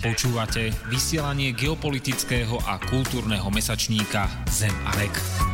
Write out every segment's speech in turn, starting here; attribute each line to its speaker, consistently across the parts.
Speaker 1: počúvate. Vysielanie geopolitického a kultúrneho mesačníka Zem a Rek.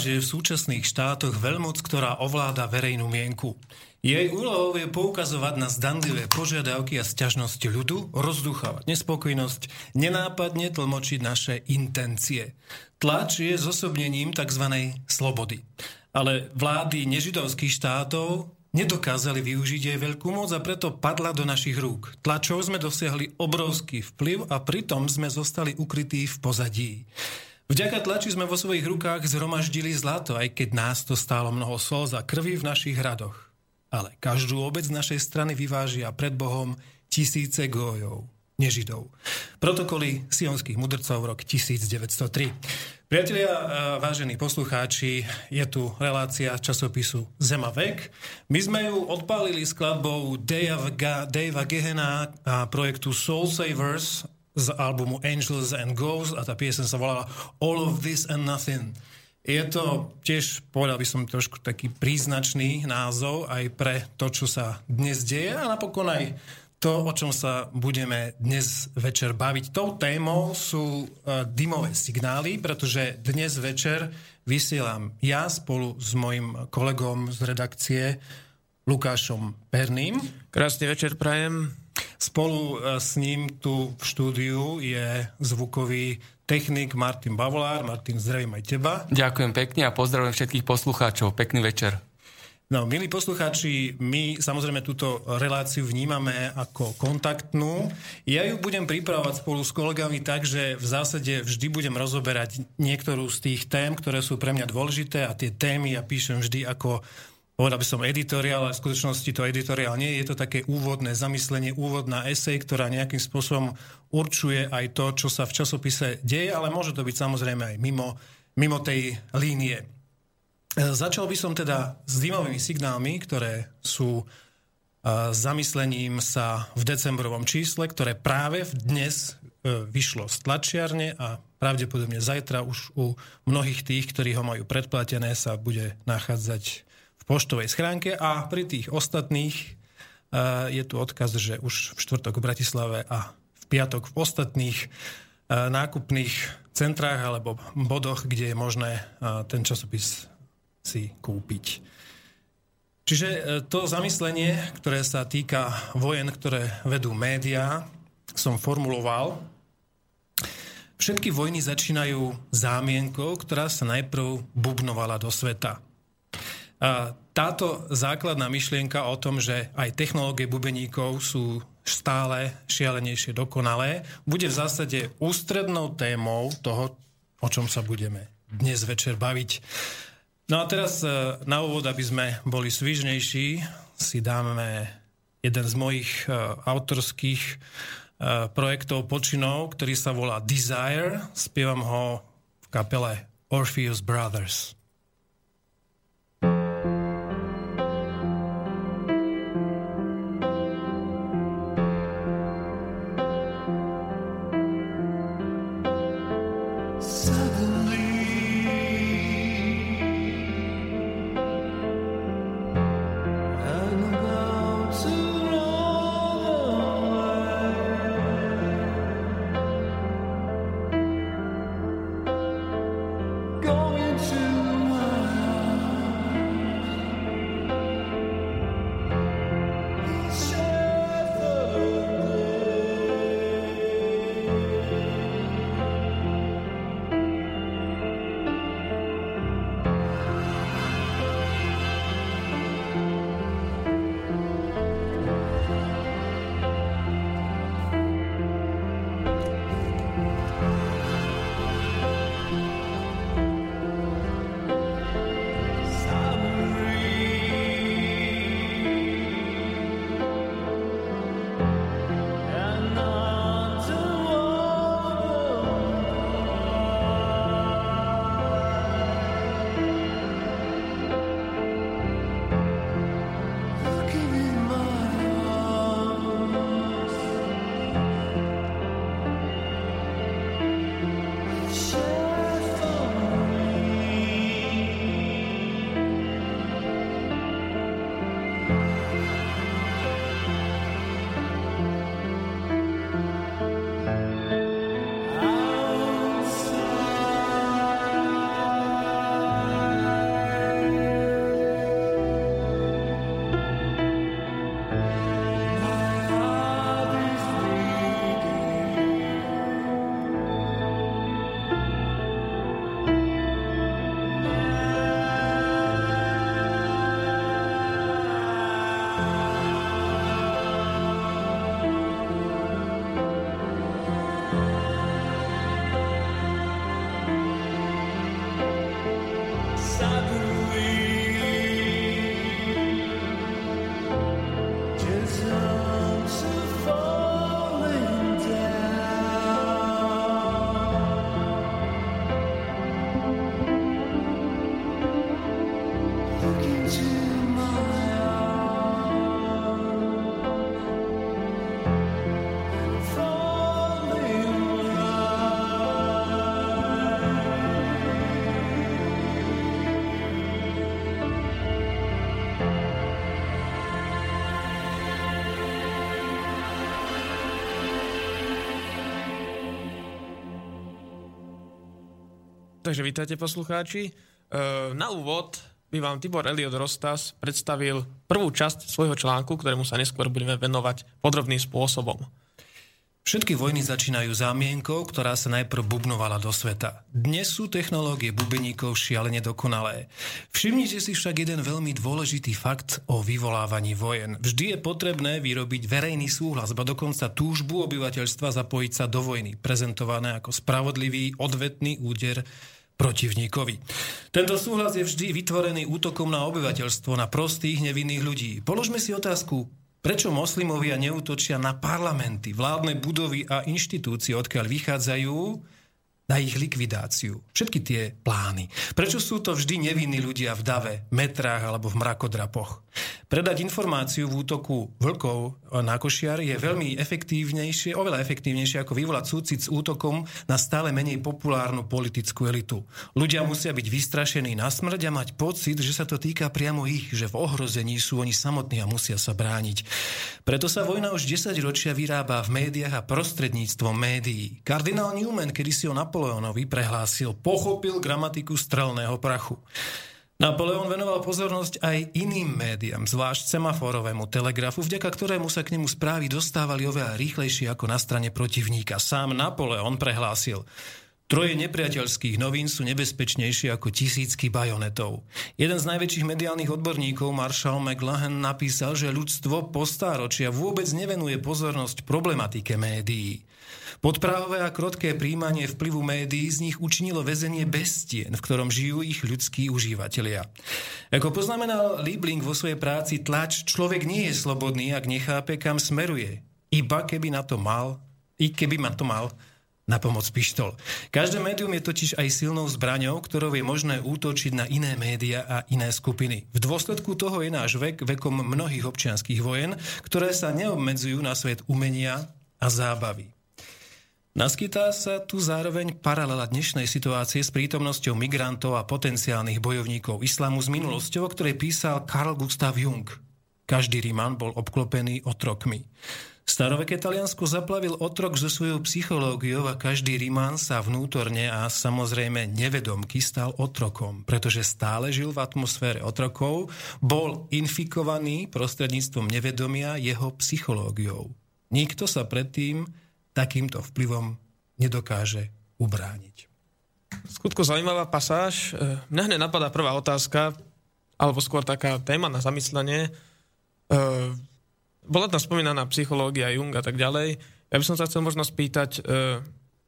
Speaker 2: že je v súčasných štátoch veľmoc, ktorá ovláda verejnú mienku. Jej úlohou je poukazovať na zdanlivé požiadavky a sťažnosti ľudu, rozduchávať nespokojnosť, nenápadne tlmočiť naše intencie. Tlač je zosobnením tzv. slobody. Ale vlády nežidovských štátov nedokázali využiť jej veľkú moc a preto padla do našich rúk. Tlačov sme dosiahli obrovský vplyv a pritom sme zostali ukrytí v pozadí. Vďaka tlači sme vo svojich rukách zhromaždili zlato, aj keď nás to stálo mnoho slz a krvi v našich hradoch. Ale každú obec z našej strany vyvážia pred Bohom tisíce gojov, nežidov. Protokoly sionských mudrcov rok 1903. Priatelia, vážení poslucháči, je tu relácia časopisu Zema vek. My sme ju odpálili skladbou Davea Gehena a projektu Soul Savers z albumu Angels and Ghosts a tá piesen sa volala All of This and Nothing. Je to tiež, povedal by som, trošku taký príznačný názov aj pre to, čo sa dnes deje a napokon aj to, o čom sa budeme dnes večer baviť. Tou témou sú uh, dymové signály, pretože dnes večer vysielam ja spolu s mojim kolegom z redakcie Lukášom Perným.
Speaker 3: Krásny večer prajem.
Speaker 2: Spolu e, s ním tu v štúdiu je zvukový technik Martin Bavolár. Martin, zdravím aj teba.
Speaker 3: Ďakujem pekne a pozdravujem všetkých poslucháčov. Pekný večer.
Speaker 2: No, milí poslucháči, my samozrejme túto reláciu vnímame ako kontaktnú. Ja ju budem pripravovať spolu s kolegami tak, že v zásade vždy budem rozoberať niektorú z tých tém, ktoré sú pre mňa dôležité a tie témy ja píšem vždy ako povedal by som editoriál, ale v skutočnosti to editoriál nie je. To také úvodné zamyslenie, úvodná esej, ktorá nejakým spôsobom určuje aj to, čo sa v časopise deje, ale môže to byť samozrejme aj mimo, mimo tej línie. E, začal by som teda s dymovými signálmi, ktoré sú e, zamyslením sa v decembrovom čísle, ktoré práve dnes e, vyšlo z tlačiarne a pravdepodobne zajtra už u mnohých tých, ktorí ho majú predplatené, sa bude nachádzať poštovej schránke a pri tých ostatných uh, je tu odkaz, že už v štvrtok v Bratislave a v piatok v ostatných uh, nákupných centrách alebo bodoch, kde je možné uh, ten časopis si kúpiť. Čiže to zamyslenie, ktoré sa týka vojen, ktoré vedú médiá, som formuloval. Všetky vojny začínajú zámienkou, ktorá sa najprv bubnovala do sveta. Táto základná myšlienka o tom, že aj technológie bubeníkov sú stále šialenejšie dokonalé, bude v zásade ústrednou témou toho, o čom sa budeme dnes večer baviť. No a teraz e, na úvod, aby sme boli svižnejší, si dáme jeden z mojich e, autorských e, projektov počinov, ktorý sa volá Desire. Spievam ho v kapele Orpheus Brothers.
Speaker 4: Takže vítajte poslucháči. E, na úvod by vám Tibor Eliot Rostas predstavil prvú časť svojho článku, ktorému sa neskôr budeme venovať podrobným spôsobom.
Speaker 2: Všetky vojny začínajú zámienkou, ktorá sa najprv bubnovala do sveta. Dnes sú technológie bubeníkov šialene dokonalé. Všimnite si však jeden veľmi dôležitý fakt o vyvolávaní vojen. Vždy je potrebné vyrobiť verejný súhlas, ba dokonca túžbu obyvateľstva zapojiť sa do vojny, prezentované ako spravodlivý odvetný úder protivníkovi. Tento súhlas je vždy vytvorený útokom na obyvateľstvo, na prostých nevinných ľudí. Položme si otázku, prečo moslimovia neútočia na parlamenty, vládne budovy a inštitúcie, odkiaľ vychádzajú na ich likvidáciu. Všetky tie plány. Prečo sú to vždy nevinní ľudia v dave, metrách alebo v mrakodrapoch? Predať informáciu v útoku vlkov na košiar je veľmi efektívnejšie, oveľa efektívnejšie ako vyvolať súcit s útokom na stále menej populárnu politickú elitu. Ľudia musia byť vystrašení na smrť a mať pocit, že sa to týka priamo ich, že v ohrození sú oni samotní a musia sa brániť. Preto sa vojna už 10 ročia vyrába v médiách a prostredníctvom médií. Kardinál Newman, kedy si o Napoleonovi prehlásil, pochopil gramatiku strelného prachu. Napoleon venoval pozornosť aj iným médiám, zvlášť semaforovému telegrafu, vďaka ktorému sa k nemu správy dostávali oveľa rýchlejšie ako na strane protivníka. Sám Napoleon prehlásil, Troje nepriateľských novín sú nebezpečnejšie ako tisícky bajonetov. Jeden z najväčších mediálnych odborníkov, Marshall McLuhan, napísal, že ľudstvo po stáročia vôbec nevenuje pozornosť problematike médií. Podprávové a krotké príjmanie vplyvu médií z nich učinilo väzenie bez stien, v ktorom žijú ich ľudskí užívateľia. Ako poznamenal Liebling vo svojej práci Tlač, človek nie je slobodný, ak nechápe, kam smeruje. Iba keby na to mal, i keby ma to mal, na pomoc pištol. Každé médium je totiž aj silnou zbraňou, ktorou je možné útočiť na iné média a iné skupiny. V dôsledku toho je náš vek vekom mnohých občianských vojen, ktoré sa neobmedzujú na svet umenia a zábavy. Naskytá sa tu zároveň paralela dnešnej situácie s prítomnosťou migrantov a potenciálnych bojovníkov islamu s minulosťou, o ktorej písal Carl Gustav Jung. Každý Riman bol obklopený otrokmi. Staroveké Taliansko zaplavil otrok so svojou psychológiou a každý Ríman sa vnútorne a samozrejme nevedomky stal otrokom, pretože stále žil v atmosfére otrokov, bol infikovaný prostredníctvom nevedomia jeho psychológiou. Nikto sa predtým takýmto vplyvom nedokáže ubrániť.
Speaker 4: Skutko zaujímavá pasáž. E, mňa hneď napadá prvá otázka, alebo skôr taká téma na zamyslenie. E, bola tam spomínaná psychológia, Jung a tak ďalej. Ja by som sa chcel možno spýtať, e,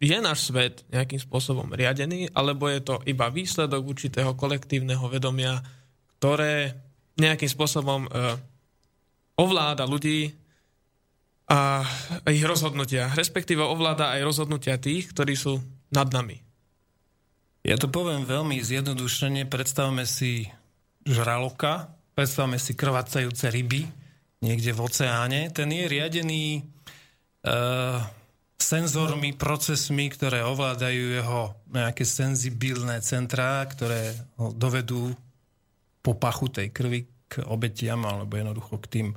Speaker 4: je náš svet nejakým spôsobom riadený, alebo je to iba výsledok určitého kolektívneho vedomia, ktoré nejakým spôsobom ovláda ľudí a ich rozhodnutia, respektíve ovláda aj rozhodnutia tých, ktorí sú nad nami.
Speaker 2: Ja to poviem veľmi zjednodušene. Predstavme si žraloka, predstavme si krvácajúce ryby niekde v oceáne. Ten je riadený e, senzormi, procesmi, ktoré ovládajú jeho nejaké senzibilné centrá, ktoré ho dovedú po pachu tej krvi k obetiam alebo jednoducho k tým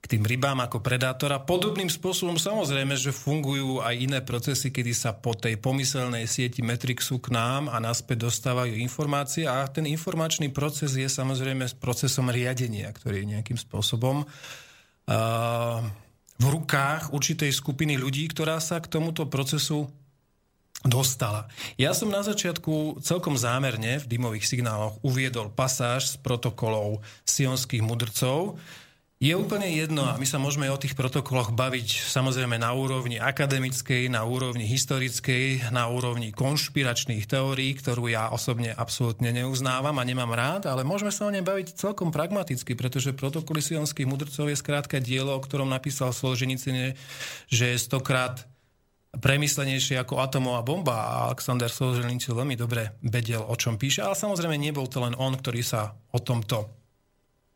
Speaker 2: k tým rybám ako predátora. Podobným spôsobom samozrejme, že fungujú aj iné procesy, kedy sa po tej pomyselnej sieti Metrixu k nám a naspäť dostávajú informácie a ten informačný proces je samozrejme procesom riadenia, ktorý je nejakým spôsobom v rukách určitej skupiny ľudí, ktorá sa k tomuto procesu dostala. Ja som na začiatku celkom zámerne v dymových signáloch uviedol pasáž z protokolov sionských mudrcov, Je úplne jedno a my sa môžeme o tých protokoloch baviť samozrejme na úrovni akademickej, na úrovni historickej, na úrovni konšpiračných teórií, ktorú ja osobne absolútne neuznávam a nemám rád, ale môžeme sa o nej baviť celkom pragmaticky, pretože protokoly sionských mudrcov je skrátka dielo, o ktorom napísal Solženicine, že je stokrát premyslenejšie ako atomová bomba a Alexander Solženicin veľmi dobre vedel, o čom píše, ale samozrejme nebol to len on, ktorý sa o tomto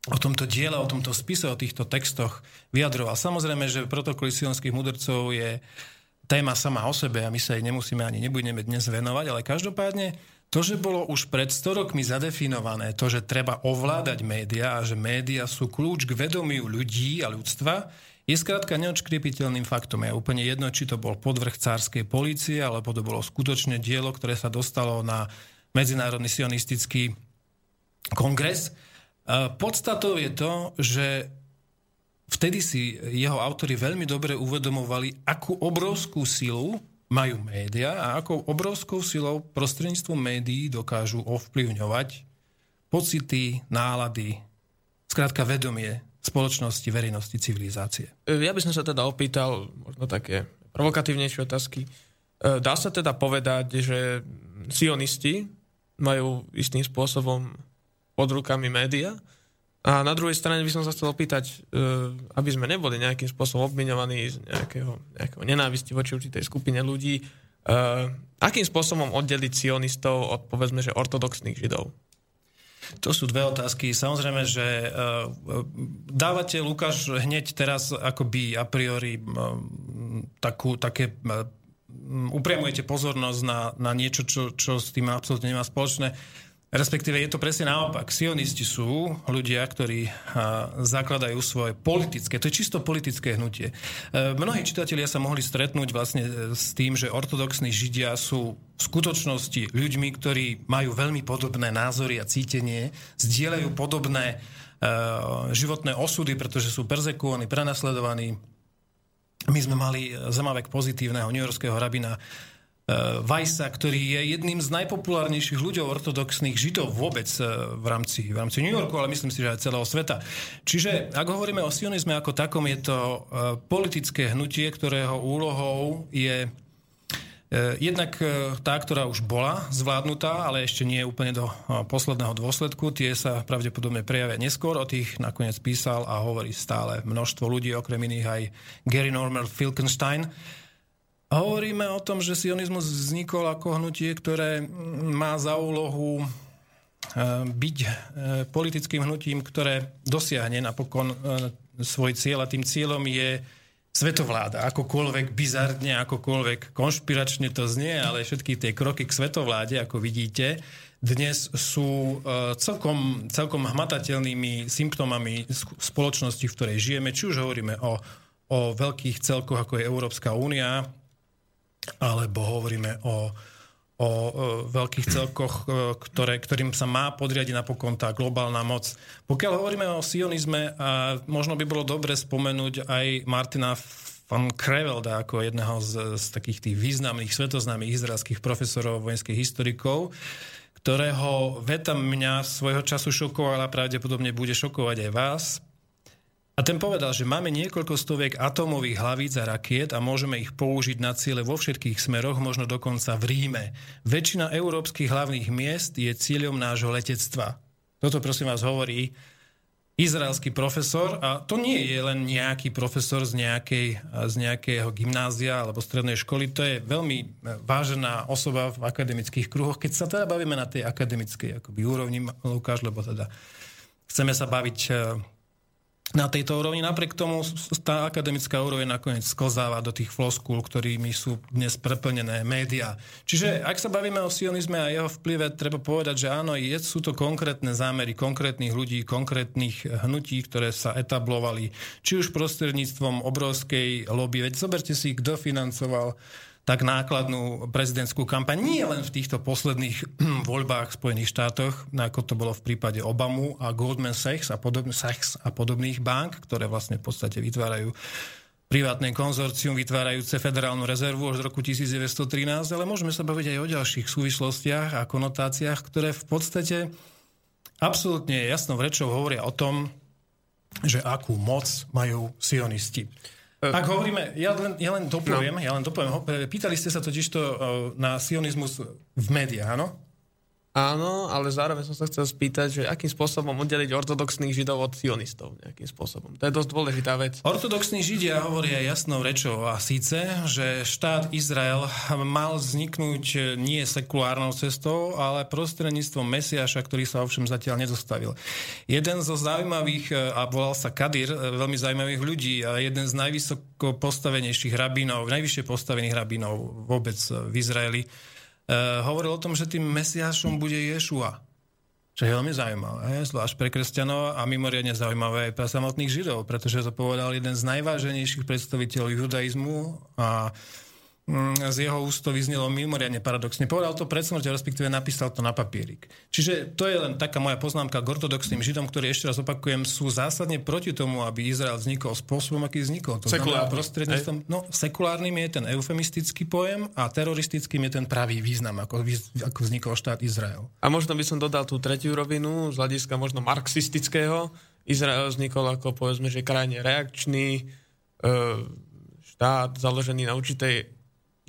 Speaker 2: o tomto diele, o tomto spise, o týchto textoch vyjadroval. Samozrejme, že protokoly sionských mudrcov je téma sama o sebe a my sa jej nemusíme ani nebudeme dnes venovať, ale každopádne to, že bolo už pred 100 rokmi zadefinované, to, že treba ovládať médiá a že médiá sú kľúč k vedomiu ľudí a ľudstva, je skrátka neodškriepiteľným faktom. Je úplne jedno, či to bol podvrh cárskej policie, alebo to bolo skutočne dielo, ktoré sa dostalo na Medzinárodný sionistický kongres. Podstatou je to, že vtedy si jeho autory veľmi dobre uvedomovali, akú obrovskú silu majú média a akou obrovskou silou prostredníctvom médií dokážu ovplyvňovať pocity, nálady, skrátka vedomie spoločnosti, verejnosti, civilizácie.
Speaker 4: Ja by som sa teda opýtal možno také provokatívnejšie otázky. E, dá sa teda povedať, že sionisti majú istým spôsobom pod rukami média. A na druhej strane by som sa chcel opýtať, e, aby sme neboli nejakým spôsobom obmiňovaní z nejakého, nejakého nenávisti voči určitej skupine ľudí, e, akým spôsobom oddeliť sionistov od, povedzme, že ortodoxných židov?
Speaker 2: To sú dve otázky. Samozrejme, že uh, dávate, Lukáš, hneď teraz akoby a priori takú, také upriamujete pozornosť na, na niečo, čo, čo s tým absolútne nemá spoločné. Respektíve je to presne naopak. Sionisti sú ľudia, ktorí zakladajú svoje politické, to je čisto politické hnutie. E, mnohí čitatelia sa mohli stretnúť vlastne e, s tým, že ortodoxní židia sú v skutočnosti ľuďmi, ktorí majú veľmi podobné názory a cítenie, zdieľajú podobné e, životné osudy, pretože sú perzekovaní, prenasledovaní. My sme mali zemavek pozitívneho newyorského rabina Vajsa, ktorý je jedným z najpopulárnejších ľudí ortodoxných židov vôbec e, v rámci, v rámci New Yorku, ale myslím si, že aj celého sveta. Čiže ak hovoríme o sionizme ako takom, je to e, politické hnutie, ktorého úlohou je e, Jednak tá, ktorá už bola zvládnutá, ale ešte nie úplne do posledného dôsledku, tie sa pravdepodobne prejavia neskôr, o tých nakoniec písal a hovorí stále množstvo ľudí, okrem iných aj Gary Norman Filkenstein, Hovoríme o tom, že sionizmus vznikol ako hnutie, ktoré má za úlohu e, byť e, politickým hnutím, ktoré dosiahne napokon e, svoj cieľ a tým cieľom je svetovláda. Akokoľvek bizarne, akokoľvek konšpiračne to znie, ale všetky tie kroky k svetovláde, ako vidíte, dnes sú celkom, celkom hmatateľnými symptómami spoločnosti, v ktorej žijeme. Či už hovoríme o, o veľkých celkoch, ako je Európska únia, alebo hovoríme o, o, veľkých celkoch, e, ktoré, ktorým sa má podriadiť napokon tá globálna moc. Pokiaľ hovoríme o sionizme, a možno by bolo dobre spomenúť aj Martina van Krevelda ako jedného z, z takých tých významných svetoznámych izraelských profesorov vojenských historikov, ktorého veta mňa svojho času šokovala, pravdepodobne bude šokovať aj vás, a ten povedal, že máme niekoľko stoviek atómových hlavíc a rakiet a môžeme ich použiť na ciele vo všetkých smeroch, možno dokonca v Ríme. Väčšina európskych hlavných miest je cieľom nášho letectva. Toto prosím vás hovorí izraelský profesor a to nie je len nejaký profesor z, nejakej, z nejakého gymnázia alebo strednej školy, to je veľmi vážená osoba v akademických kruhoch, keď sa teda bavíme na tej akademickej akoby úrovni, Lukáš, lebo teda chceme sa baviť na tejto úrovni. Napriek tomu tá akademická úroveň nakoniec sklzáva do tých floskúl, ktorými sú dnes preplnené médiá. Čiže ak sa bavíme o sionizme a jeho vplyve, treba povedať, že áno, je, sú to konkrétne zámery konkrétnych ľudí, konkrétnych hnutí, ktoré sa etablovali, či už prostredníctvom obrovskej lobby. Veď zoberte si, kto financoval tak nákladnú prezidentskú kampaň nie len v týchto posledných voľbách v Spojených štátoch, ako to bolo v prípade Obamu a Goldman Sachs a, podob- Sachs a podobných bank, ktoré vlastne v podstate vytvárajú privátne konzorcium vytvárajúce federálnu rezervu už z roku 1913, ale môžeme sa baviť aj o ďalších súvislostiach a konotáciách, ktoré v podstate absolútne jasnou rečou hovoria o tom, že akú moc majú sionisti. Ak hovoríme, ja len, ja len dopoviem, no. ja len dopoviem, pýtali ste sa totiž to na sionizmus v médiách, áno?
Speaker 4: Áno, ale zároveň som sa chcel spýtať, že akým spôsobom oddeliť ortodoxných židov od sionistov nejakým spôsobom. To je dosť dôležitá vec.
Speaker 2: Ortodoxní židia hovoria jasnou rečou a síce, že štát Izrael mal vzniknúť nie sekulárnou cestou, ale prostredníctvom Mesiaša, ktorý sa ovšem zatiaľ nedostavil. Jeden zo zaujímavých, a volal sa Kadir, veľmi zaujímavých ľudí a jeden z najvysoko postavenejších rabínov, najvyššie postavených rabínov vôbec v Izraeli, hovoril o tom, že tým mesiašom bude Ješua. Čo je veľmi zaujímavé, zvlášť pre kresťanov a mimoriadne zaujímavé aj pre samotných židov, pretože to povedal jeden z najváženejších predstaviteľov judaizmu a z jeho úst to vyznelo mimoriadne paradoxne. Povedal to pred smrťou, respektíve napísal to na papierik. Čiže to je len taká moja poznámka k ortodoxným židom, ktorí ešte raz opakujem, sú zásadne proti tomu, aby Izrael vznikol spôsobom, aký vznikol. To Sekulárny. prostredníctvom, no, sekulárnym je ten eufemistický pojem a teroristickým je ten pravý význam, ako, ako vznikol štát Izrael.
Speaker 4: A možno by som dodal tú tretiu rovinu z hľadiska možno marxistického. Izrael vznikol ako povedzme, že krajne reakčný e, štát založený na určitej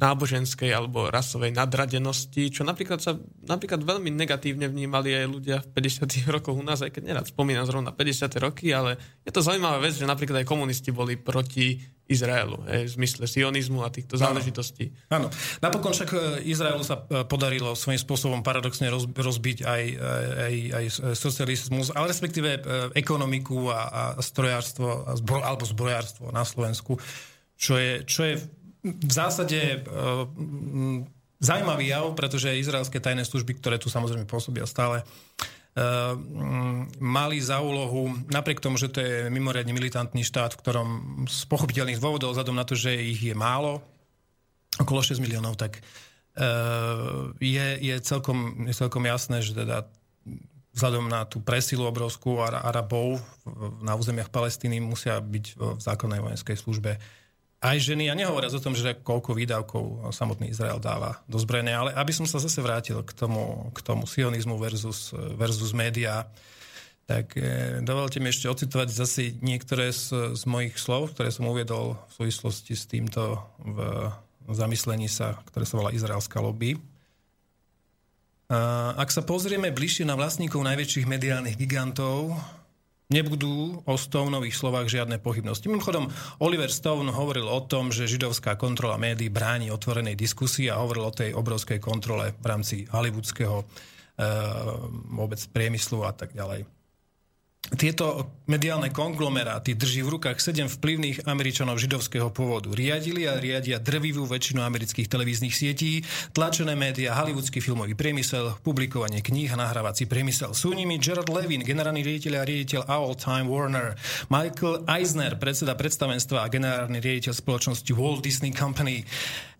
Speaker 4: náboženskej alebo rasovej nadradenosti, čo napríklad sa napríklad veľmi negatívne vnímali aj ľudia v 50. rokoch u nás, aj keď nerad spomínam zrovna 50. roky, ale je to zaujímavá vec, že napríklad aj komunisti boli proti Izraelu, aj v zmysle sionizmu a týchto záležitostí.
Speaker 2: Áno. Napokon však e, Izraelu sa e, podarilo svojím spôsobom paradoxne rozbiť aj, e, aj, aj socializmus, ale respektíve ekonomiku a, a strojárstvo a zbro, alebo zbrojárstvo na Slovensku, čo je, čo je v zásade uh, zaujímavý jav, pretože izraelské tajné služby, ktoré tu samozrejme pôsobia stále, Uh, mali za úlohu, napriek tomu, že to je mimoriadne militantný štát, v ktorom z pochopiteľných dôvodov, vzhľadom na to, že ich je málo, okolo 6 miliónov, tak uh, je, je, celkom, je celkom jasné, že teda vzhľadom na tú presilu obrovskú Arabov na územiach Palestíny musia byť v zákonnej vojenskej službe aj ženy, a nehovoria o tom, že koľko výdavkov samotný Izrael dáva do zbrojenia, ale aby som sa zase vrátil k tomu, k tomu sionizmu versus, versus médiá, tak e, dovolte mi ešte ocitovať zase niektoré z, z mojich slov, ktoré som uviedol v súvislosti s týmto v, zamyslení sa, ktoré sa volá Izraelská lobby. A ak sa pozrieme bližšie na vlastníkov najväčších mediálnych gigantov, nebudú o Stoneových slovách žiadne pochybnosti. Mimochodom, Oliver Stone hovoril o tom, že židovská kontrola médií bráni otvorenej diskusii a hovoril o tej obrovskej kontrole v rámci hollywoodského e, vôbec priemyslu a tak ďalej. Tieto mediálne konglomeráty drží v rukách sedem vplyvných Američanov židovského pôvodu. Riadili a riadia drvivú väčšinu amerických televíznych sietí, tlačené médiá, hollywoodský filmový priemysel, publikovanie kníh a nahrávací priemysel. Sú nimi Gerard Levin, generálny riaditeľ a riaditeľ Owl Time Warner, Michael Eisner, predseda predstavenstva a generálny riaditeľ spoločnosti Walt Disney Company,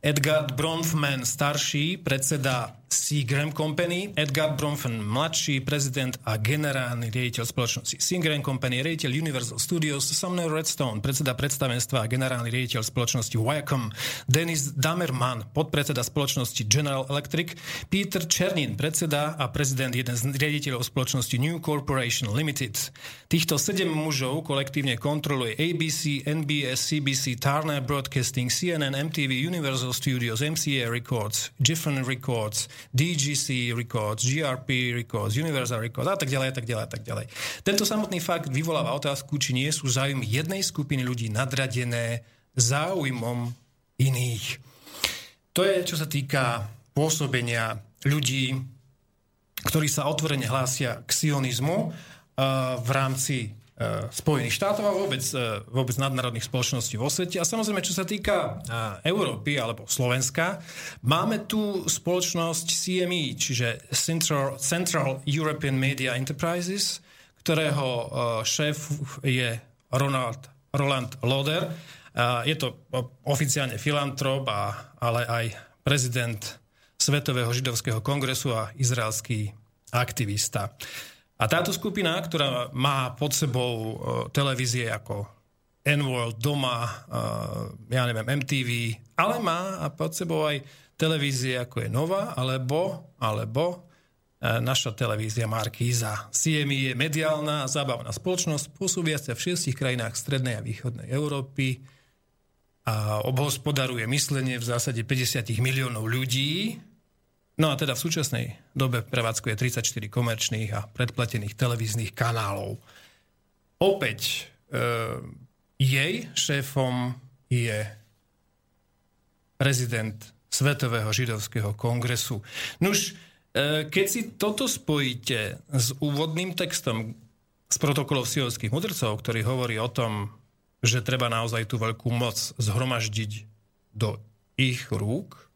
Speaker 2: Edgar Bronfman starší, predseda Seagram Company, Edgar Bronfman mladší, prezident a generálny riaditeľ spoločnosti Seagram Company, riaditeľ Universal Studios, Sumner Redstone, predseda predstavenstva a generálny riaditeľ spoločnosti Viacom, Denis Damerman, podpredseda spoločnosti General Electric, Peter Černin, predseda a prezident jeden z riaditeľov spoločnosti New Corporation Limited. Týchto sedem mužov kolektívne kontroluje ABC, NBS, CBC, Turner Broadcasting, CNN, MTV, Universal Studios, MCA Records, Giffen Records, DGC Records, GRP Records, Universal Records a tak ďalej a tak ďalej a tak ďalej. Tento samotný fakt vyvoláva otázku, či nie sú záujmy jednej skupiny ľudí nadradené záujmom iných. To je, čo sa týka pôsobenia ľudí, ktorí sa otvorene hlásia k sionizmu v rámci Spojených štátov a vôbec, e, vôbec nadnárodných spoločností vo svete. A samozrejme, čo sa týka e, Európy alebo Slovenska, máme tu spoločnosť CME, čiže Central, Central European Media Enterprises, ktorého šéf je Ronald, Roland Loder. Je to oficiálne filantrop, ale aj prezident Svetového židovského kongresu a izraelský aktivista. A táto skupina, ktorá má pod sebou uh, televízie ako N-World, Doma, uh, ja neviem, MTV, ale má pod sebou aj televízie ako je Nova, alebo, alebo naša televízia Markíza. CMI je mediálna a zábavná spoločnosť, pôsobiaca v šiestich krajinách strednej a východnej Európy a obhospodaruje myslenie v zásade 50 miliónov ľudí. No a teda v súčasnej dobe prevádzkuje 34 komerčných a predplatených televíznych kanálov. Opäť e, jej šéfom je prezident Svetového židovského kongresu. Nuž, e, keď si toto spojíte s úvodným textom z protokolov siovských mudrcov, ktorý hovorí o tom, že treba naozaj tú veľkú moc zhromaždiť do ich rúk,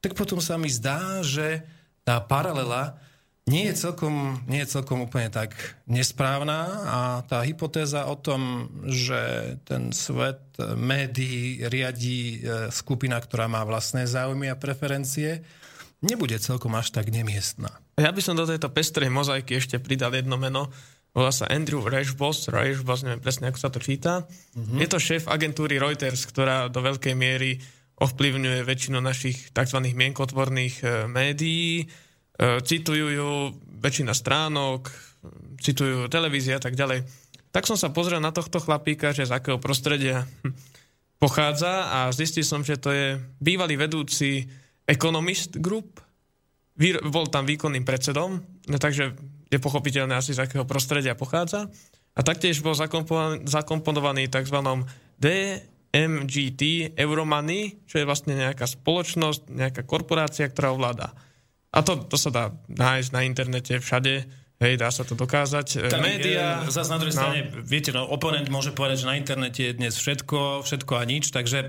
Speaker 2: tak potom sa mi zdá, že tá paralela nie je celkom, nie je celkom úplne tak nesprávna a tá hypotéza o tom, že ten svet médií riadí e, skupina, ktorá má vlastné záujmy a preferencie, nebude celkom až tak nemiestná.
Speaker 4: Ja by som do tejto pestrej mozaiky ešte pridal jedno meno, volá sa Andrew Rashbos, Rashbos, neviem presne, ako sa to číta. Mm-hmm. Je to šéf agentúry Reuters, ktorá do veľkej miery ovplyvňuje väčšinu našich tzv. mienkotvorných e, médií. E, citujú ju väčšina stránok, citujú televízie a tak ďalej. Tak som sa pozrel na tohto chlapíka, že z akého prostredia pochádza a zistil som, že to je bývalý vedúci Economist Group, bol tam výkonným predsedom, no takže je pochopiteľné asi z akého prostredia pochádza. A taktiež bol zakomponovaný tzv. DMGT Euromoney, čo je vlastne nejaká spoločnosť, nejaká korporácia, ktorá ovláda. A to, to sa dá nájsť na internete všade, Hej, dá sa to dokázať.
Speaker 2: Tak, Média... Zase na druhej no. strane, viete, no, oponent môže povedať, že na internete je dnes všetko, všetko a nič, takže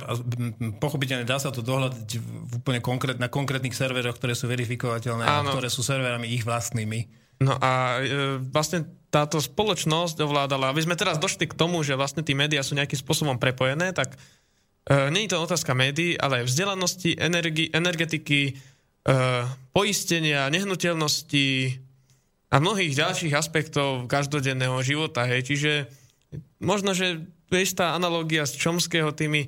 Speaker 2: pochopiteľne dá sa to dohľadať v úplne konkrét, na konkrétnych serveroch, ktoré sú verifikovateľné Áno. a ktoré sú serverami ich vlastnými.
Speaker 4: No a e, vlastne táto spoločnosť ovládala, aby sme teraz došli k tomu, že vlastne tí médiá sú nejakým spôsobom prepojené, tak e, nie je to otázka médií, ale aj vzdelanosti, energi, energetiky, e, poistenia, nehnuteľnosti a mnohých ďalších aspektov každodenného života. Hej. Čiže možno, že je istá analogia z Čomského tými e,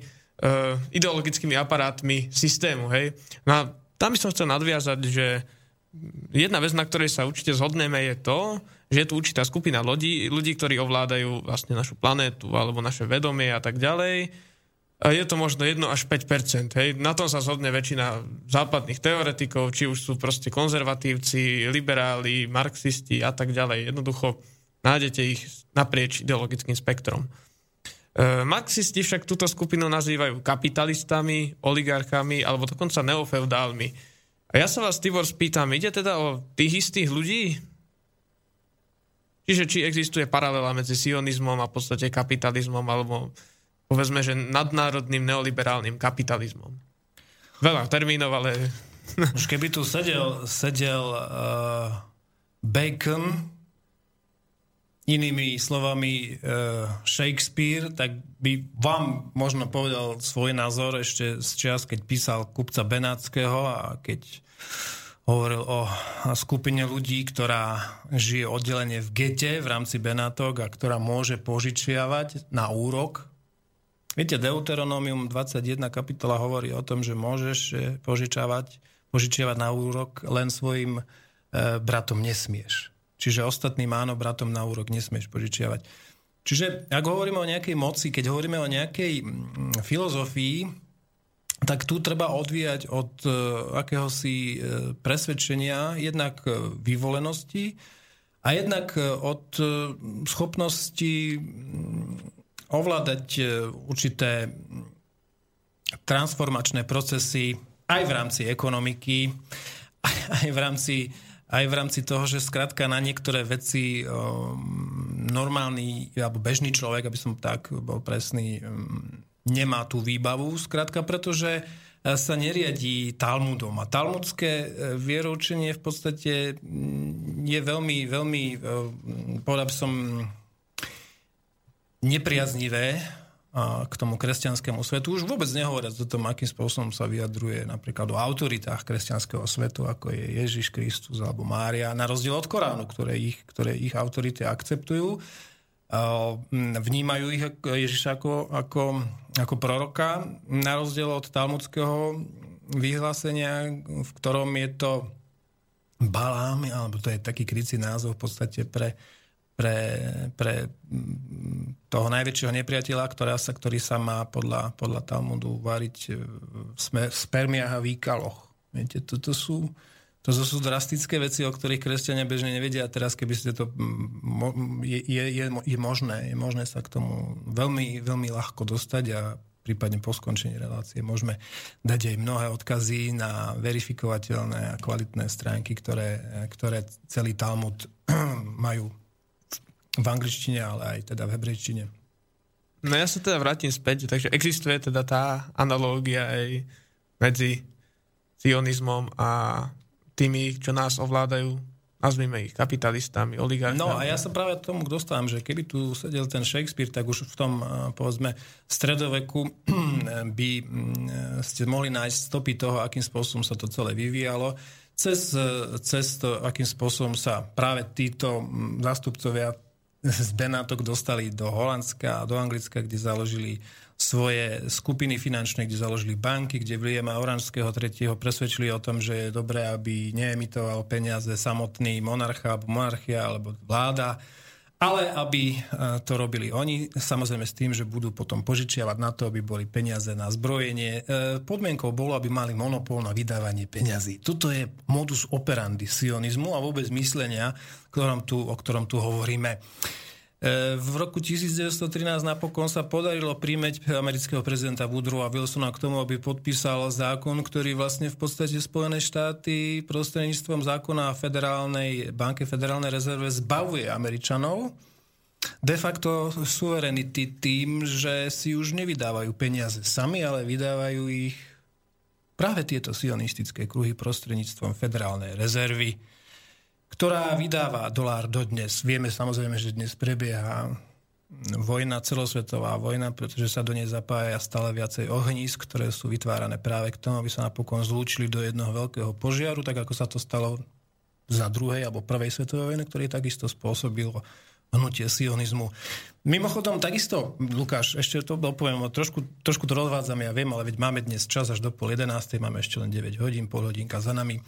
Speaker 4: ideologickými aparátmi systému. Hej. No a tam by som chcel nadviazať, že jedna vec, na ktorej sa určite zhodneme, je to, že je tu určitá skupina ľudí, ľudí, ktorí ovládajú vlastne našu planétu alebo naše vedomie a tak ďalej. A je to možno 1 až 5 hej. Na tom sa zhodne väčšina západných teoretikov, či už sú proste konzervatívci, liberáli, marxisti a tak ďalej. Jednoducho nájdete ich naprieč ideologickým spektrom. E, marxisti však túto skupinu nazývajú kapitalistami, oligarchami alebo dokonca neofeudálmi a ja sa vás, Tibor, spýtam, ide teda o tých istých ľudí? Čiže či existuje paralela medzi sionizmom a v podstate kapitalizmom, alebo povedzme, že nadnárodným neoliberálnym kapitalizmom. Veľa termínov, ale...
Speaker 2: Už keby tu sedel, sedel uh, Bacon, inými slovami uh, Shakespeare, tak by vám možno povedal svoj názor ešte z čas, keď písal kupca Benátskeho a keď hovoril o skupine ľudí, ktorá žije oddelenie v gete v rámci Benátok a ktorá môže požičiavať na úrok. Viete, Deuteronomium 21 kapitola hovorí o tom, že môžeš požičavať, požičiavať na úrok len svojim e, bratom nesmieš. Čiže ostatným áno, bratom na úrok nesmieš požičiavať. Čiže ak hovoríme o nejakej moci, keď hovoríme o nejakej mm, filozofii, tak tu treba odvíjať od uh, akéhosi uh, presvedčenia jednak uh, vyvolenosti a jednak od schopnosti um, ovládať určité transformačné procesy aj v rámci ekonomiky, aj, v rámci aj v rámci toho, že skrátka na niektoré veci um, normálny alebo bežný človek, aby som tak bol presný, um, nemá tú výbavu, skrátka, pretože sa neriadí Talmudom. A talmudské e, vieroučenie v podstate mm, je veľmi, veľmi, e, povedal by som, nepriaznivé k tomu kresťanskému svetu. Už vôbec nehovoriac o tom, akým spôsobom sa vyjadruje napríklad o autoritách kresťanského svetu, ako je Ježiš Kristus alebo Mária, na rozdiel od Koránu, ktoré ich, ktoré ich autority akceptujú. Vnímajú ich Ježiša ako, ako, ako proroka, na rozdiel od talmudského vyhlásenia, v ktorom je to Balám, alebo to je taký krycí názov v podstate pre, pre, pre mm, toho najväčšieho nepriateľa, ktorá sa, ktorý sa má podľa, podľa Talmudu variť v spermiách a výkaloch. Viete, toto sú, to sú drastické veci, o ktorých kresťania bežne nevedia a teraz, keby ste to... Je, je, je, je možné, je možné sa k tomu veľmi, veľmi ľahko dostať a prípadne po skončení relácie môžeme dať aj mnohé odkazy na verifikovateľné a kvalitné stránky, ktoré, ktoré celý Talmud majú v angličtine, ale aj teda v hebrejčine.
Speaker 4: No ja sa teda vrátim späť, takže existuje teda tá analógia aj medzi sionizmom a tými, čo nás ovládajú, nazvime ich kapitalistami, oligarchami.
Speaker 2: No a ja sa práve tomu dostávam, že keby tu sedel ten Shakespeare, tak už v tom, eh, povedzme, stredoveku by mm, ste mohli nájsť stopy toho, akým spôsobom sa to celé vyvíjalo, cez, eh, cez to, akým spôsobom sa práve títo mm, zástupcovia z Benátok dostali do Holandska a do Anglicka, kde založili svoje skupiny finančné, kde založili banky, kde Williama Oranžského tretieho presvedčili o tom, že je dobré, aby neemitoval peniaze samotný monarcha alebo monarchia alebo vláda, ale aby e, to robili oni, samozrejme s tým, že budú potom požičiavať na to, aby boli peniaze na zbrojenie. E, podmienkou bolo, aby mali monopol na vydávanie peňazí. Toto je modus operandi sionizmu a vôbec myslenia, ktorom tu, o ktorom tu hovoríme. V roku 1913 napokon sa podarilo príjmeť amerického prezidenta Woodrowa Wilsona k tomu, aby podpísal zákon, ktorý vlastne v podstate Spojené štáty prostredníctvom zákona Federálnej banke Federálnej rezerve zbavuje Američanov. De facto suverenity tým, že si už nevydávajú peniaze sami, ale vydávajú ich práve tieto sionistické kruhy prostredníctvom Federálnej rezervy ktorá vydáva dolár dodnes. Vieme samozrejme, že dnes prebieha vojna, celosvetová vojna, pretože sa do nej zapája stále viacej ohnízk, ktoré sú vytvárané práve k tomu, aby sa napokon zlúčili do jednoho veľkého požiaru, tak ako sa to stalo za druhej alebo prvej svetovej vojny, ktorý takisto spôsobilo hnutie sionizmu. Mimochodom, takisto, Lukáš, ešte to poviem, trošku, trošku to rozvádzam, ja viem, ale veď máme dnes čas až do pol 11, máme ešte len 9 hodín, pol hodinka za nami.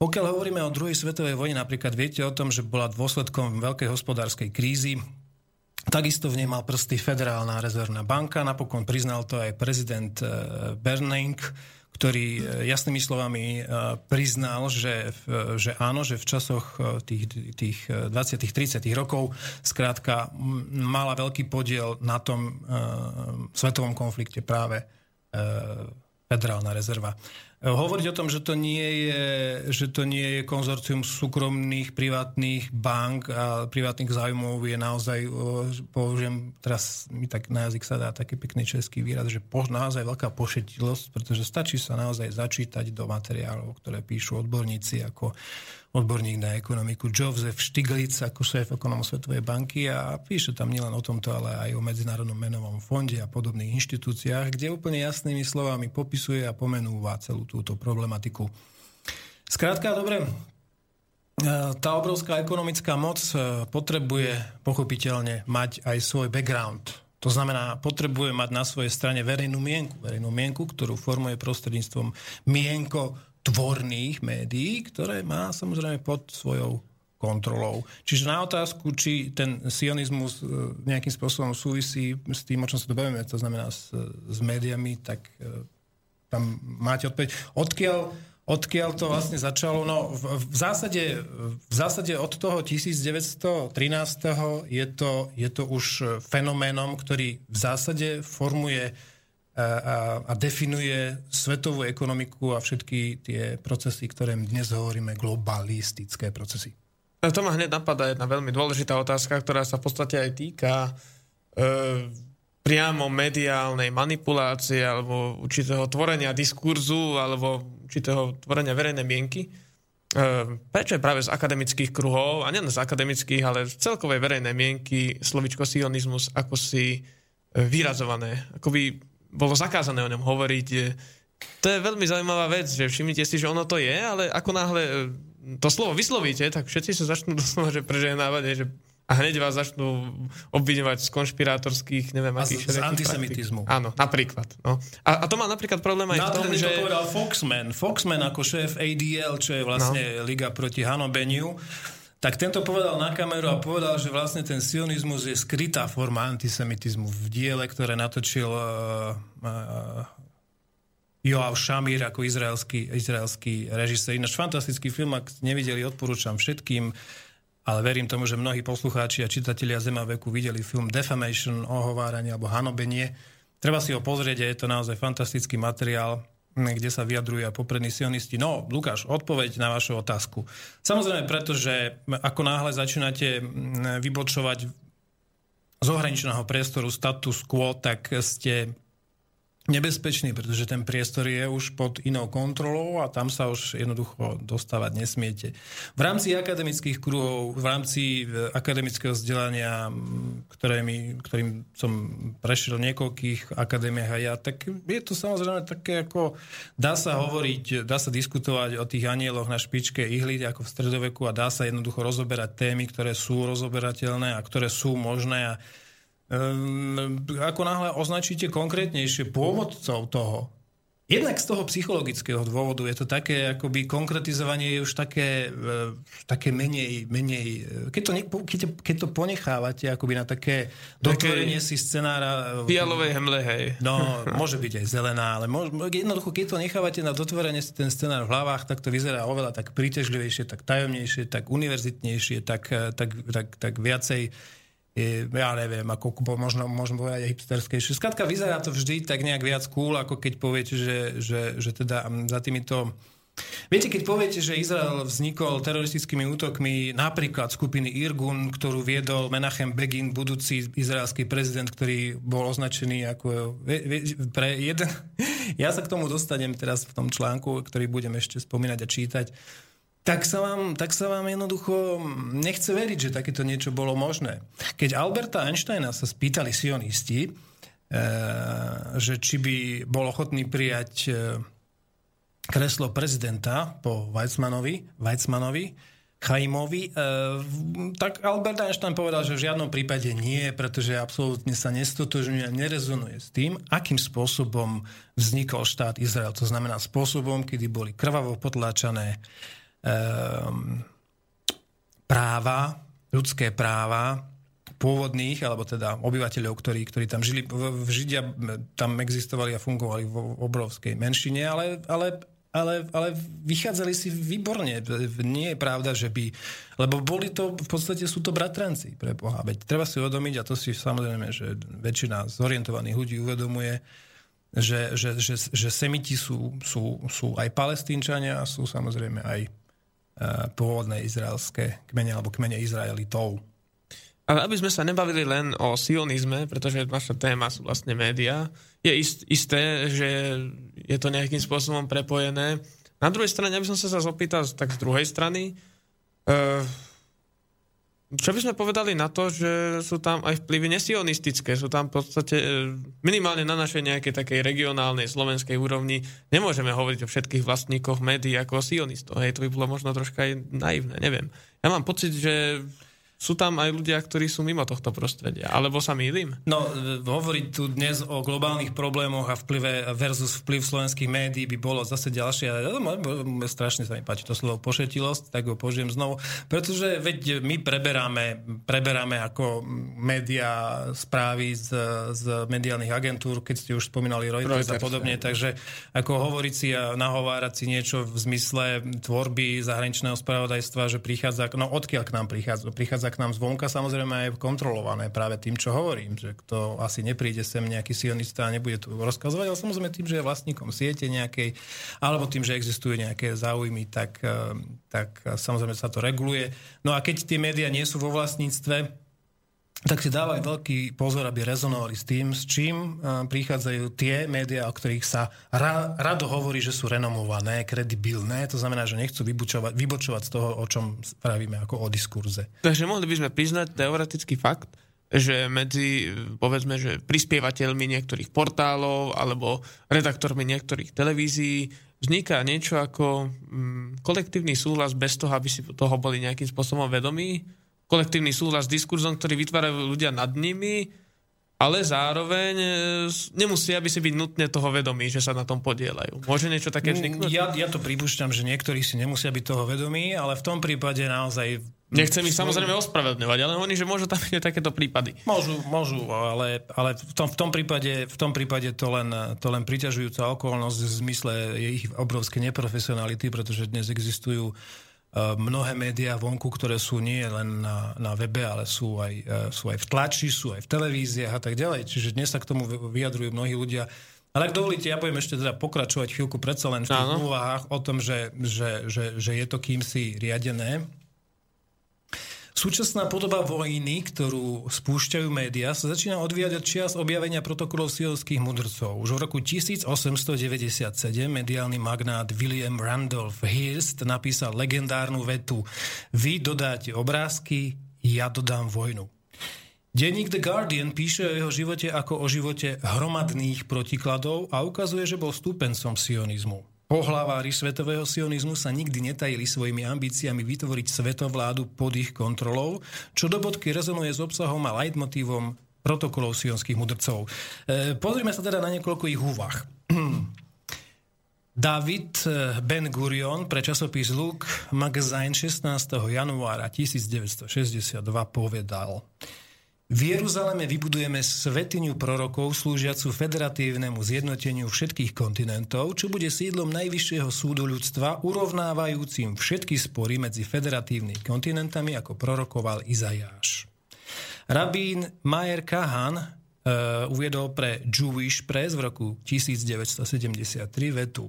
Speaker 2: Pokiaľ hovoríme o druhej svetovej vojne, napríklad viete o tom, že bola dôsledkom veľkej hospodárskej krízy, Takisto v nej mal prsty Federálna rezervná banka, napokon priznal to aj prezident eh, Bernanke, ktorý eh, jasnými slovami eh, priznal, že, že áno, že v časoch tých, tých 20 30 rokov skrátka mala veľký podiel na tom svetovom konflikte práve Federálna rezerva. Hovoriť o tom, že to nie je, že to nie je konzorcium súkromných, privátnych bank a privátnych zájmov je naozaj, použijem teraz mi tak na jazyk sa dá taký pekný český výraz, že po, naozaj veľká pošetilosť, pretože stačí sa naozaj začítať do materiálov, ktoré píšu odborníci ako odborník na ekonomiku Joseph Stiglitz ako šéf ekonomu Svetovej banky a píše tam nielen o tomto, ale aj o Medzinárodnom menovom fonde a podobných inštitúciách, kde úplne jasnými slovami popisuje a pomenúva celú túto problematiku. Skrátka, dobre, e, tá obrovská ekonomická moc e, potrebuje pochopiteľne mať aj svoj background. To znamená, potrebuje mať na svojej strane verejnú mienku. Verejnú mienku, ktorú formuje prostredníctvom mienko tvorných médií, ktoré má samozrejme pod svojou kontrolou. Čiže na otázku, či ten sionizmus e, nejakým spôsobom súvisí s tým, o čom sa to bavíme, to znamená s, s médiami, tak e, tam máte odpoveď. Odkiaľ, odkiaľ to vlastne začalo? No v, v, zásade, v zásade od toho 1913. je to, je to už fenoménom, ktorý v zásade formuje a, a definuje svetovú ekonomiku a všetky tie procesy, ktoré dnes hovoríme, globalistické procesy.
Speaker 4: To ma hneď napadá jedna veľmi dôležitá otázka, ktorá sa v podstate aj týka e, priamo mediálnej manipulácie alebo určitého tvorenia diskurzu alebo určitého tvorenia verejnej mienky. E, prečo je práve z akademických kruhov, a nielen z akademických, ale z celkovej verejnej mienky slovičko sionizmus ako si e, vyrazované, by bolo zakázané o ňom hovoriť. To je veľmi zaujímavá vec, že všimnite si, že ono to je, ale ako náhle e, to slovo vyslovíte, tak všetci sa začnú doslova že preženávať, že a hneď vás začnú obviňovať z konšpirátorských, neviem,
Speaker 2: A
Speaker 4: akých
Speaker 2: z- z antisemitizmu.
Speaker 4: praktík. Áno, napríklad. No. A, a to má napríklad problém aj v tom, že...
Speaker 2: to povedal Foxman. Foxman ako šéf ADL, čo je vlastne no. Liga proti hanobeniu, tak tento povedal na kameru a povedal, že vlastne ten sionizmus je skrytá forma antisemitizmu v diele, ktoré natočil uh, uh, Joav Šamír ako izraelský, izraelský režisér. Ináč fantastický film, ak nevideli, odporúčam všetkým, ale verím tomu, že mnohí poslucháči a čitatelia Zema veku videli film Defamation, ohováranie alebo hanobenie. Treba si ho pozrieť, je to naozaj fantastický materiál, kde sa vyjadrujú aj poprední sionisti. No, Lukáš, odpoveď na vašu otázku. Samozrejme, pretože ako náhle začínate vybočovať z ohraničeného priestoru status quo, tak ste nebezpečný, pretože ten priestor je už pod inou kontrolou a tam sa už jednoducho dostávať nesmiete. V rámci akademických kruhov, v rámci e, akademického vzdelania, m, ktoré mi, ktorým som prešiel niekoľkých akadémiách a ja, tak je to samozrejme také ako, dá sa hovoriť, dá sa diskutovať o tých anieloch na špičke ihly ako v stredoveku a dá sa jednoducho rozoberať témy, ktoré sú rozoberateľné a ktoré sú možné a ako náhle označíte konkrétnejšie pôvodcov toho, jednak z toho psychologického dôvodu je to také, akoby konkretizovanie je už také, uh, také menej, menej keď, to ne, keď, keď to ponechávate akoby na také dotvorenie si scenára
Speaker 4: Fialovej hemle, hej.
Speaker 2: No, môže byť aj zelená, ale môž, jednoducho, keď to nechávate na dotvorenie si ten scenár v hlavách, tak to vyzerá oveľa tak príťažlivejšie, tak tajomnejšie, tak univerzitnejšie, tak, tak, tak, tak viacej je, ja neviem, ako možno, možno povedať aj hipsterskejšie. Skladka vyzerá to vždy tak nejak viac cool, ako keď poviete, že, že, že teda za týmito Viete, keď poviete, že Izrael vznikol teroristickými útokmi napríklad skupiny Irgun, ktorú viedol Menachem Begin, budúci izraelský prezident, ktorý bol označený ako pre jeden... Ja sa k tomu dostanem teraz v tom článku, ktorý budem ešte spomínať a čítať tak sa, vám, tak sa vám jednoducho nechce veriť, že takéto niečo bolo možné. Keď Alberta Einsteina sa spýtali sionisti, e, že či by bol ochotný prijať e, kreslo prezidenta po Weizmanovi, Weizmanovi Chaimovi, e, tak Albert Einstein povedal, že v žiadnom prípade nie, pretože absolútne sa nestotožňuje nerezonuje s tým, akým spôsobom vznikol štát Izrael. To znamená spôsobom, kedy boli krvavo potláčané práva, ľudské práva pôvodných, alebo teda obyvateľov, ktorí, ktorí tam žili. V, v Židia tam existovali a fungovali v obrovskej menšine, ale, ale, ale, ale vychádzali si výborne. Nie je pravda, že by... Lebo boli to, v podstate sú to bratranci pre Boha. Veď treba si uvedomiť, a to si samozrejme, že väčšina zorientovaných ľudí uvedomuje, že, že, že, že semiti sú, sú, sú aj palestínčania sú samozrejme aj pôvodné izraelské kmene alebo kmene Izraelitov.
Speaker 4: Ale aby sme sa nebavili len o sionizme, pretože naša téma sú vlastne médiá, je ist, isté, že je to nejakým spôsobom prepojené. Na druhej strane, aby som sa zase opýtal tak z druhej strany, uh, čo by sme povedali na to, že sú tam aj vplyvy nesionistické, sú tam v podstate e, minimálne na našej nejakej takej regionálnej slovenskej úrovni nemôžeme hovoriť o všetkých vlastníkoch médií ako o sionistov. Hej, to by bolo možno troška aj naivné, neviem. Ja mám pocit, že sú tam aj ľudia, ktorí sú mimo tohto prostredia. Alebo sa mýlim?
Speaker 2: No, hovoriť tu dnes o globálnych problémoch a vplyve versus vplyv slovenských médií by bolo zase ďalšie. Strašne sa mi páči to slovo pošetilosť, tak ho použijem znovu. Pretože veď my preberáme, preberáme ako médiá správy z, z mediálnych agentúr, keď ste už spomínali Reuters, Reuters a podobne. Takže ako hovoriť si a nahovárať si niečo v zmysle tvorby zahraničného spravodajstva, že prichádza, no odkiaľ k nám prichádza? Prichádza k nám zvonka samozrejme aj kontrolované práve tým, čo hovorím, že kto asi nepríde sem nejaký sionista a nebude tu rozkazovať, ale samozrejme tým, že je vlastníkom siete nejakej, alebo tým, že existujú nejaké záujmy, tak, tak samozrejme sa to reguluje. No a keď tie médiá nie sú vo vlastníctve, tak si dávaj veľký pozor, aby rezonovali s tým, s čím prichádzajú tie médiá, o ktorých sa ra, rado hovorí, že sú renomované, kredibilné. To znamená, že nechcú vybočovať, vybočovať z toho, o čom spravíme ako o diskurze.
Speaker 4: Takže mohli by sme priznať teoretický fakt, že medzi, povedzme, že prispievateľmi niektorých portálov alebo redaktormi niektorých televízií vzniká niečo ako mm, kolektívny súhlas bez toho, aby si toho boli nejakým spôsobom vedomí kolektívny súhlas s diskurzom, ktorý vytvárajú ľudia nad nimi, ale zároveň e, nemusí, aby si byť nutne toho vedomí, že sa na tom podielajú. Môže niečo také vzniknúť?
Speaker 2: Ja, ja to pripúšťam, že niektorí si nemusia byť toho vedomí, ale v tom prípade naozaj...
Speaker 4: Nechcem ich samozrejme ospravedlňovať, ale oni, že môžu tam byť takéto prípady.
Speaker 2: Môžu, môžu, ale, ale v, tom, v, tom prípade, v tom prípade to len, to len priťažujúca okolnosť v zmysle ich obrovskej neprofesionality, pretože dnes existujú uh, mnohé médiá vonku, ktoré sú nie len na, na webe, ale sú aj, eh, sú aj v tlači, sú aj v televíziách a tak ďalej. Čiže dnes sa k tomu vyjadrujú mnohí ľudia. Ale ak dovolíte, ja budem ešte teda pokračovať chvíľku predsa len v tých úvahách o tom, že, že, že, že je to kýmsi riadené. Súčasná podoba vojny, ktorú spúšťajú médiá, sa začína odvíjať od čias objavenia protokolov sionských mudrcov. Už v roku 1897 mediálny magnát William Randolph Hearst napísal legendárnu vetu Vy dodáte obrázky, ja dodám vojnu. Denník The Guardian píše o jeho živote ako o živote hromadných protikladov a ukazuje, že bol stúpencom sionizmu. Pohlavári svetového sionizmu sa nikdy netajili svojimi ambíciami vytvoriť svetovládu pod ich kontrolou, čo do bodky rezonuje s obsahom a leitmotívom protokolov sionských mudrcov. E, pozrime sa teda na niekoľko ich úvah. David e, Ben Gurion pre časopis Luke Magazine 16. januára 1962 povedal v Jeruzaleme vybudujeme svetiňu prorokov slúžiacu federatívnemu zjednoteniu všetkých kontinentov, čo bude sídlom Najvyššieho súdu ľudstva, urovnávajúcim všetky spory medzi federatívnymi kontinentami, ako prorokoval Izajáš. Rabín Mayer Kahan uh, uviedol pre Jewish Press v roku 1973 vetu,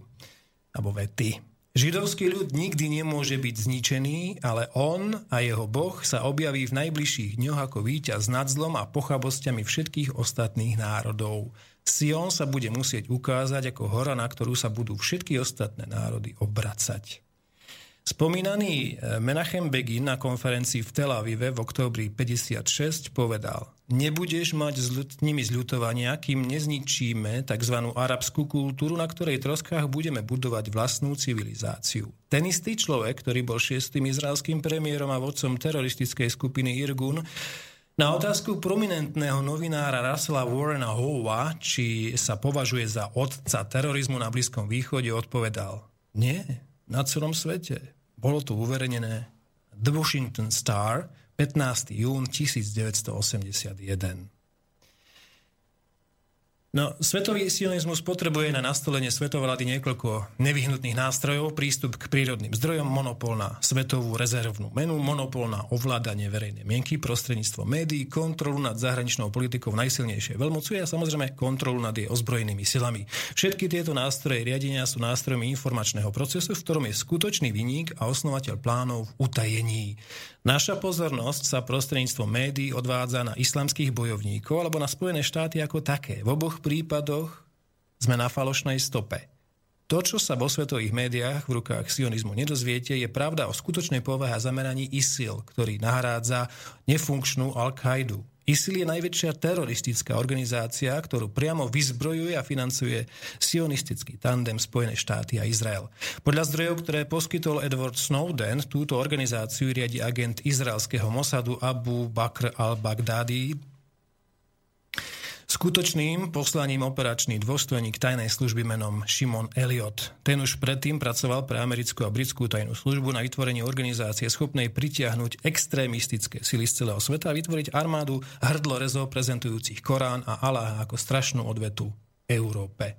Speaker 2: alebo vety. Židovský ľud nikdy nemôže byť zničený, ale on a jeho boh sa objaví v najbližších dňoch ako víťaz nad zlom a pochabosťami všetkých ostatných národov. Sion sa bude musieť ukázať ako hora, na ktorú sa budú všetky ostatné národy obracať. Spomínaný eh, Menachem Begin na konferencii v Tel Avive v októbri 56 povedal Nebudeš mať s nimi zľutovania, kým nezničíme tzv. arabskú kultúru, na ktorej troskách budeme budovať vlastnú civilizáciu. Ten istý človek, ktorý bol šiestým izraelským premiérom a vodcom teroristickej skupiny Irgun, na otázku prominentného novinára Russella Warrena Hova, či sa považuje za otca terorizmu na Blízkom východe, odpovedal Nie, na celom svete. Bolo to uverejnené The Washington Star 15. jún 1981. No, svetový sionizmus potrebuje na nastolenie svetovlády niekoľko nevyhnutných nástrojov, prístup k prírodným zdrojom, monopol na svetovú rezervnú menu, monopol na ovládanie verejnej mienky, prostredníctvo médií, kontrolu nad zahraničnou politikou najsilnejšej veľmoci a samozrejme kontrolu nad jej ozbrojenými silami. Všetky tieto nástroje riadenia sú nástrojmi informačného procesu, v ktorom je skutočný vyník a osnovateľ plánov v utajení. Naša pozornosť sa prostredníctvom médií odvádza na islamských bojovníkov alebo na Spojené štáty ako také. V oboch prípadoch sme na falošnej stope. To, čo sa vo svetových médiách v rukách sionizmu nedozviete, je pravda o skutočnej povahe a zameraní ISIL, ktorý nahrádza nefunkčnú Al-Kaidu. ISIL je najväčšia teroristická organizácia, ktorú priamo vyzbrojuje a financuje sionistický tandem Spojené štáty a Izrael. Podľa zdrojov, ktoré poskytol Edward Snowden, túto organizáciu riadi agent izraelského Mossadu Abu Bakr al-Baghdadi, Skutočným poslaním operačný dôstojník tajnej služby menom Shimon Elliot. Ten už predtým pracoval pre americkú a britskú tajnú službu na vytvorenie organizácie schopnej pritiahnuť extrémistické sily z celého sveta a vytvoriť armádu hrdlorezov prezentujúcich Korán a Allah ako strašnú odvetu Európe.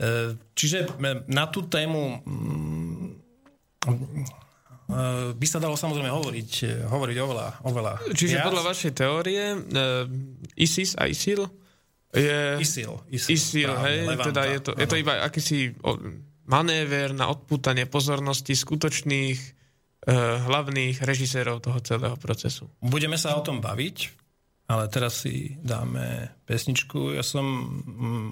Speaker 2: E, čiže na tú tému mm, by sa dalo samozrejme hovoriť, eh, hovoriť oveľa, oveľa
Speaker 4: Čiže viac. podľa vašej teórie uh, ISIS a ISIL je...
Speaker 2: ISIL.
Speaker 4: ISIL, ISIL práve, hej, Levanta, teda je to, je to iba akýsi manéver na odpútanie pozornosti skutočných hlavných režisérov toho celého procesu.
Speaker 2: Budeme sa o tom baviť. Ale teraz si dáme pesničku. Ja som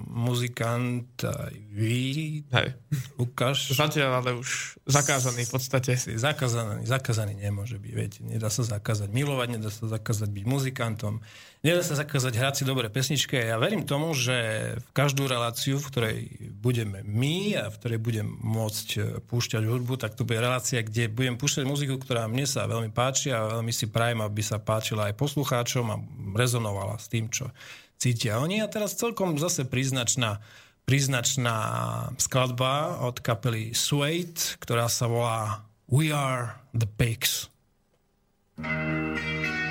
Speaker 2: muzikant aj vy,
Speaker 4: Hej.
Speaker 2: Lukáš.
Speaker 4: Zatiaľ ale už zakázaný v podstate.
Speaker 2: Si zakázaný, zakázaný nemôže byť. Viete, nedá sa zakázať milovať, nedá sa zakázať byť muzikantom, nedá sa zakázať hrať si dobré pesničky. Ja verím tomu, že v každú reláciu, v ktorej
Speaker 5: budeme my a v ktorej budem môcť e, púšťať hudbu, tak to bude relácia, kde budem púšťať muziku, ktorá mne sa veľmi páči a veľmi si prajem, aby sa páčila aj poslucháčom a rezonovala s tým, čo cítia oni. A teraz celkom zase príznačná, príznačná skladba od kapely Suede, ktorá sa volá We Are the Pigs. thank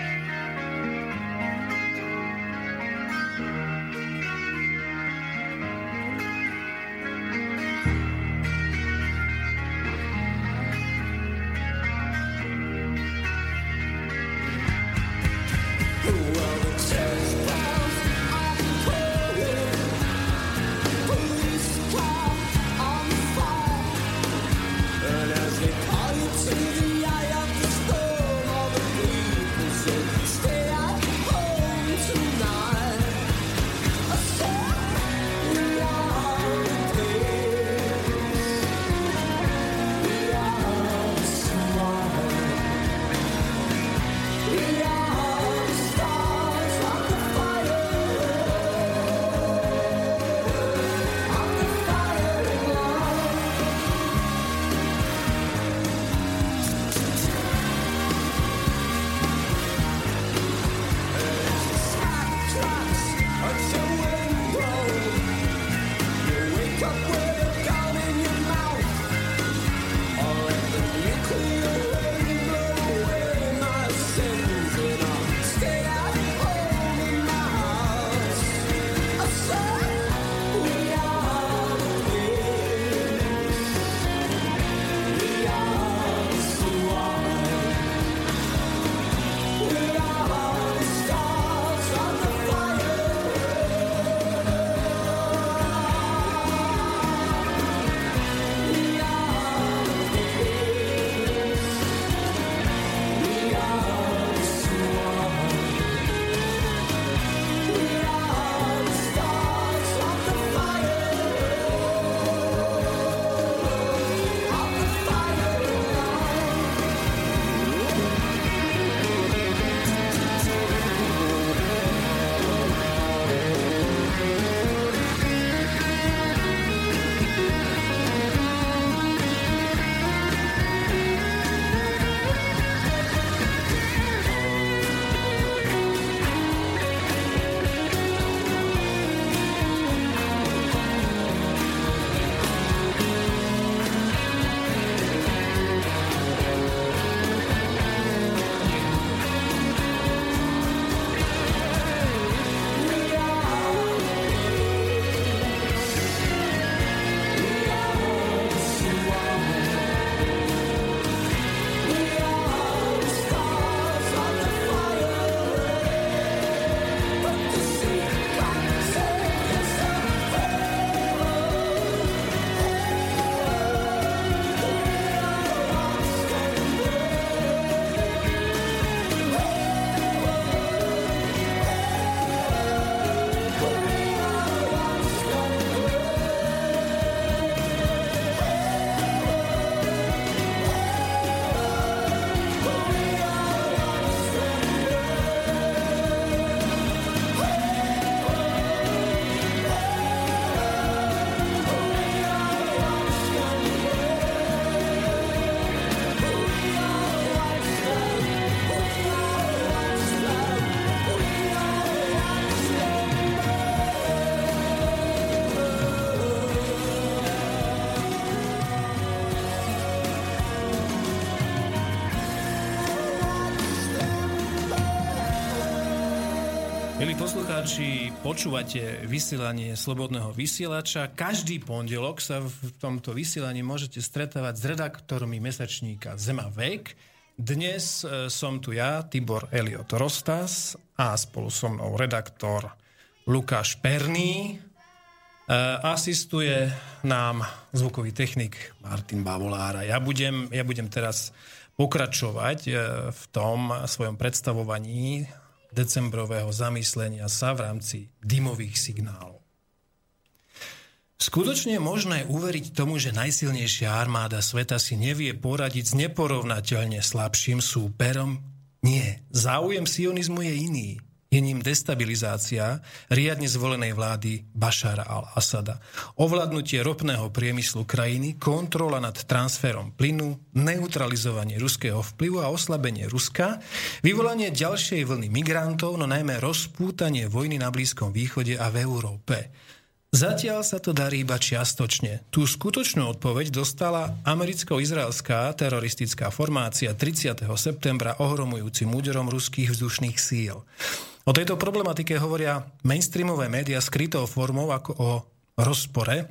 Speaker 5: poslucháči, počúvate vysielanie Slobodného vysielača. Každý pondelok sa v tomto vysielaní môžete stretávať s redaktormi mesačníka Zema Vek. Dnes e, som tu ja, Tibor Eliot Rostas a spolu so mnou redaktor Lukáš Perný. E, asistuje nám zvukový technik Martin Bavolára. Ja budem, ja budem teraz pokračovať e, v tom svojom predstavovaní decembrového zamyslenia sa v rámci dymových signálov. Skutočne je možné uveriť tomu, že najsilnejšia armáda sveta si nevie poradiť s neporovnateľne slabším súperom? Nie. Záujem sionizmu je iný.
Speaker 2: Je ním destabilizácia riadne zvolenej vlády Bašara al-Asada. Ovládnutie ropného priemyslu krajiny, kontrola nad transferom plynu, neutralizovanie ruského vplyvu a oslabenie Ruska, vyvolanie ďalšej vlny migrantov, no najmä rozpútanie vojny na Blízkom východe a v Európe. Zatiaľ sa to darí iba čiastočne. Tú skutočnú odpoveď dostala americko-izraelská teroristická formácia 30. septembra ohromujúcim úderom ruských vzdušných síl. O tejto problematike hovoria mainstreamové médiá skrytou formou ako o rozpore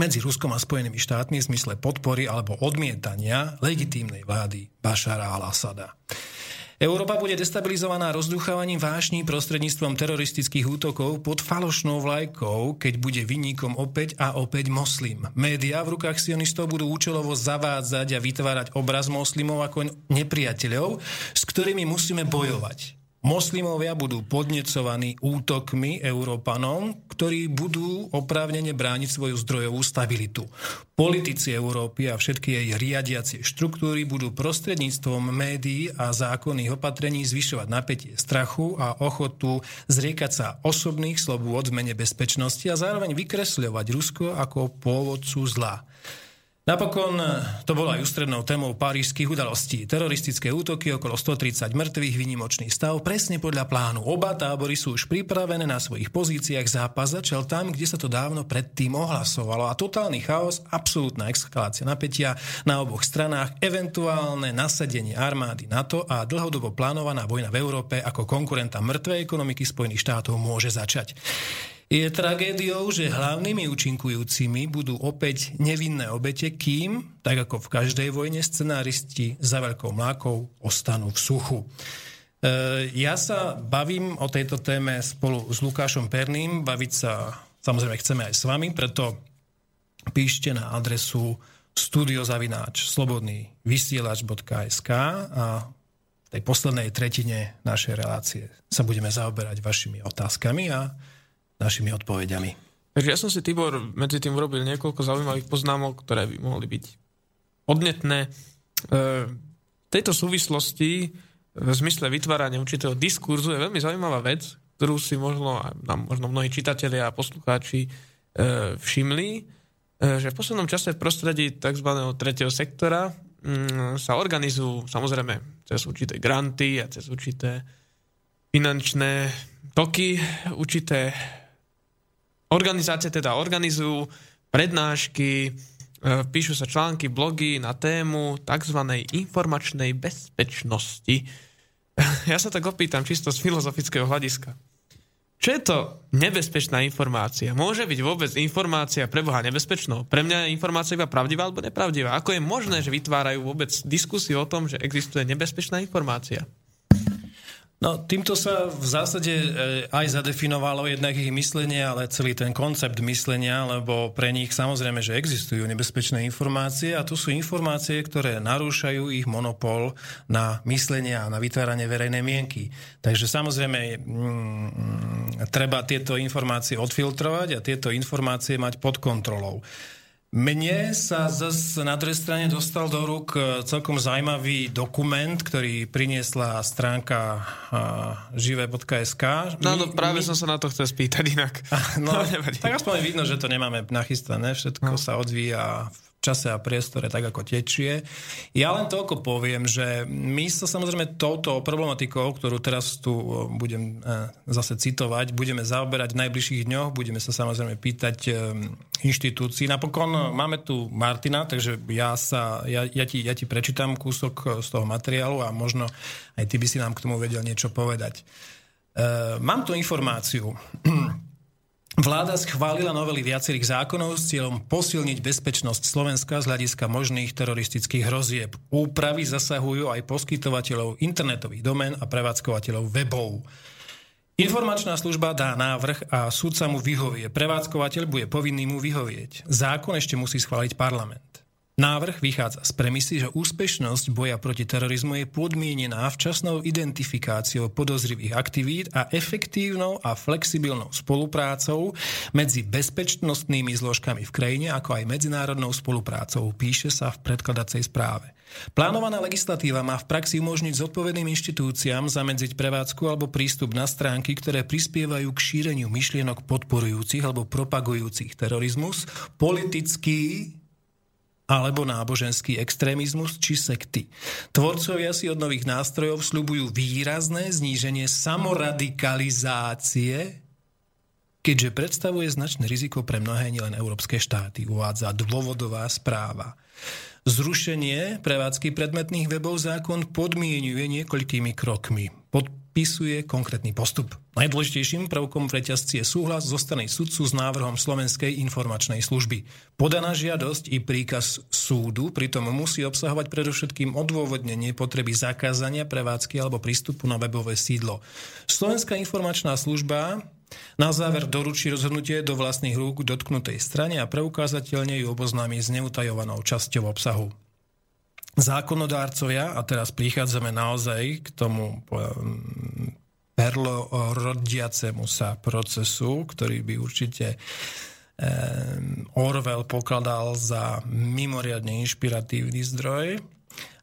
Speaker 2: medzi Ruskom a Spojenými štátmi v zmysle podpory alebo odmietania legitímnej vlády Bašara al-Asada. Európa bude destabilizovaná rozduchávaním vášní prostredníctvom teroristických útokov pod falošnou vlajkou, keď bude vyníkom opäť a opäť moslim. Média v rukách sionistov budú účelovo zavádzať a vytvárať obraz moslimov ako nepriateľov, s ktorými musíme bojovať. Moslimovia budú podnecovaní útokmi Európanom, ktorí budú oprávnene brániť svoju zdrojovú stabilitu. Politici Európy a všetky jej riadiacie štruktúry budú prostredníctvom médií a zákonných opatrení zvyšovať napätie strachu a ochotu zriekať sa osobných slobôd v mene bezpečnosti a zároveň vykresľovať Rusko ako pôvodcu zla. Napokon eh, to bolo aj ústrednou témou parížských udalostí. Teroristické útoky, okolo 130 mŕtvych, výnimočný stav, presne podľa plánu. Oba tábory sú už pripravené na svojich pozíciách. Zápas začal tam, kde sa to dávno predtým ohlasovalo. A totálny chaos, absolútna eskalácia napätia na oboch stranách, eventuálne nasadenie armády NATO a dlhodobo plánovaná vojna v Európe ako konkurenta mŕtvej ekonomiky Spojených štátov môže začať. Je tragédiou, že hlavnými účinkujúcimi budú opäť nevinné obete, kým, tak ako v každej vojne, scenáristi za veľkou mlákou ostanú v suchu. E, ja sa bavím o tejto téme spolu s Lukášom Perným, baviť sa samozrejme chceme aj s vami, preto píšte na adresu studiozavináč slobodný vysielač.sk a v tej poslednej tretine našej relácie sa budeme zaoberať vašimi otázkami a našimi odpovediami.
Speaker 4: Takže ja som si, Tibor, medzi tým urobil niekoľko zaujímavých poznámok, ktoré by mohli byť podnetné. E, v tejto súvislosti v zmysle vytvárania určitého diskurzu je veľmi zaujímavá vec, ktorú si možno, nám možno mnohí čitatelia a poslucháči e, všimli, e, že v poslednom čase v prostredí tzv. tretieho sektora mm, sa organizujú samozrejme cez určité granty a cez určité finančné toky, určité Organizácie teda organizujú prednášky, e, píšu sa články, blogy na tému tzv. informačnej bezpečnosti. Ja sa tak opýtam čisto z filozofického hľadiska. Čo je to nebezpečná informácia? Môže byť vôbec informácia pre Boha nebezpečnou? Pre mňa je informácia iba pravdivá alebo nepravdivá. Ako je možné, že vytvárajú vôbec diskusiu o tom, že existuje nebezpečná informácia?
Speaker 2: No, týmto sa v zásade e, aj zadefinovalo jednak ich myslenie, ale celý ten koncept myslenia, lebo pre nich samozrejme, že existujú nebezpečné informácie a to sú informácie, ktoré narúšajú ich monopol na myslenie a na vytváranie verejnej mienky. Takže samozrejme mm, treba tieto informácie odfiltrovať a tieto informácie mať pod kontrolou. Mne sa zase na druhej strane dostal do rúk e, celkom zaujímavý dokument, ktorý priniesla stránka živé.sk.
Speaker 4: No, no práve my... som sa na to chcel spýtať inak.
Speaker 2: No, no tak aspoň vidno, že to nemáme nachystané, všetko no. sa odvíja v čase a priestore tak, ako tečie. Ja len toľko poviem, že my sa samozrejme touto problematikou, ktorú teraz tu budem e, zase citovať, budeme zaoberať v najbližších dňoch, budeme sa samozrejme pýtať e, inštitúcií. Napokon máme tu Martina, takže ja, sa, ja, ja, ti, ja ti prečítam kúsok z toho materiálu a možno aj ty by si nám k tomu vedel niečo povedať. E, mám tu informáciu. Vláda schválila novely viacerých zákonov s cieľom posilniť bezpečnosť Slovenska z hľadiska možných teroristických hrozieb. Úpravy zasahujú aj poskytovateľov internetových domén a prevádzkovateľov webov. Informačná služba dá návrh a súd sa mu vyhovie. Prevádzkovateľ bude povinný mu vyhovieť. Zákon ešte musí schváliť parlament. Návrh vychádza z premisy, že úspešnosť boja proti terorizmu je podmienená včasnou identifikáciou podozrivých aktivít a efektívnou a flexibilnou spoluprácou medzi bezpečnostnými zložkami v krajine, ako aj medzinárodnou spoluprácou, píše sa v predkladacej správe. Plánovaná legislatíva má v praxi umožniť zodpovedným inštitúciám zamedziť prevádzku alebo prístup na stránky, ktoré prispievajú k šíreniu myšlienok podporujúcich alebo propagujúcich terorizmus, politický alebo náboženský extrémizmus či sekty. Tvorcovia si od nových nástrojov sľubujú výrazné zníženie samoradikalizácie, keďže predstavuje značné riziko pre mnohé nielen európske štáty, uvádza dôvodová správa. Zrušenie prevádzky predmetných webov zákon podmienuje niekoľkými krokmi. Pod vpisuje konkrétny postup. Najdôležitejším prvkom v reťazci je súhlas zo strany sudcu s návrhom Slovenskej informačnej služby. Podaná žiadosť i príkaz súdu pritom musí obsahovať predovšetkým odôvodnenie potreby zakázania prevádzky alebo prístupu na webové sídlo. Slovenská informačná služba na záver doručí rozhodnutie do vlastných rúk dotknutej strane a preukázateľne ju oboznámi s neutajovanou časťou obsahu zákonodárcovia, a teraz prichádzame naozaj k tomu perlo rodiacemu sa procesu, ktorý by určite Orwell pokladal za mimoriadne inšpiratívny zdroj.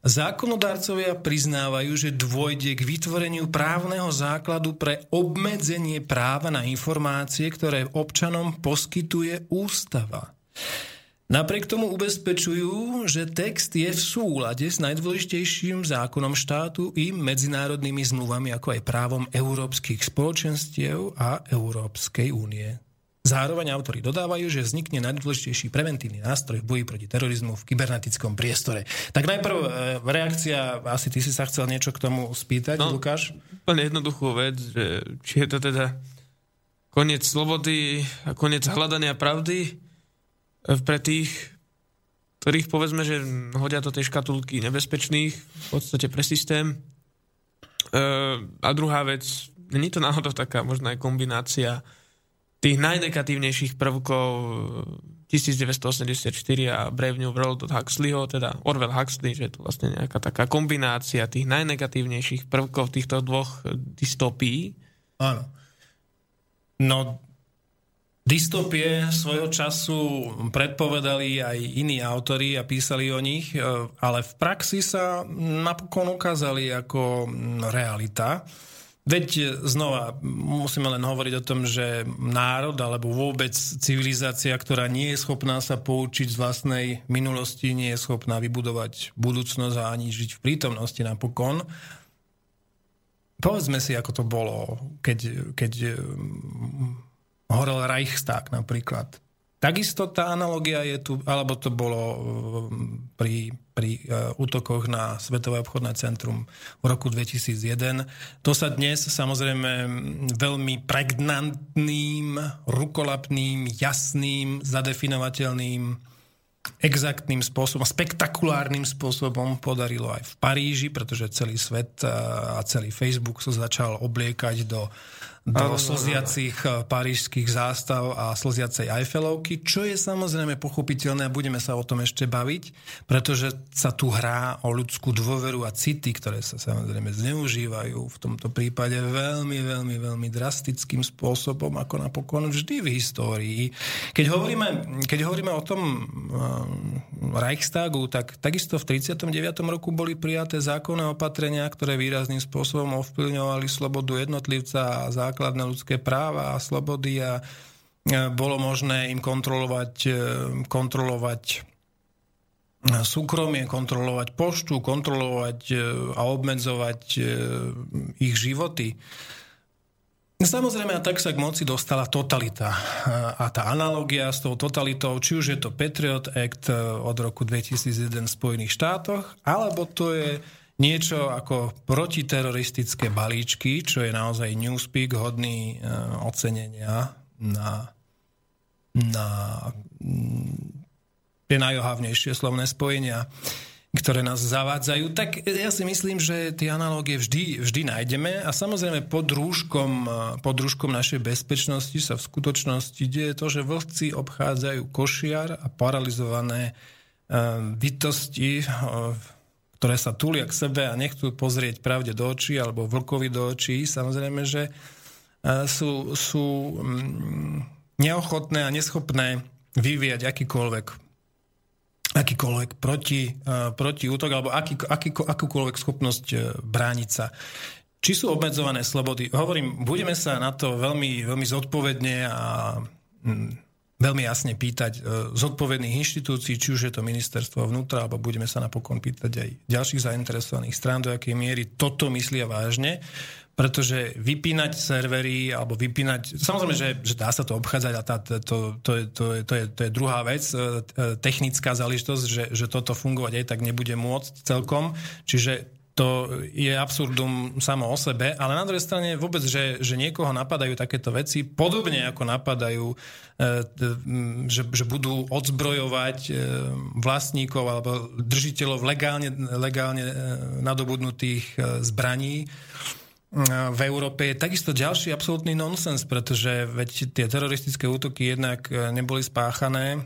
Speaker 2: Zákonodárcovia priznávajú, že dôjde k vytvoreniu právneho základu pre obmedzenie práva na informácie, ktoré občanom poskytuje ústava. Napriek tomu ubezpečujú, že text je v súlade s najdôležitejším zákonom štátu i medzinárodnými zmluvami, ako aj právom európskych spoločenstiev a Európskej únie. Zároveň autori dodávajú, že vznikne najdôležitejší preventívny nástroj v boji proti terorizmu v kybernetickom priestore. Tak najprv e, reakcia, asi ty si sa chcel niečo k tomu spýtať, no, Lukáš?
Speaker 4: Úplne jednoduchú vec, že či je to teda koniec slobody a koniec hľadania pravdy, pre tých, ktorých povedzme, že hodia do tej škatulky nebezpečných, v podstate pre systém. E, a druhá vec, není to náhodou taká možná aj kombinácia tých najnegatívnejších prvkov 1984 a Brave New World od Huxleyho, teda Orwell Huxley, že je to vlastne nejaká taká kombinácia tých najnegatívnejších prvkov týchto dvoch dystopí.
Speaker 2: Áno. No, Dystopie svojho času predpovedali aj iní autori a písali o nich, e, ale v praxi sa napokon ukázali ako realita. Veď znova musíme len hovoriť o tom, že národ alebo vôbec civilizácia, ktorá nie je schopná sa poučiť z vlastnej minulosti, nie je schopná vybudovať budúcnosť a ani žiť v prítomnosti napokon. Povedzme si, ako to bolo, keď, keď horel Reichstag napríklad. Takisto tá analogia je tu, alebo to bolo um, pri, pri uh, útokoch na Svetové obchodné centrum v roku 2001. To sa dnes samozrejme veľmi pregnantným, rukolapným, jasným, zadefinovateľným exaktným spôsobom, spektakulárnym spôsobom podarilo aj v Paríži, pretože celý svet uh, a celý Facebook sa začal obliekať do do slziacich eh, parížských zástav a slziacej Eiffelovky, čo je samozrejme pochopiteľné a budeme sa o tom ešte baviť, pretože sa tu hrá o ľudskú dôveru a city, ktoré sa samozrejme zneužívajú v tomto prípade veľmi, veľmi, veľmi drastickým spôsobom, ako napokon vždy v histórii. Keď hovoríme, keď hovoríme o tom um, Reichstagu, tak takisto v 39. roku boli prijaté zákonné opatrenia, ktoré výrazným spôsobom ovplyvňovali slobodu jednotlivca a základné ľudské práva a slobody a bolo možné im kontrolovať, e, kontrolovať e, súkromie, kontrolovať poštu, kontrolovať e, a obmedzovať ich životy. Samozrejme, a tak sa k moci dostala totalita. A tá analogia s tou totalitou, či už je to Patriot Act od roku 2001 v Spojených štátoch, alebo to je niečo ako protiteroristické balíčky, čo je naozaj newspeak hodný e, ocenenia na, na mm, tie najohavnejšie slovné spojenia, ktoré nás zavádzajú, tak ja si myslím, že tie analógie vždy, vždy nájdeme a samozrejme pod rúškom, e, pod rúškom našej bezpečnosti sa v skutočnosti deje to, že vlhci obchádzajú košiar a paralizované bytosti, ktoré sa tulia k sebe a nechcú pozrieť pravde do očí alebo vlkovi do očí, samozrejme, že sú, sú mm, neochotné a neschopné vyvíjať akýkoľvek akýkoľvek proti, proti útok alebo aký, aký, akúkoľvek schopnosť brániť sa. Či sú obmedzované slobody? Hovorím, budeme sa na to veľmi, veľmi zodpovedne a mm, veľmi jasne pýtať e, zodpovedných inštitúcií, či už je to ministerstvo vnútra, alebo budeme sa napokon pýtať aj ďalších zainteresovaných strán, do akej miery toto myslia vážne, pretože vypínať servery alebo vypínať, samozrejme, že, že dá sa to obchádzať a tá, to, to, je, to, to, je, to je druhá vec, e, e, technická záležitosť, že, že toto fungovať aj tak nebude môcť celkom, čiže to je absurdum samo o sebe, ale na druhej strane vôbec, že, že niekoho napadajú takéto veci, podobne ako napadajú, e, že, že budú odzbrojovať e, vlastníkov alebo držiteľov legálne, legálne e, nadobudnutých zbraní v Európe. Je takisto ďalší absolútny nonsens, pretože veď tie teroristické útoky jednak neboli spáchané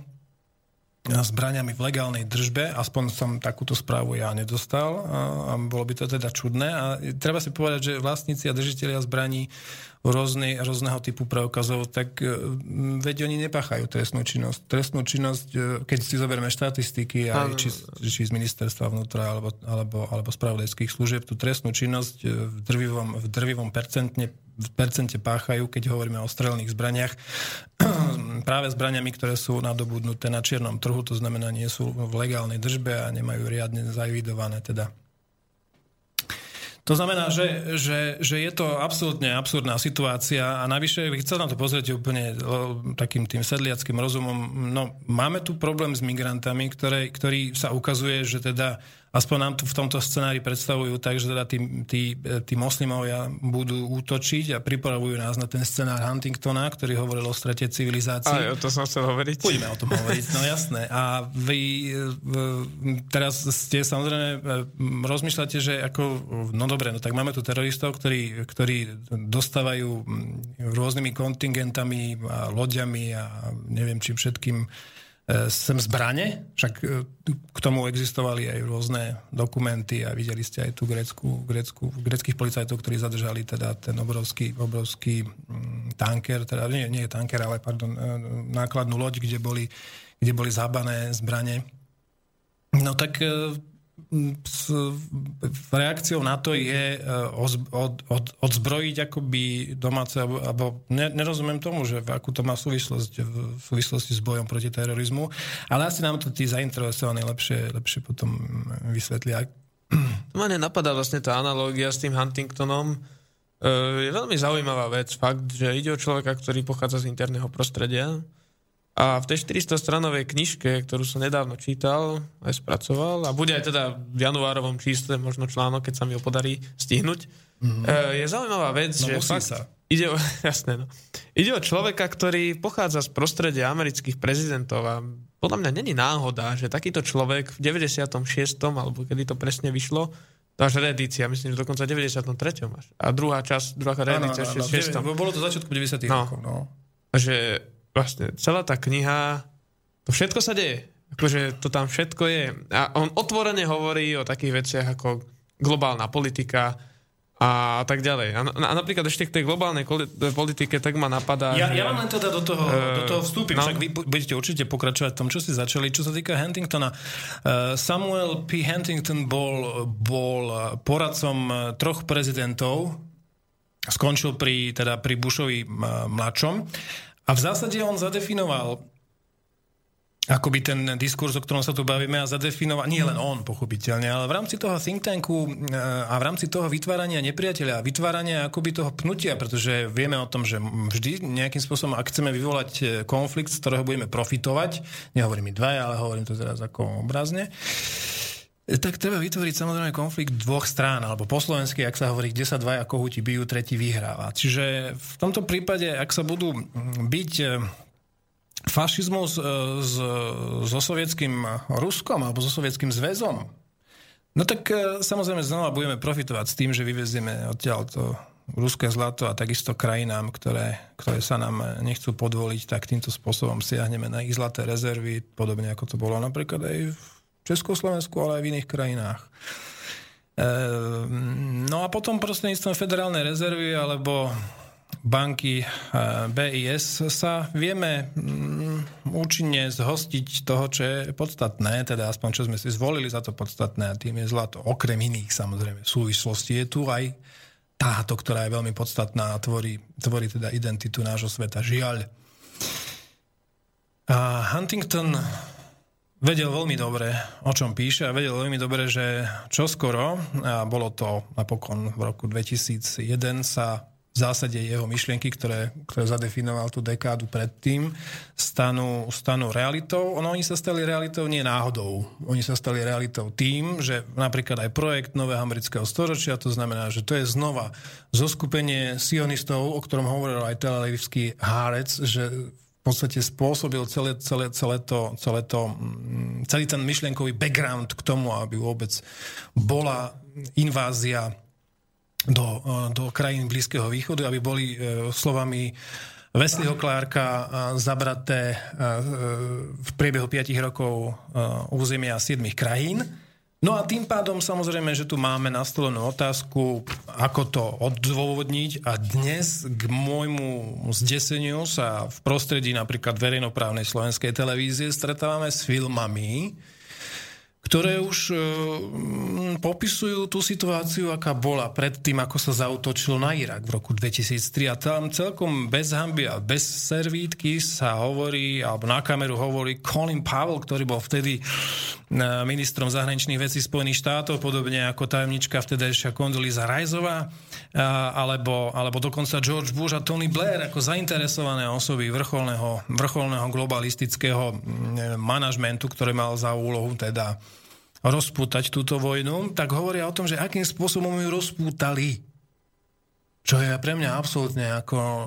Speaker 2: zbraniami v legálnej držbe, aspoň som takúto správu ja nedostal a, bolo by to teda čudné. A treba si povedať, že vlastníci a držiteľia zbraní rôzny, rôzneho typu preukazov, tak e, veď oni nepáchajú trestnú činnosť. Trestnú činnosť, e, keď si zoberieme štatistiky, aj či, či z ministerstva vnútra alebo, alebo, alebo spravodajských služieb, tú trestnú činnosť e, v drvivom, v drvivom percentne, v percente páchajú, keď hovoríme o strelných zbraniach, práve zbraniami, ktoré sú nadobudnuté na čiernom trhu, to znamená, nie sú v legálnej držbe a nemajú riadne zavidované teda. To znamená, že, že, že je to absolútne absurdná situácia a navyše, keď sa na to pozriete úplne takým tým sedliackým rozumom, no máme tu problém s migrantami, ktoré, ktorý sa ukazuje, že teda aspoň nám tu v tomto scenári predstavujú tak, že teda tí, tí, tí moslimovia budú útočiť a pripravujú nás na ten scenár Huntingtona, ktorý hovoril o strete civilizácií.
Speaker 4: Aj, o to som chcel hovoriť.
Speaker 2: Budeme o tom hovoriť, no jasné. A vy teraz ste samozrejme rozmýšľate, že ako, no dobre, no tak máme tu teroristov, ktorí, ktorí dostávajú rôznymi kontingentami a loďami a neviem čím všetkým sem zbrane, však e, k tomu existovali aj rôzne dokumenty a videli ste aj tú grécku, grécku, greckých policajtov, ktorí zadržali teda ten obrovský, obrovský mm, tanker, teda nie, nie tanker, ale pardon, e, nákladnú loď, kde boli, kde boli zábané zbrane. No tak reakciou na to je od, od, odzbrojiť akoby domáce, alebo ne, nerozumiem tomu, že akú to má súvislosť v súvislosti s bojom proti terorizmu, ale asi nám to tí zainteresovaní lepšie, lepšie potom vysvetlia.
Speaker 4: To ma nenapadá vlastne tá analógia s tým Huntingtonom. E, je veľmi zaujímavá vec, fakt, že ide o človeka, ktorý pochádza z interného prostredia, a v tej 400-stranovej knižke, ktorú som nedávno čítal, aj spracoval, a bude aj teda v januárovom čísle možno článok, keď sa mi ho podarí stihnúť, mm-hmm. je zaujímavá vec, no, že fakt, sa. Ide o, jasné, no. ide o človeka, ktorý pochádza z prostredia amerických prezidentov a podľa mňa není náhoda, že takýto človek v 96. alebo kedy to presne vyšlo, to až reedícia, myslím, že dokonca 93. až. A druhá časť, druhá reedícia v 6.
Speaker 2: Bolo to začiatku 90. No. rokov, no.
Speaker 4: Že vlastne celá tá kniha, to všetko sa deje. Akože to tam všetko je. A on otvorene hovorí o takých veciach ako globálna politika, a tak ďalej. A, a napríklad ešte k tej globálnej politike, tak ma napadá...
Speaker 2: Ja, že, ja vám len teda do toho, uh, do toho vstúpim, no. však vy budete určite pokračovať v tom, čo ste začali. Čo sa týka Huntingtona, uh, Samuel P. Huntington bol, bol poradcom troch prezidentov, skončil pri, teda pri Bushovi mladšom a v zásade on zadefinoval akoby ten diskurs, o ktorom sa tu bavíme a zadefinoval, nie len on pochopiteľne, ale v rámci toho think tanku e, a v rámci toho vytvárania nepriateľa, vytvárania akoby toho pnutia, pretože vieme o tom, že vždy nejakým spôsobom, ak chceme vyvolať e, konflikt, z ktorého budeme profitovať, nehovorím mi dvaja, ale hovorím to teraz ako obrazne, tak treba vytvoriť samozrejme konflikt dvoch strán, alebo po slovensky, ak sa hovorí, kde sa dvaja kohúti bijú, tretí vyhráva. Čiže v tomto prípade, ak sa budú byť e, fašizmus e, so sovietským Ruskom alebo so sovietským zväzom, no tak e, samozrejme znova budeme profitovať s tým, že vyvezieme odtiaľ to ruské zlato a takisto krajinám, ktoré, ktoré sa nám nechcú podvoliť, tak týmto spôsobom siahneme na ich zlaté rezervy, podobne ako to bolo napríklad aj v Československu, ale aj v iných krajinách. Ehm, no a potom prostredníctvom federálnej rezervy alebo banky eh, BIS sa vieme mm, účinne zhostiť toho, čo je podstatné, teda aspoň čo sme si zvolili za to podstatné a tým je zlato. Okrem iných samozrejme súvislosti je tu aj táto, ktorá je veľmi podstatná a tvorí, tvorí teda identitu nášho sveta. Žiaľ. A Huntington vedel veľmi dobre, o čom píše a vedel veľmi dobre, že čoskoro, a bolo to napokon v roku 2001, sa v zásade jeho myšlienky, ktoré, ktoré zadefinoval tú dekádu predtým, stanú, stanú realitou. Ono, oni sa stali realitou nie náhodou. Oni sa stali realitou tým, že napríklad aj projekt Nového amerického storočia, to znamená, že to je znova zoskupenie sionistov, o ktorom hovoril aj telalevský Hárec, že podstate spôsobil celé, celé, celé, to, celé to, mm, celý ten myšlienkový background k tomu, aby vôbec bola invázia do, e, do krajín Blízkeho východu, aby boli e, slovami Wesleyho Clarka e, zabraté v priebehu 5 rokov územia 7 krajín. No a tým pádom samozrejme, že tu máme nastolenú otázku, ako to odôvodniť a dnes k môjmu zdeseniu sa v prostredí napríklad verejnoprávnej slovenskej televízie stretávame s filmami, ktoré už e, popisujú tú situáciu, aká bola pred tým, ako sa zautočilo na Irak v roku 2003. A tam celkom bez hamby a bez servítky sa hovorí, alebo na kameru hovorí Colin Powell, ktorý bol vtedy e, ministrom zahraničných vecí Spojených štátov, podobne ako tajomnička vtedajšia Kondoliza Rajzová, alebo, alebo dokonca George Bush a Tony Blair ako zainteresované osoby vrcholného, vrcholného globalistického manažmentu, ktoré mal za úlohu teda rozpútať túto vojnu, tak hovoria o tom, že akým spôsobom ju rozpútali čo je pre mňa absolútne ako e,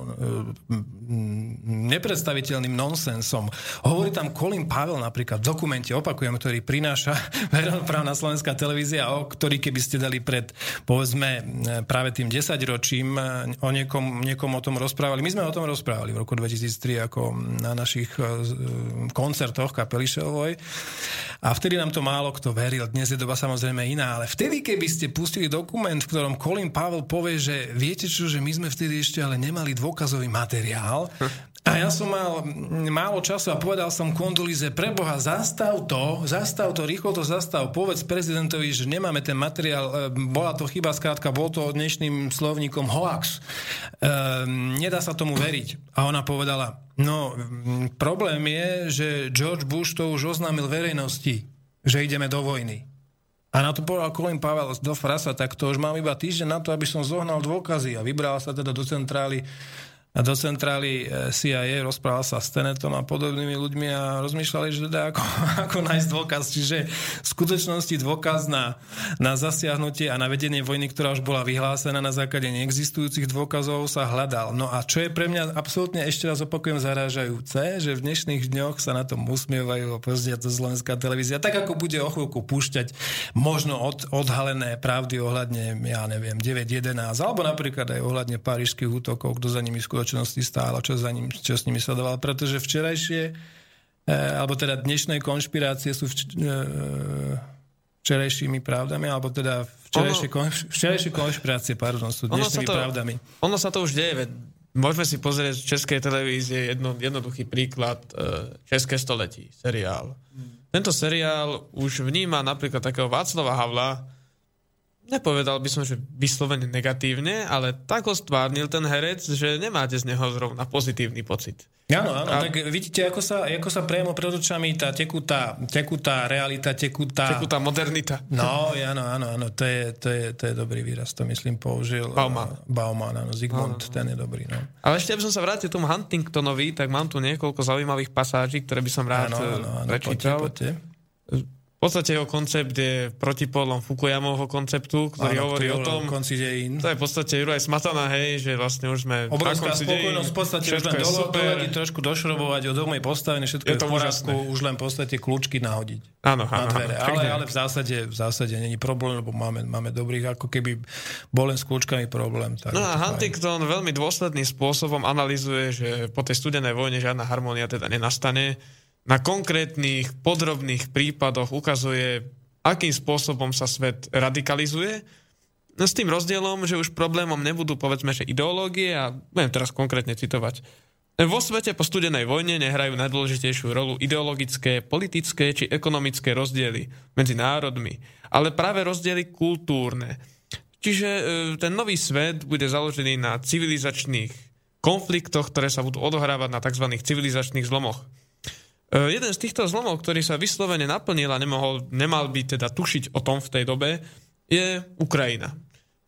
Speaker 2: nepredstaviteľným nonsensom. Hovorí tam Colin Pavel napríklad v dokumente, opakujem, ktorý prináša verejnoprávna slovenská televízia, o ktorý keby ste dali pred, povedzme, e, práve tým 10 ročím e, o niekom, niekom o tom rozprávali. My sme o tom rozprávali v roku 2003 ako na našich koncertoch kapely Šelvoj. A vtedy nám to málo kto veril. Dnes je doba samozrejme iná, ale vtedy, keby ste pustili dokument, v ktorom Colin Pavel povie, že viete čo, že my sme vtedy ešte ale nemali dôkazový materiál a ja som mal málo času a povedal som Kondolize, preboha, zastav to, zastav to, rýchlo to zastav, povedz prezidentovi, že nemáme ten materiál, e, bola to chyba, skrátka, bol to dnešným slovníkom hoax. Ehm, nedá sa tomu veriť. A ona povedala, no, problém je, že George Bush to už oznámil verejnosti, že ideme do vojny. A na to povedal Colin Pavel do frasa, tak to už mám iba týždeň na to, aby som zohnal dôkazy. A vybral sa teda do centrály do centrály e, CIA, rozprával sa s Tenetom a podobnými ľuďmi a rozmýšľali, že teda ako, ako nájsť dôkaz. Čiže v skutočnosti dôkaz na, na zasiahnutie a na vedenie vojny, ktorá už bola vyhlásená na základe neexistujúcich dôkazov, sa hľadal. No a čo je pre mňa absolútne ešte raz opakujem zarážajúce, že v dnešných dňoch sa na tom usmievajú pozrieť to slovenská televízia, tak ako bude o chvíľku púšťať možno od, odhalené pravdy ohľadne, ja neviem, 9.11, alebo napríklad aj ohľadne parížských útokov, kto za nimi skutočne spoločnosti stála, čo, za ním, čo s nimi sledoval, pretože včerajšie, e, alebo teda dnešné konšpirácie sú vč, e, včerajšími pravdami, alebo teda včerajšie, ono, včerajšie konšpirácie, pardon, sú dnešnými
Speaker 4: to,
Speaker 2: pravdami.
Speaker 4: Ono sa to už deje, veď môžeme si pozrieť v Českej televízie jedno, jednoduchý príklad e, České století, seriál. Hmm. Tento seriál už vníma napríklad takého Václava Havla, nepovedal by som, že vyslovene negatívne, ale tak ho stvárnil ten herec, že nemáte z neho zrovna pozitívny pocit.
Speaker 2: Áno, áno, a... tak vidíte, ako sa, ako sa priamo pred očami tá tekutá, tekutá realita, tekutá...
Speaker 4: Tekutá modernita.
Speaker 2: No, áno, áno, áno, to je, to, je, to je dobrý výraz, to myslím použil...
Speaker 4: Bauman.
Speaker 2: Bauman, áno, Zigmund, áno. ten je dobrý, no.
Speaker 4: Ale ešte, aby som sa vrátil tomu Huntingtonovi, tak mám tu niekoľko zaujímavých pasáží, ktoré by som rád áno, áno, áno, prečítal. Poďte, poďte. V podstate jeho koncept je protipolom Fukuyamovho konceptu, ktorý Áno, hovorí o tom...
Speaker 2: konci dejín.
Speaker 4: To je v podstate Juraj Smatana, hej, že vlastne už sme
Speaker 2: Obrovská spokojnosť, v podstate už len dolotovať, trošku došrobovať, od domu je postavené, všetko je, je v poriadku, už len v podstate kľúčky nahodiť.
Speaker 4: Áno, áno,
Speaker 2: áno, ale, ale v zásade, v zásade není problém, lebo máme, máme dobrých, ako keby bol len s kľúčkami problém. Tak
Speaker 4: no a Huntington fajn. veľmi dôsledným spôsobom analizuje, že po tej studenej vojne žiadna harmónia teda nenastane, na konkrétnych podrobných prípadoch ukazuje, akým spôsobom sa svet radikalizuje. No s tým rozdielom, že už problémom nebudú povedzme, že ideológie a budem teraz konkrétne citovať. Vo svete po studenej vojne nehrajú najdôležitejšiu rolu ideologické, politické či ekonomické rozdiely medzi národmi, ale práve rozdiely kultúrne. Čiže e, ten nový svet bude založený na civilizačných konfliktoch, ktoré sa budú odohrávať na tzv. civilizačných zlomoch. E, jeden z týchto zlomov, ktorý sa vyslovene naplnil a nemohol, nemal by teda tušiť o tom v tej dobe, je Ukrajina.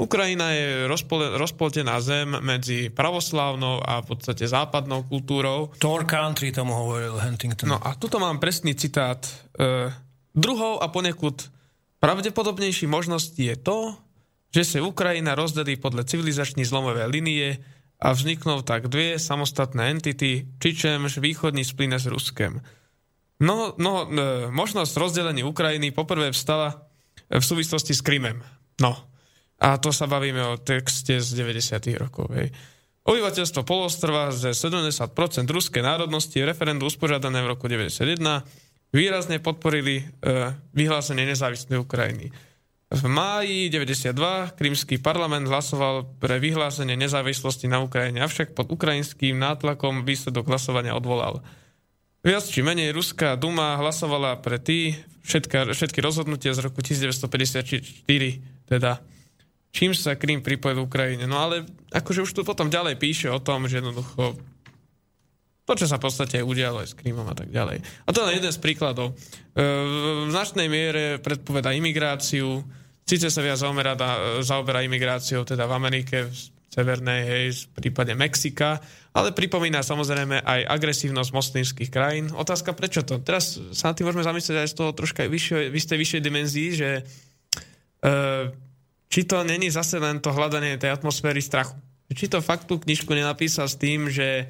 Speaker 4: Ukrajina je rozpol, rozpoltená zem medzi pravoslávnou a v podstate západnou kultúrou.
Speaker 2: Tor country tomu hovoril Huntington.
Speaker 4: No a tuto mám presný citát. E, druhou a ponekud pravdepodobnejší možností je to, že sa Ukrajina rozdelí podľa civilizačnej zlomové linie a vzniknú tak dve samostatné entity, čičemž východní splyne s Ruskem. No, no, e, možnosť rozdelenia Ukrajiny poprvé vstala v súvislosti s Krymem. No, a to sa bavíme o texte z 90. rokov. Hej. Obyvateľstvo polostrova ze 70% ruskej národnosti referendum usporiadané v roku 91 výrazne podporili e, vyhlásenie nezávislej Ukrajiny. V máji 92 krímsky parlament hlasoval pre vyhlásenie nezávislosti na Ukrajine, avšak pod ukrajinským nátlakom výsledok hlasovania odvolal. Viac či menej Ruská duma hlasovala pre tý všetka, všetky rozhodnutia z roku 1954, teda čím sa Krím pripojil Ukrajine. No ale akože už tu potom ďalej píše o tom, že jednoducho to, čo sa v podstate udialo aj s Krímom a tak ďalej. A to je jeden z príkladov. E, v značnej miere predpoveda imigráciu, Sice sa viac zaoberá, zaoberá imigráciou teda v Amerike, v Severnej, hej, v prípade Mexika, ale pripomína samozrejme aj agresívnosť moslimských krajín. Otázka, prečo to? Teraz sa na tým môžeme zamyslieť aj z toho troška vyššie, v istej vyššej dimenzii, že e, či to není zase len to hľadanie tej atmosféry strachu. Či to fakt tú knižku nenapísal s tým, že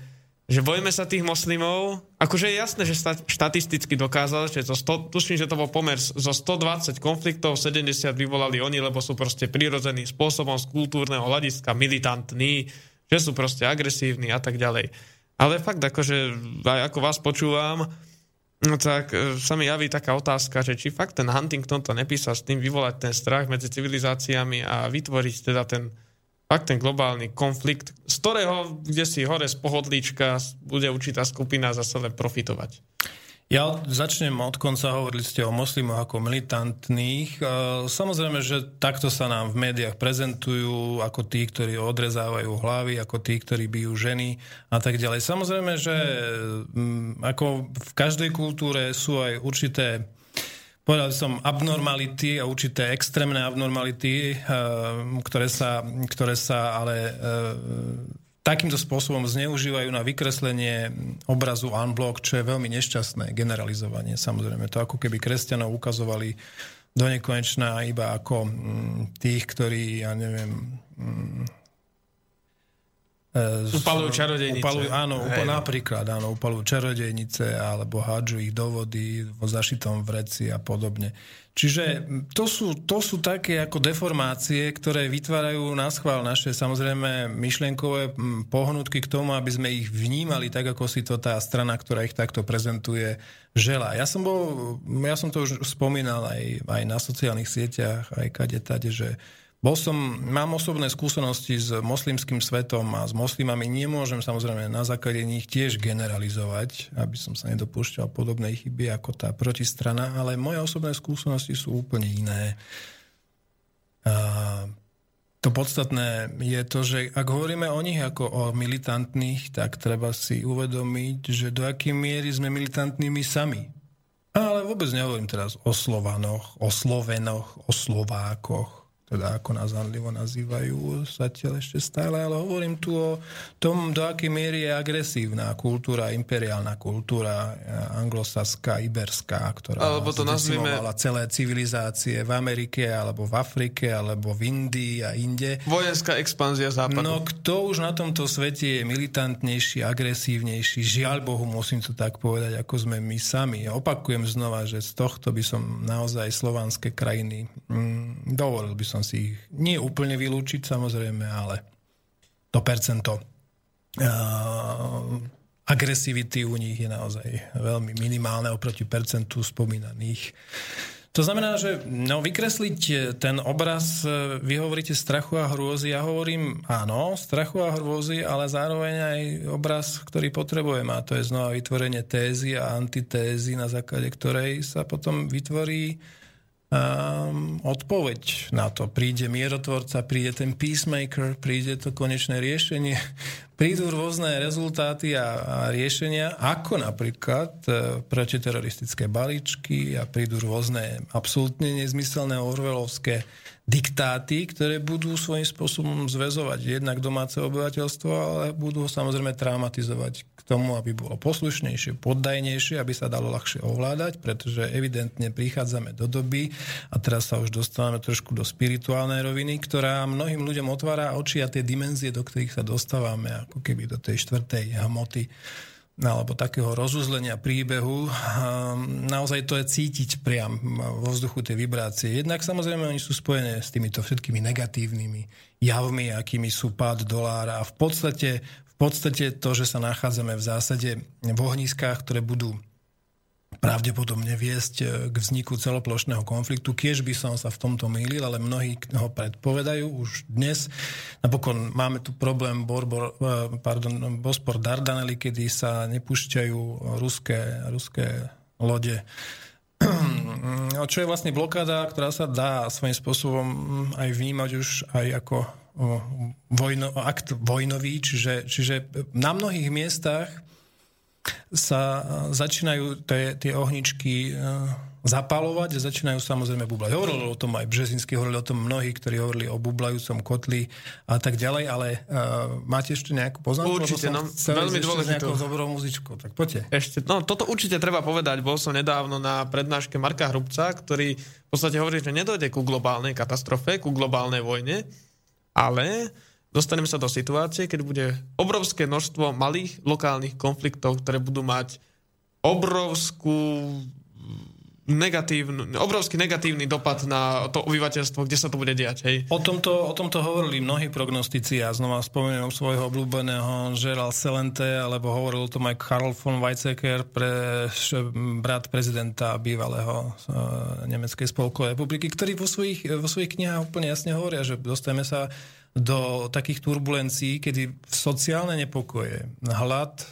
Speaker 4: že bojíme sa tých moslimov. Akože je jasné, že štatisticky dokázal, že to 100, tuším, že to bol pomer zo 120 konfliktov, 70 vyvolali oni, lebo sú proste prirodzeným spôsobom z kultúrneho hľadiska militantní, že sú proste agresívni a tak ďalej. Ale fakt, akože aj ako vás počúvam, no tak e, sa mi javí taká otázka, že či fakt ten Huntington to nepísal s tým vyvolať ten strach medzi civilizáciami a vytvoriť teda ten fakt ten globálny konflikt, z ktorého, kde si hore z pohodlíčka bude určitá skupina zase len profitovať.
Speaker 2: Ja začnem od konca, hovorili ste o moslimoch ako militantných. E, samozrejme, že takto sa nám v médiách prezentujú ako tí, ktorí odrezávajú hlavy, ako tí, ktorí bijú ženy a tak ďalej. Samozrejme, že mm, ako v každej kultúre sú aj určité povedal som, abnormality a určité extrémne abnormality, eh, ktoré sa, ktoré sa ale eh, takýmto spôsobom zneužívajú na vykreslenie obrazu unblock, čo je veľmi nešťastné generalizovanie. Samozrejme, to ako keby kresťanov ukazovali do nekonečná iba ako mm, tých, ktorí, ja neviem,
Speaker 4: E, upalujú čarodejnice.
Speaker 2: Upalujú, áno, no. napríklad, áno, upalujú čarodejnice alebo hádžu ich do vody vo zašitom vreci a podobne. Čiže to sú, to sú také ako deformácie, ktoré vytvárajú na schvál naše samozrejme myšlienkové pohnutky k tomu, aby sme ich vnímali tak, ako si to tá strana, ktorá ich takto prezentuje, žela. Ja som, bol, ja som to už spomínal aj, aj na sociálnych sieťach, aj kade tade, že bol som, mám osobné skúsenosti s moslimským svetom a s moslimami nemôžem samozrejme na základe nich tiež generalizovať, aby som sa nedopúšťal podobnej chyby ako tá protistrana, ale moje osobné skúsenosti sú úplne iné. A to podstatné je to, že ak hovoríme o nich ako o militantných, tak treba si uvedomiť, že do akej miery sme militantnými sami. Ale vôbec nehovorím teraz o Slovanoch, o Slovenoch, o Slovákoch, teda ako nás zanlivo nazývajú zatiaľ ešte stále, ale hovorím tu o tom, do akej miery je agresívna kultúra, imperiálna kultúra eh, anglosaská, iberská, ktorá alebo to nazvime... celé civilizácie v Amerike, alebo v Afrike, alebo v Indii a inde.
Speaker 4: Vojenská expanzia západu.
Speaker 2: No kto už na tomto svete je militantnejší, agresívnejší, žiaľ Bohu, musím to tak povedať, ako sme my sami. Opakujem znova, že z tohto by som naozaj slovanské krajiny mm, dovolil by som som si ich nie úplne vylúčiť samozrejme, ale to percento uh, agresivity u nich je naozaj veľmi minimálne oproti percentu spomínaných. To znamená, že no, vykresliť ten obraz, vy hovoríte strachu a hrôzy, ja hovorím áno, strachu a hrôzy, ale zároveň aj obraz, ktorý potrebujem a to je znova vytvorenie tézy a antitézy, na základe ktorej sa potom vytvorí um, odpoveď na to. Príde mierotvorca, príde ten peacemaker, príde to konečné riešenie, prídu rôzne rezultáty a, a riešenia, ako napríklad e, protiteroristické balíčky a prídu rôzne absolútne nezmyselné orvelovské diktáty, ktoré budú svojím spôsobom zväzovať jednak domáce obyvateľstvo, ale budú samozrejme traumatizovať tomu, aby bolo poslušnejšie, poddajnejšie, aby sa dalo ľahšie ovládať, pretože evidentne prichádzame do doby a teraz sa už dostávame trošku do spirituálnej roviny, ktorá mnohým ľuďom otvára oči a tie dimenzie, do ktorých sa dostávame, ako keby do tej štvrtej hmoty alebo takého rozuzlenia príbehu. Naozaj to je cítiť priam vo vzduchu tie vibrácie. Jednak samozrejme oni sú spojené s týmito všetkými negatívnymi javmi, akými sú pád dolára a v podstate, podstate to, že sa nachádzame v zásade v ohniskách, ktoré budú pravdepodobne viesť e, k vzniku celoplošného konfliktu. Kiež by som sa v tomto mýlil, ale mnohí ho predpovedajú už dnes. Napokon máme tu problém Borbor, e, pardon, Bospor Dardanely, kedy sa nepúšťajú ruské, ruské lode čo je vlastne blokáda, ktorá sa dá svojím spôsobom aj vnímať už aj ako vojno, akt vojnový, čiže, čiže na mnohých miestach sa začínajú tie, tie ohničky zapalovať, začínajú samozrejme bublať. Hovorili o tom aj Březinský, hovorili o tom mnohí, ktorí hovorili o bublajúcom kotli a tak ďalej, ale uh, máte ešte nejakú poznámku?
Speaker 4: Určite, no, veľmi dôležitú.
Speaker 2: nejakou dobrou muzičkou, tak poďte.
Speaker 4: Ešte, no, toto určite treba povedať. Bol som nedávno na prednáške Marka Hrubca, ktorý v podstate hovorí, že nedojde ku globálnej katastrofe, ku globálnej vojne, ale dostaneme sa do situácie, keď bude obrovské množstvo malých lokálnych konfliktov, ktoré budú mať obrovskú negatívny, obrovský negatívny dopad na to obyvateľstvo, kde sa to bude diať. Hej.
Speaker 2: O, tomto, o tomto hovorili mnohí prognostici. Ja znova spomeniem svojho obľúbeného Gerald Celente, alebo hovoril o tom aj Karl von Weizsäcker, pre, brat prezidenta bývalého uh, Nemeckej spolkovej republiky, ktorý vo svojich, vo svojich knihách úplne jasne hovoria, že dostaneme sa do takých turbulencií, kedy sociálne nepokoje, hlad,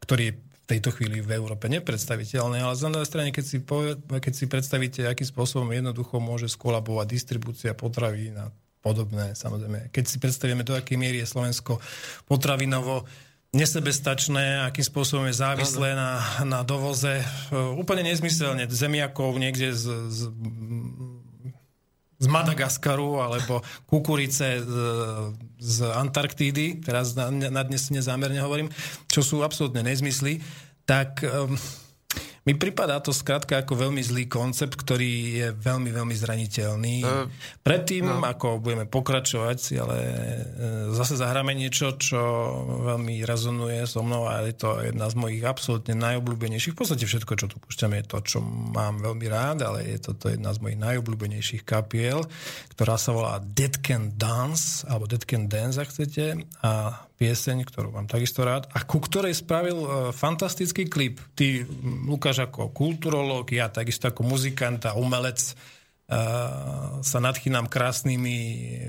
Speaker 2: ktorý je tejto chvíli v Európe nepredstaviteľné, ale z druhej strane, keď si, povie, keď si predstavíte, akým spôsobom jednoducho môže skolabovať distribúcia potravín a podobné, samozrejme. Keď si predstavíme, do akej miery je Slovensko potravinovo nesebestačné, akým spôsobom je závislé na, na dovoze. Úplne nezmyselne. Zemiakov niekde z, z z Madagaskaru alebo kukurice z, z Antarktídy, teraz na, na dnes nezámerne hovorím, čo sú absolútne nezmysly, tak um, mi pripadá to skrátka ako veľmi zlý koncept, ktorý je veľmi, veľmi zraniteľný. Uh, Predtým, no. ako budeme pokračovať, ale e, zase zahráme niečo, čo veľmi rezonuje so mnou a je to jedna z mojich absolútne najobľúbenejších. V podstate všetko, čo tu púšťame, je to, čo mám veľmi rád, ale je toto jedna z mojich najobľúbenejších kapiel, ktorá sa volá Dead Can Dance, alebo Dead Can Dance, ak chcete. A pieseň, ktorú mám takisto rád a ku ktorej spravil uh, fantastický klip. Ty, Lukáš, ako kulturológ, ja takisto ako muzikant a umelec uh, sa nadchýnam krásnymi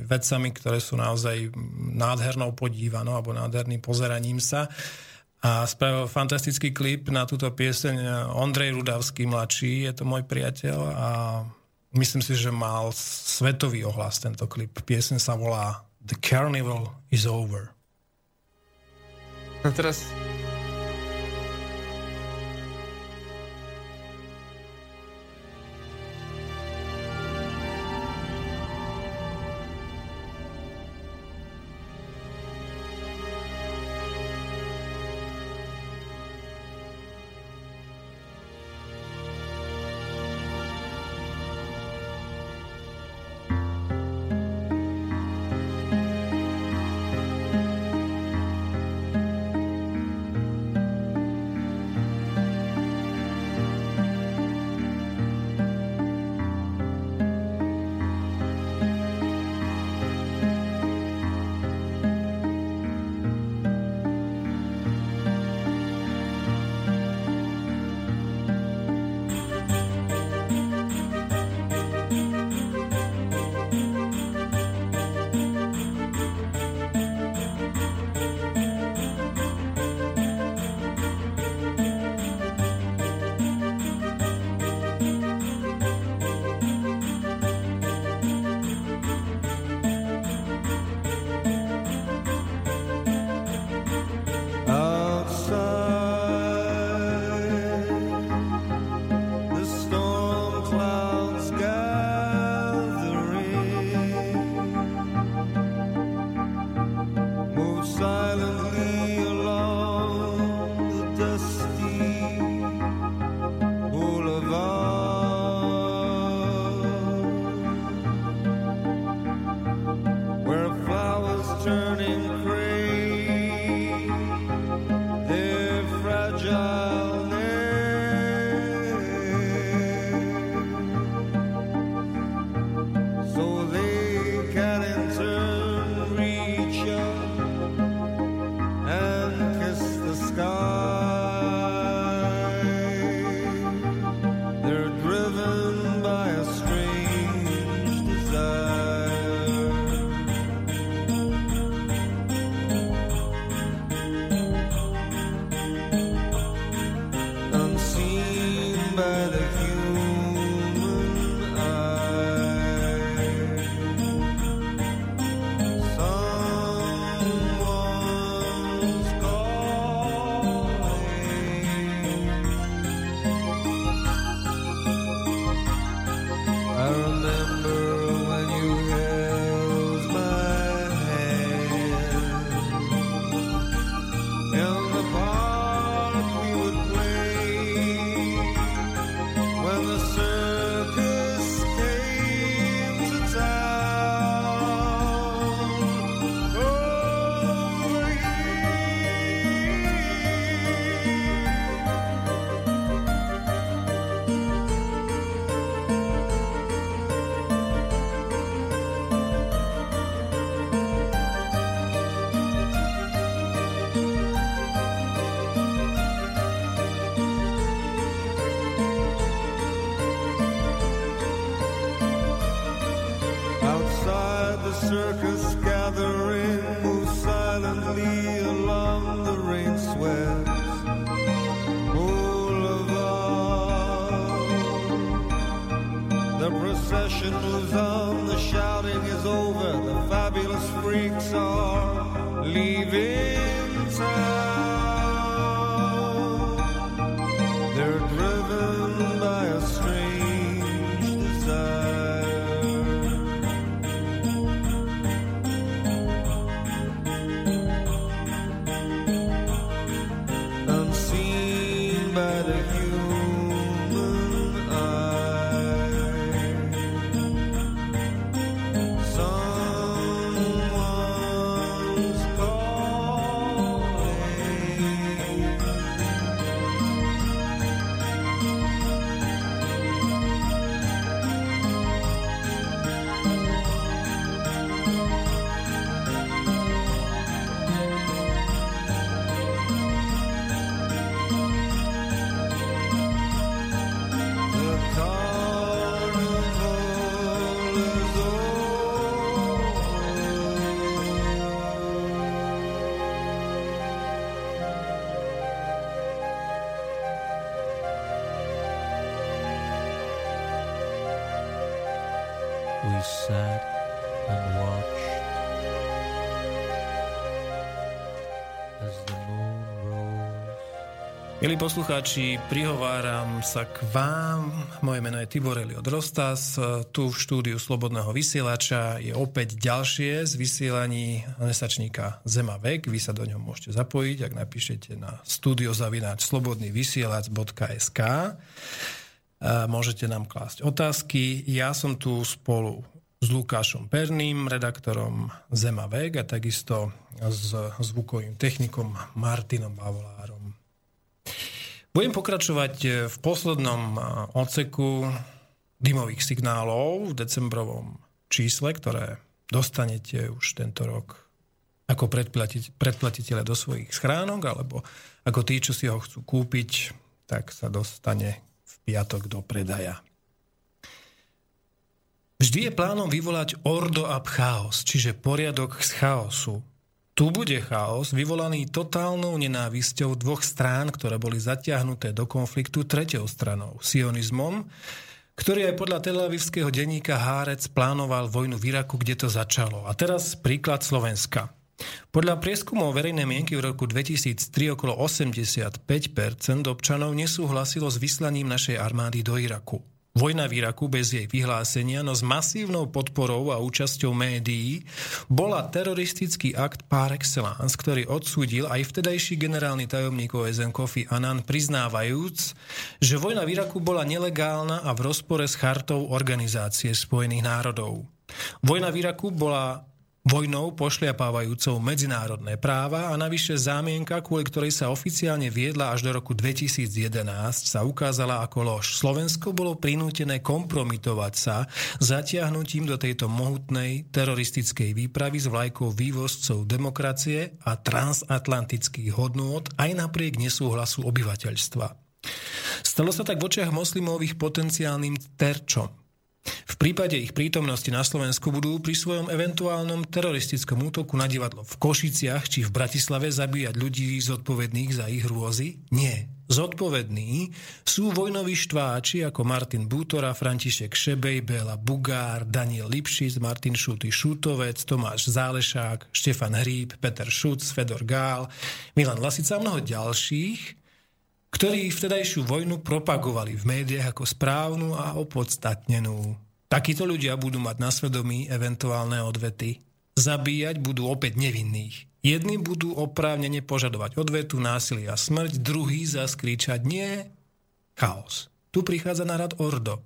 Speaker 2: vecami, ktoré sú naozaj nádhernou podívanou alebo nádherným pozeraním sa. A spravil fantastický klip na túto pieseň Ondrej Rudavský mladší, je to môj priateľ a myslím si, že mal svetový ohlas tento klip. Pieseň sa volá The Carnival is Over.
Speaker 4: No
Speaker 2: Milí poslucháči, prihováram sa k vám. Moje meno je Tibor Eliot Rostas. Tu v štúdiu Slobodného vysielača je opäť ďalšie z vysielaní mesačníka Zema vek. Vy sa do ňom môžete zapojiť, ak napíšete na studiozavináč slobodnyvysielac.sk Môžete nám klásť otázky. Ja som tu spolu s Lukášom Perným, redaktorom Zema vek a takisto s zvukovým technikom Martinom Bavolárom. Budem pokračovať v poslednom odseku dymových signálov v decembrovom čísle, ktoré dostanete už tento rok ako predplatiteľe do svojich schránok, alebo ako tí, čo si ho chcú kúpiť, tak sa dostane v piatok do predaja. Vždy je plánom vyvolať ordo ab chaos, čiže poriadok z chaosu. Tu bude chaos vyvolaný totálnou nenávisťou dvoch strán, ktoré boli zatiahnuté do konfliktu tretou stranou, sionizmom, ktorý aj podľa telavivského denníka Hárec plánoval vojnu v Iraku, kde to začalo. A teraz príklad Slovenska. Podľa prieskumov verejnej mienky v roku 2003 okolo 85% občanov nesúhlasilo s vyslaním našej armády do Iraku. Vojna v Iraku bez jej vyhlásenia, no s masívnou podporou a účasťou médií, bola teroristický akt par excellence, ktorý odsúdil aj vtedajší generálny tajomník OSN Kofi Annan, priznávajúc, že vojna v Iraku bola nelegálna a v rozpore s chartou Organizácie spojených národov. Vojna v Iraku bola vojnou pošliapávajúcou medzinárodné práva a navyše zámienka, kvôli ktorej sa oficiálne viedla až do roku 2011, sa ukázala ako lož. Slovensko bolo prinútené kompromitovať sa zatiahnutím do tejto mohutnej teroristickej výpravy s vlajkou vývozcov demokracie a transatlantických hodnôt aj napriek nesúhlasu obyvateľstva. Stalo sa tak v očiach moslimových potenciálnym terčom. V prípade ich prítomnosti na Slovensku budú pri svojom eventuálnom teroristickom útoku na divadlo v Košiciach či v Bratislave zabíjať ľudí zodpovedných za ich hrôzy? Nie. Zodpovední sú vojnoví štváči ako Martin Bútora, František Šebej, Béla Bugár, Daniel Lipšic, Martin Šuty Šutovec, Tomáš Zálešák, Štefan Hríb, Peter Šuc, Fedor Gál, Milan Lasica a mnoho ďalších, ktorí vtedajšiu vojnu propagovali v médiách ako správnu a opodstatnenú. Takíto ľudia budú mať na svedomí eventuálne odvety. Zabíjať budú opäť nevinných. Jedni budú oprávnene požadovať odvetu, násilie a smrť, druhý zaskričať nie. Chaos. Tu prichádza na rad Ordo.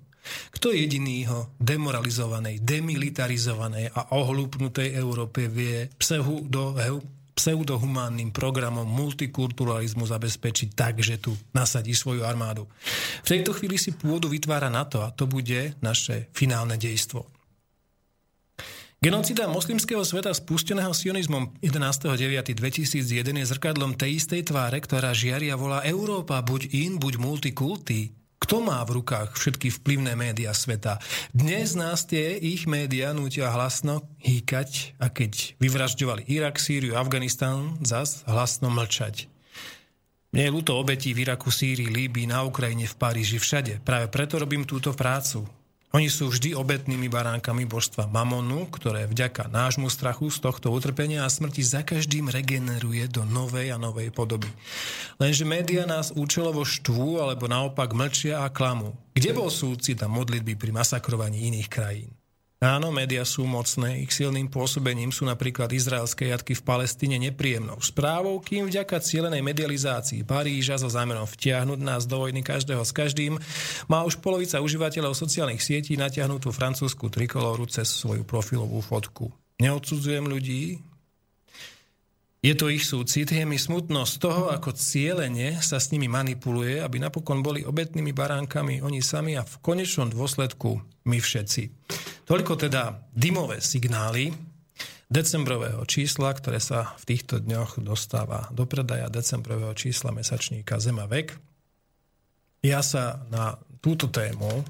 Speaker 2: Kto jedinýho demoralizovanej, demilitarizovanej a ohlúpnutej Európe vie pseudo pseudohumánnym programom multikulturalizmu zabezpečiť tak, že tu nasadí svoju armádu. V tejto chvíli si pôdu vytvára NATO a to bude naše finálne dejstvo. Genocida moslimského sveta spusteného sionizmom 11.9.2001 je zrkadlom tej istej tváre, ktorá žiaria volá Európa, buď in, buď multikulty. Kto má v rukách všetky vplyvné médiá sveta? Dnes nás tie ich médiá nutia hlasno hýkať a keď vyvražďovali Irak, Sýriu, Afganistan, zas hlasno mlčať. Mne je ľúto obetí v Iraku, Sýrii, Líbii, na Ukrajine, v Paríži, všade. Práve preto robím túto prácu. Oni sú vždy obetnými baránkami božstva Mamonu, ktoré vďaka nášmu strachu z tohto utrpenia a smrti za každým regeneruje do novej a novej podoby. Lenže média nás účelovo štvú alebo naopak mlčia a klamú. Kde bol súcit a modlitby pri masakrovaní iných krajín? Áno, médiá sú mocné, ich silným pôsobením sú napríklad izraelské jatky v Palestíne nepríjemnou správou, kým vďaka cielenej medializácii Paríža so zámerom vtiahnuť nás do vojny každého s každým, má už polovica užívateľov sociálnych sietí natiahnutú francúzsku trikolóru cez svoju profilovú fotku. Neodsudzujem ľudí, je to ich súcit, je mi smutno z toho, ako cieľene sa s nimi manipuluje, aby napokon boli obetnými baránkami oni sami a v konečnom dôsledku my všetci. Toľko teda dymové signály decembrového čísla, ktoré sa v týchto dňoch dostáva do predaja decembrového čísla mesačníka Zema vek. Ja sa na túto tému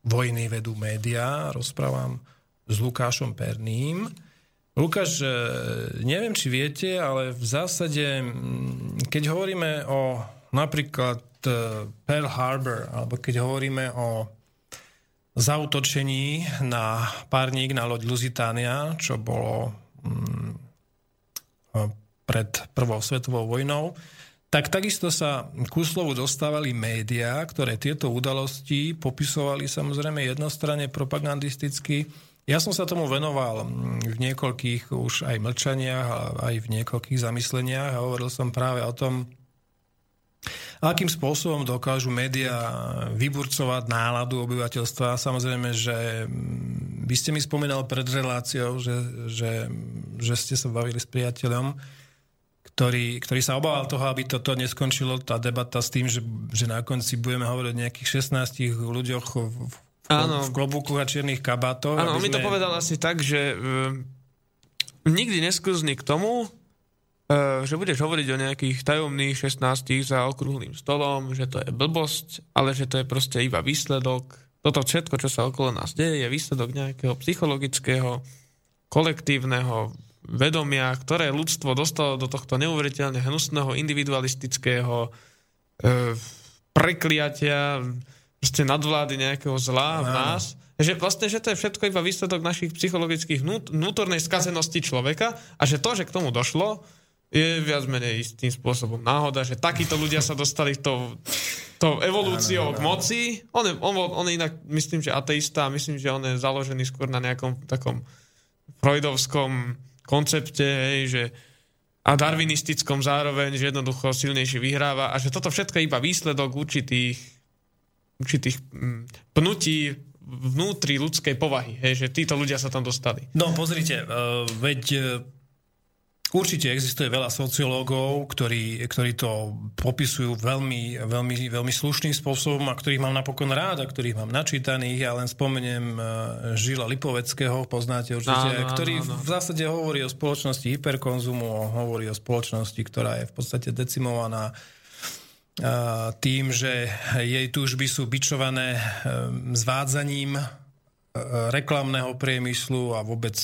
Speaker 2: vojny vedú médiá rozprávam s Lukášom Perným, Lukáš, e, neviem, či viete, ale v zásade, keď hovoríme o napríklad e, Pearl Harbor, alebo keď hovoríme o zautočení na párnik na loď Lusitania, čo bolo mm, pred prvou svetovou vojnou, tak takisto sa ku slovu dostávali médiá, ktoré tieto udalosti popisovali samozrejme jednostranne propagandisticky, ja som sa tomu venoval mm, v niekoľkých už aj mlčaniach, aj v niekoľkých zamysleniach a hovoril som práve o tom, akým spôsobom dokážu médiá vyburcovať náladu obyvateľstva. Samozrejme, že mm, vy ste mi spomínal pred reláciou, že, že, že ste sa bavili s priateľom, ktorý, ktorý sa obával toho, aby toto neskončilo, tá debata s tým, že, že na konci budeme hovoriť o nejakých 16 ľuďoch v Áno. v klobúku a čiernych kabátoch.
Speaker 4: Áno, on mi to povedal asi tak, že uh, nikdy neskúzni k tomu, že budeš hovoriť o nejakých tajomných 16 za okrúhlým stolom, že to je blbosť, ale že to je proste iba výsledok. Toto všetko, čo sa okolo nás deje, je výsledok nejakého psychologického, kolektívneho vedomia, ktoré ľudstvo dostalo do tohto neuveriteľne hnusného, individualistického uh, prekliatia, proste nadvlády nejakého zla v nás. Že vlastne, že to je všetko iba výsledok našich psychologických vnútornej skazenosti človeka a že to, že k tomu došlo, je viac menej istým spôsobom náhoda, že takíto ľudia sa dostali to, to evolúciou k moci. On je, on, on je inak, myslím, že ateista myslím, že on je založený skôr na nejakom takom freudovskom koncepte, hej, že a darwinistickom zároveň, že jednoducho silnejší vyhráva a že toto všetko je iba výsledok určitých určitých mm, pnutí vnútri ľudskej povahy, hej, že títo ľudia sa tam dostali.
Speaker 2: No pozrite, uh, veď uh, Určite existuje veľa sociológov, ktorí, ktorí to popisujú veľmi, veľmi, veľmi slušným spôsobom a ktorých mám napokon rád a ktorých mám načítaných. Ja len spomeniem uh, Žila Lipoveckého, poznáte určite, no, no, ktorý no, no. v zásade hovorí o spoločnosti hyperkonzumu, hovorí o spoločnosti, ktorá je v podstate decimovaná tým, že jej túžby sú bičované zvádzaním reklamného priemyslu a vôbec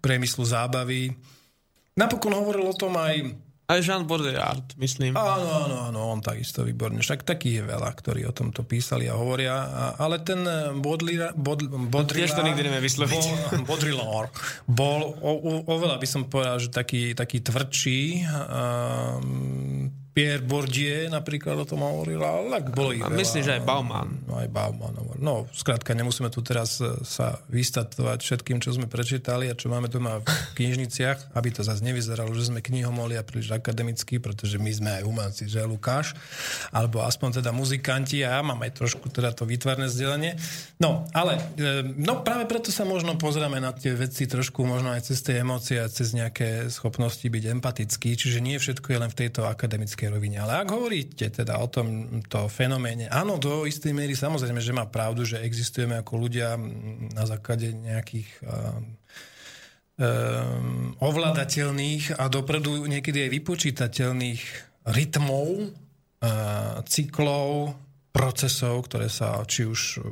Speaker 2: priemyslu zábavy. Napokon hovoril o tom aj
Speaker 4: aj Jean Baudrillard, myslím.
Speaker 2: Áno, áno, áno, on takisto výborne. Však takých je veľa, ktorí o tomto písali a hovoria. A, ale ten Baudrillard...
Speaker 4: Tiež to nikdy nevieme vysloviť.
Speaker 2: Baudrillard bol o, o, oveľa by som povedal, že taký, taký tvrdší. Um, Pierre Bourdieu napríklad o tom hovoril, ale bolo ich
Speaker 4: A myslím, že aj Bauman.
Speaker 2: No, aj Bauman. No, skrátka, nemusíme tu teraz e, sa vystatovať všetkým, čo sme prečítali a čo máme doma v knižniciach, aby to zase nevyzeralo, že sme knihomoli a príliš akademickí, pretože my sme aj umelci, že Lukáš, alebo aspoň teda muzikanti a ja mám aj trošku teda to výtvarné vzdelanie. No, ale e, no práve preto sa možno pozrieme na tie veci trošku možno aj cez tie emócie a cez nejaké schopnosti byť empatický, čiže nie všetko je len v tejto akademickej rovine. Ale ak hovoríte teda o tomto fenoméne, áno, do istej miery samozrejme, že má pravdu, že existujeme ako ľudia na základe nejakých um, ovládateľných a dopredu niekedy aj vypočítateľných rytmov, uh, cyklov, procesov, ktoré sa či už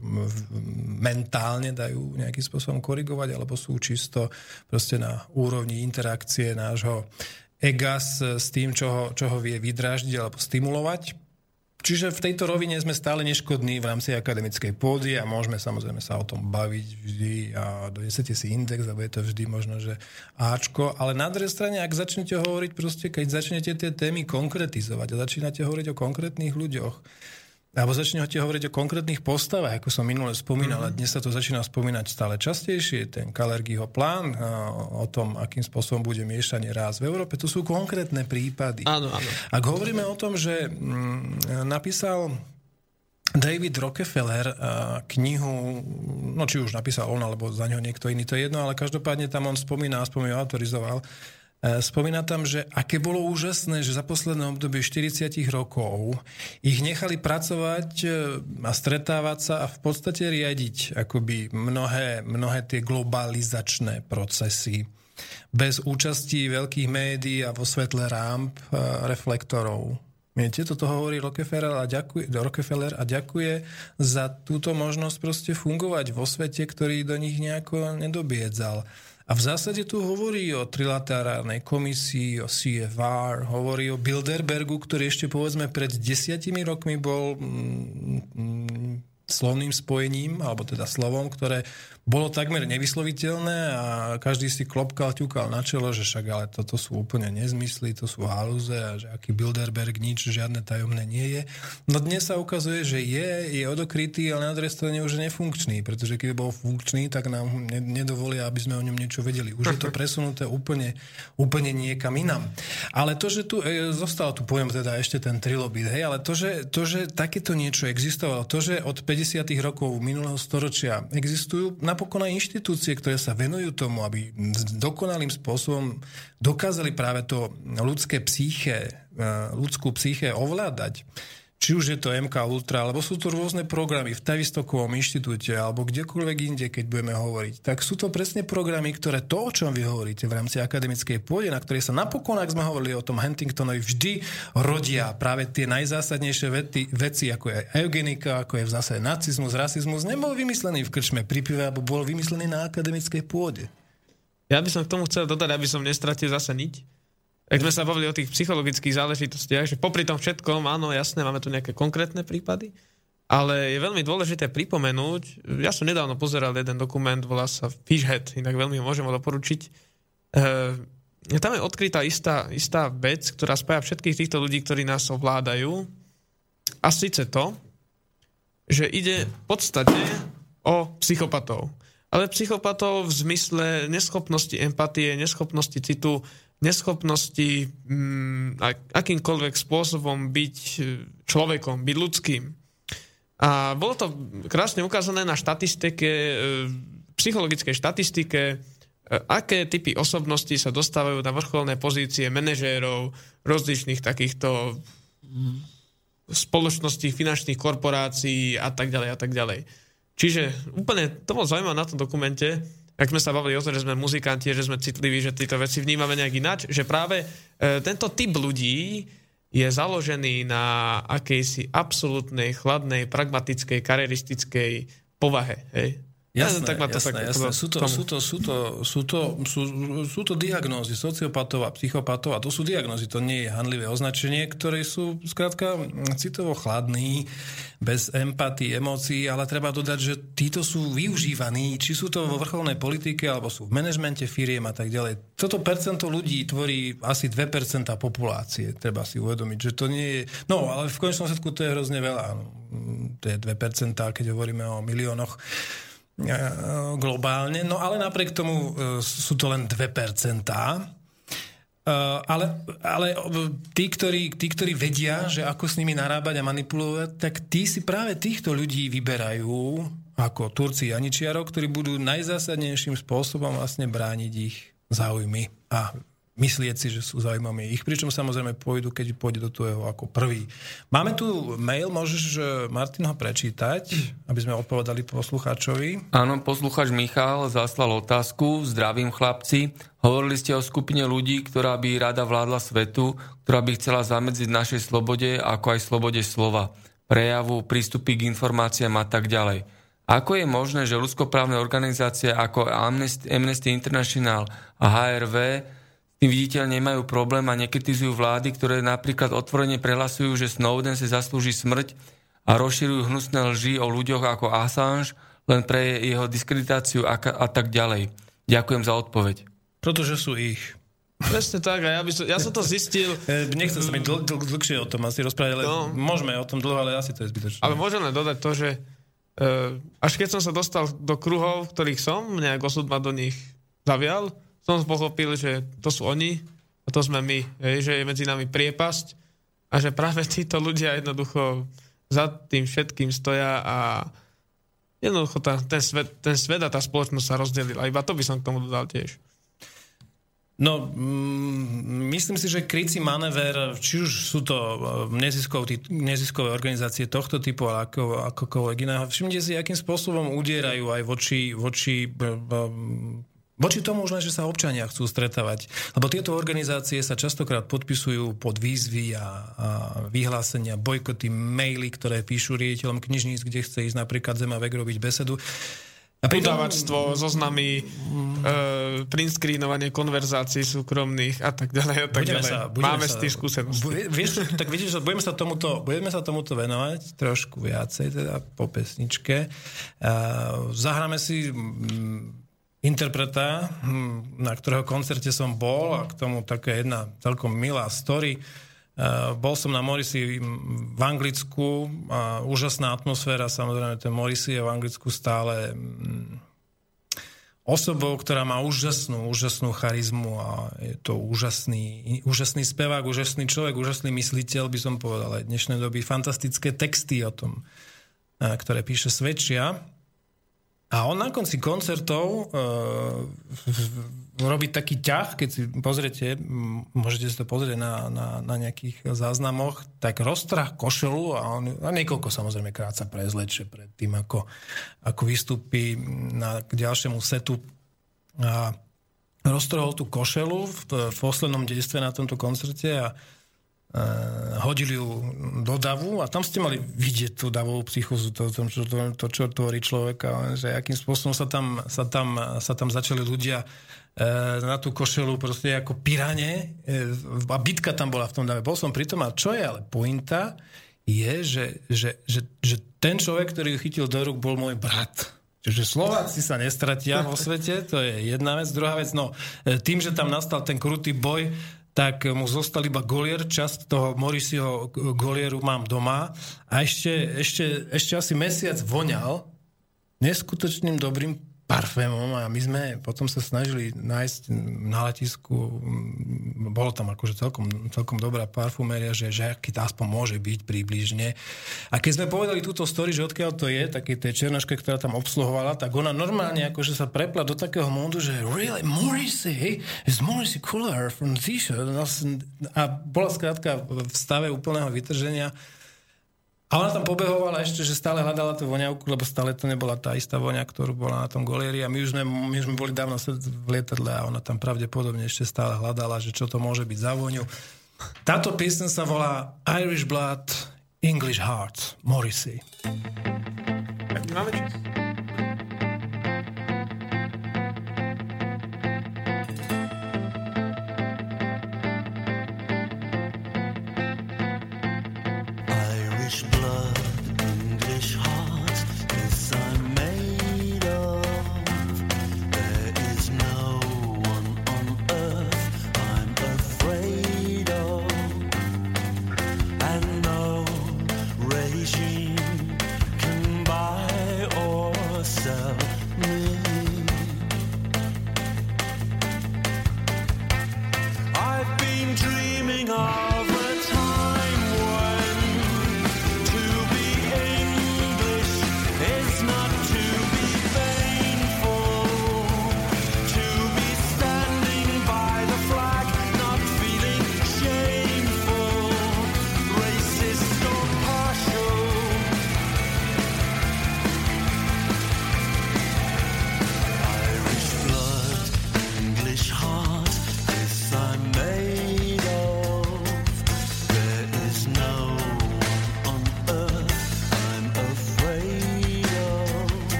Speaker 2: mentálne dajú nejakým spôsobom korigovať, alebo sú čisto proste na úrovni interakcie nášho ega s, s tým, čo ho, čo ho vie vydráždiť alebo stimulovať. Čiže v tejto rovine sme stále neškodní v rámci akademickej pôdy a môžeme samozrejme sa o tom baviť vždy a donesete si index a bude to vždy možno, že Ačko. Ale na druhej strane, ak začnete hovoriť proste, keď začnete tie témy konkretizovať a začínate hovoriť o konkrétnych ľuďoch, alebo začnete hovoriť o konkrétnych postavách, ako som minule spomínal, mm-hmm. a dnes sa to začína spomínať stále častejšie, ten Kalergyho plán o tom, akým spôsobom bude miešanie ráz v Európe, to sú konkrétne prípady.
Speaker 4: Áno, áno.
Speaker 2: Ak hovoríme o tom, že mm, napísal David Rockefeller knihu, no či už napísal on, alebo za neho niekto iný, to je jedno, ale každopádne tam on spomína, aspoň ju autorizoval, Spomína tam, že aké bolo úžasné, že za posledné obdobie 40 rokov ich nechali pracovať e, a stretávať sa a v podstate riadiť akoby mnohé, mnohé tie globalizačné procesy bez účasti veľkých médií a vo svetle rámp e, reflektorov. Viete, toto hovorí Rockefeller a, ďakuje, Rockefeller a ďakuje za túto možnosť proste fungovať vo svete, ktorý do nich nejako nedobiedzal. A v zásade tu hovorí o trilaterárnej komisii, o CFR, hovorí o Bilderbergu, ktorý ešte povedzme pred desiatimi rokmi bol mm, mm, slovným spojením, alebo teda slovom, ktoré bolo takmer nevysloviteľné a každý si klopkal, ťukal na čelo, že však ale toto sú úplne nezmysly, to sú halúze a že aký Bilderberg, nič žiadne tajomné nie je. No dnes sa ukazuje, že je, je odokrytý, ale na druhej strane už je nefunkčný, pretože keby bol funkčný, tak nám ne- nedovolia, aby sme o ňom niečo vedeli. Už je to presunuté úplne, úplne niekam inam. Ale to, že tu e, zostal tu pojem teda ešte ten trilobit, hej, ale to že, to, že takéto niečo existovalo, to, že od 50. rokov minulého storočia existujú napokon aj inštitúcie, ktoré sa venujú tomu, aby dokonalým spôsobom dokázali práve to ľudské psyché, e, ľudskú psyché ovládať. Či už je to MK Ultra, alebo sú to rôzne programy v Tavistokovom inštitúte, alebo kdekoľvek inde, keď budeme hovoriť. Tak sú to presne programy, ktoré to, o čom vy hovoríte v rámci akademickej pôde, na ktorej sa napokon, ak sme hovorili o tom Huntingtonovi, vždy rodia práve tie najzásadnejšie vety, veci, ako je eugenika, ako je v zásade nacizmus, rasizmus, nebol vymyslený v krčme pri pive, alebo bol vymyslený na akademickej pôde.
Speaker 4: Ja by som k tomu chcel dodať, aby som nestratil zase niť. Ak sme sa bavili o tých psychologických záležitostiach, že popri tom všetkom, áno, jasné, máme tu nejaké konkrétne prípady, ale je veľmi dôležité pripomenúť, ja som nedávno pozeral jeden dokument, volá sa Fishhead, inak veľmi ho môžem ho doporučiť. E, tam je odkrytá istá, istá vec, ktorá spája všetkých týchto ľudí, ktorí nás ovládajú. A síce to, že ide v podstate o psychopatov. Ale psychopatov v zmysle neschopnosti empatie, neschopnosti citu, neschopnosti mm, akýmkoľvek spôsobom byť e, človekom, byť ľudským. A bolo to krásne ukázané na štatistike, e, psychologickej štatistike, e, aké typy osobností sa dostávajú na vrcholné pozície manažérov rozličných takýchto spoločností, finančných korporácií a tak ďalej a tak ďalej. Čiže úplne to bolo zaujímavé na tom dokumente, ak sme sa bavili o tom, že sme muzikanti, že sme citliví, že tieto veci vnímame nejak ináč, že práve e, tento typ ľudí je založený na akejsi absolútnej, chladnej, pragmatickej, karieristickej povahe. Hej?
Speaker 2: Jasné,
Speaker 4: tak ma to
Speaker 2: jasné,
Speaker 4: tak
Speaker 2: jasné. Sú to, sú, to, sú, to, sú, to, sú, sú to diagnózy sociopatov a psychopatov a to sú diagnózy, to nie je handlivé označenie, ktoré sú skrátka citovo chladní, bez empatii, emócií, ale treba dodať, že títo sú využívaní, či sú to vo vrcholnej politike, alebo sú v manažmente firiem a tak ďalej. Toto percento ľudí tvorí asi 2% populácie, treba si uvedomiť, že to nie je... No, ale v konečnom sledku to je hrozne veľa. No, to je 2%, keď hovoríme o miliónoch globálne, no ale napriek tomu e, sú to len 2%. Uh, ale, ale tí ktorí, tí, ktorí vedia, že ako s nimi narábať a manipulovať, tak tí si práve týchto ľudí vyberajú ako Turci Janičiarov, ktorí budú najzásadnejším spôsobom vlastne brániť ich záujmy a myslieť si, že sú zaujímavé ich, pričom samozrejme pôjdu, keď pôjde do toho ako prvý. Máme tu mail, môžeš Martin ho prečítať, aby sme odpovedali poslucháčovi.
Speaker 3: Áno, poslucháč Michal zaslal otázku. Zdravím chlapci. Hovorili ste o skupine ľudí, ktorá by rada vládla svetu, ktorá by chcela zamedziť našej slobode, ako aj slobode slova. prejavu, prístupy k informáciám a tak ďalej. Ako je možné, že ľudskoprávne organizácie ako Amnesty, International a HRV tým viditeľne nemajú problém a nekritizujú vlády, ktoré napríklad otvorene prehlasujú, že Snowden si zaslúži smrť a rozširujú hnusné lži o ľuďoch ako Assange len pre jeho diskreditáciu a, a tak ďalej. Ďakujem za odpoveď.
Speaker 2: Pretože sú ich.
Speaker 4: Presne tak, a ja, by som, ja som to zistil.
Speaker 2: E, Nechcem sa mi dl- dl- dlhšie o tom asi rozprávať, ale
Speaker 4: No.
Speaker 2: môžeme o tom dlho, ale asi to je zbytočné.
Speaker 4: Ale môžem len dodať to, že uh, až keď som sa dostal do kruhov, v ktorých som, nejak osud ma do nich zavial, som pochopil, že to sú oni a to sme my, že je medzi nami priepasť a že práve títo ľudia jednoducho za tým všetkým stoja a jednoducho tá, ten, svet, ten svet a tá spoločnosť sa rozdelila. Iba to by som k tomu dodal tiež.
Speaker 2: No, mm, myslím si, že krycí manéver, či už sú to tí- neziskové organizácie tohto typu, ale ako, akokoľvek iného, všimnite si, akým spôsobom udierajú aj voči, voči, b- b- voči tomu už len, že sa občania chcú stretávať. Lebo tieto organizácie sa častokrát podpisujú pod výzvy a, a vyhlásenia, bojkoty, maily, ktoré píšu riaditeľom knižníc, kde chce ísť napríklad Zemavek robiť besedu. A pritom-
Speaker 4: Udávačstvo, zoznamy, uh, print screenovanie konverzácií súkromných a tak ďalej a tak
Speaker 2: Budeme
Speaker 4: ďalej.
Speaker 2: sa, budeme
Speaker 4: Máme
Speaker 2: sa,
Speaker 4: s tým skúsenosti.
Speaker 2: Bu- Vieš, tak vidíš, že budeme sa, tomuto, budeme sa tomuto venovať trošku viacej, teda po pesničke. Uh, zahráme si mm, interpreta, mm, na ktorého koncerte som bol a k tomu taká jedna celkom milá story. Uh, bol som na Morisi v Anglicku a úžasná atmosféra, samozrejme ten Morisi je v Anglicku stále mm, osobou, ktorá má úžasnú, úžasnú charizmu a je to úžasný, úžasný spevák, úžasný človek, úžasný mysliteľ, by som povedal aj dnešnej doby. Fantastické texty o tom, a, ktoré píše svedčia. A on na konci koncertov e, robí taký ťah, keď si pozriete, môžete si to pozrieť na, na, na nejakých záznamoch, tak roztrah košelu a on a niekoľko samozrejme krát sa prezlečie pred tým, ako, ako vystúpi na, k ďalšiemu setu. A roztrhol tú košelu v, v poslednom dejstve na tomto koncerte a hodili ju do davu a tam ste mali vidieť tú davovú psychozu, to, to, to, to, to čo tvorí človeka, že akým spôsobom sa tam, sa tam, sa tam začali ľudia e, na tú košelu proste ako pirane e, a bitka tam bola v tom dave. Bol som pri tom a čo je ale pointa, je, že, že, že, že ten človek, ktorý ju chytil do rúk, bol môj brat. Čiže Slováci sa nestratia vo svete, to je jedna vec. Druhá vec, no tým, že tam nastal ten krutý boj, tak mu zostal iba golier, časť toho Morisiho golieru mám doma. A ešte, ešte, ešte asi mesiac voňal neskutočným dobrým parfémom a my sme potom sa snažili nájsť na letisku, mm, bolo tam akože celkom, celkom dobrá parfuméria, že, že aký to aspoň môže byť približne. A keď sme povedali túto story, že odkiaľ to je, taký tej černoške, ktorá tam obsluhovala, tak ona normálne akože sa prepla do takého módu, že really, Morrissey, is Morrissey cooler from t-shirt? A bola skrátka v stave úplného vytrženia. A ona tam pobehovala ešte, že stále hľadala tú voňavku, lebo stále to nebola tá istá voňa, ktorú bola na tom golieri a my už sme, my už sme boli dávno v lietadle a ona tam pravdepodobne ešte stále hľadala, že čo to môže byť za voňu. Táto piesen sa volá Irish Blood, English Heart, Morrissey.
Speaker 4: Máme čas?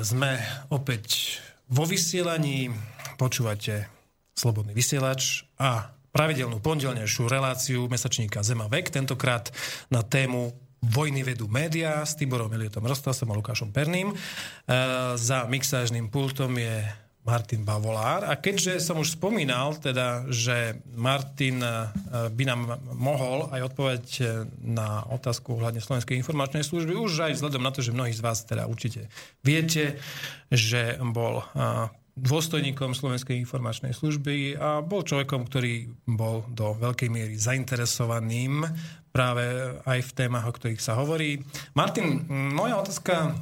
Speaker 2: Sme opäť vo vysielaní, počúvate Slobodný vysielač a pravidelnú pondelnejšiu reláciu mesačníka Zema vek, tentokrát na tému Vojny vedú médiá s Tiborom Eliotom Rostasom a Lukášom Perným. E, za mixážnym pultom je Martin Bavolár. A keďže som už spomínal, teda, že Martin e, by nám mohol aj odpovedať e, na otázku ohľadne Slovenskej informačnej služby, už aj vzhľadom na to, že mnohí z vás teda určite viete, že bol e, dôstojníkom Slovenskej informačnej služby a bol človekom, ktorý bol do veľkej miery zainteresovaným práve aj v témach, o ktorých sa hovorí. Martin, moja otázka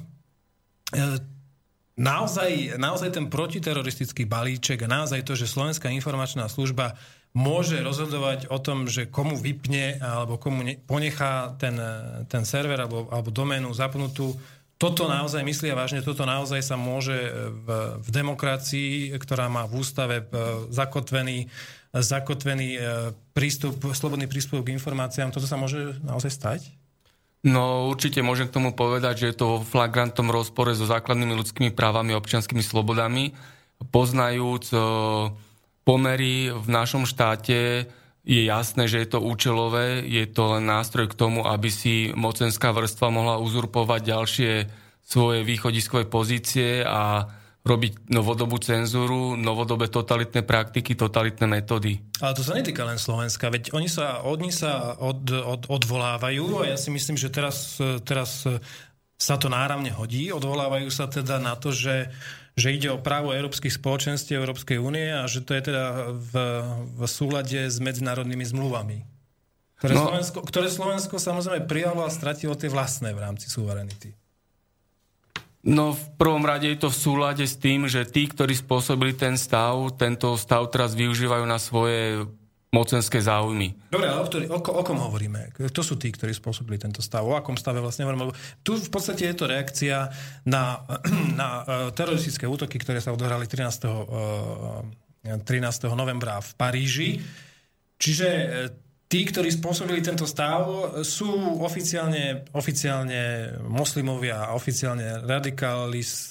Speaker 2: naozaj, naozaj ten protiteroristický balíček a naozaj to, že Slovenská informačná služba môže rozhodovať o tom, že komu vypne alebo komu ne, ponechá ten, ten server alebo, alebo doménu zapnutú, toto naozaj myslia vážne, toto naozaj sa môže v, v demokracii, ktorá má v ústave e, zakotvený, zakotvený e, prístup, slobodný prístup k informáciám, toto sa môže naozaj stať?
Speaker 3: No určite môžem k tomu povedať, že je to vo flagrantnom rozpore so základnými ľudskými právami a občianskými slobodami. Poznajúc e, pomery v našom štáte, je jasné, že je to účelové, je to len nástroj k tomu, aby si mocenská vrstva mohla uzurpovať ďalšie svoje východiskové pozície a robiť novodobú cenzúru, novodobé totalitné praktiky, totalitné metódy.
Speaker 2: Ale to sa netýka len Slovenska, veď oni sa, oni sa od, od, odvolávajú a ja si myslím, že teraz, teraz sa to náramne hodí. Odvolávajú sa teda na to, že, že ide o právo európskych spoločenstiev Európskej únie a že to je teda v, v súlade s medzinárodnými zmluvami. Ktoré, no. Slovensko, ktoré Slovensko samozrejme prijalo a stratilo tie vlastné v rámci suverenity.
Speaker 3: No v prvom rade je to v súlade s tým, že tí, ktorí spôsobili ten stav, tento stav teraz využívajú na svoje mocenské záujmy.
Speaker 2: Dobre, ale o, ktorý, o, o kom hovoríme? Kto sú tí, ktorí spôsobili tento stav? O akom stave vlastne hovoríme? Tu v podstate je to reakcia na, na uh, teroristické útoky, ktoré sa odohrali 13. Uh, 13. novembra v Paríži. Čiže uh, tí, ktorí spôsobili tento stav, sú oficiálne, oficiálne moslimovia oficiálne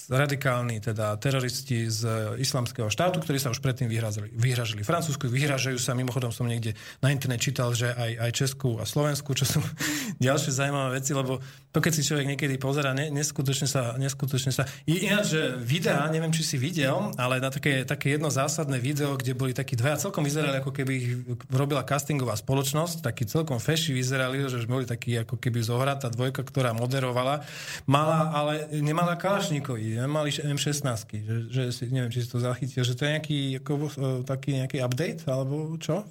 Speaker 2: radikálni, teda teroristi z islamského štátu, ktorí sa už predtým vyhražili, vyhražili Francúzsku, vyhražajú sa, mimochodom som niekde na internet čítal, že aj, aj Česku a Slovensku, čo sú ďalšie zaujímavé veci, lebo to keď si človek niekedy pozera, ne, neskutočne sa, neskutočne sa... Ináč, že videá, neviem, či si videl, ale na také, také jedno zásadné video, kde boli takí dvaja, celkom vyzerali, ako keby ich robila castingová spoločnosť, takí celkom feši vyzerali, že boli takí ako keby zohratá dvojka, ktorá moderovala, mala, ale nemala Kalašnikovi, nemali M16, že, že si, neviem, či si to zachytil, že to je nejaký, ako, taký nejaký update, alebo čo?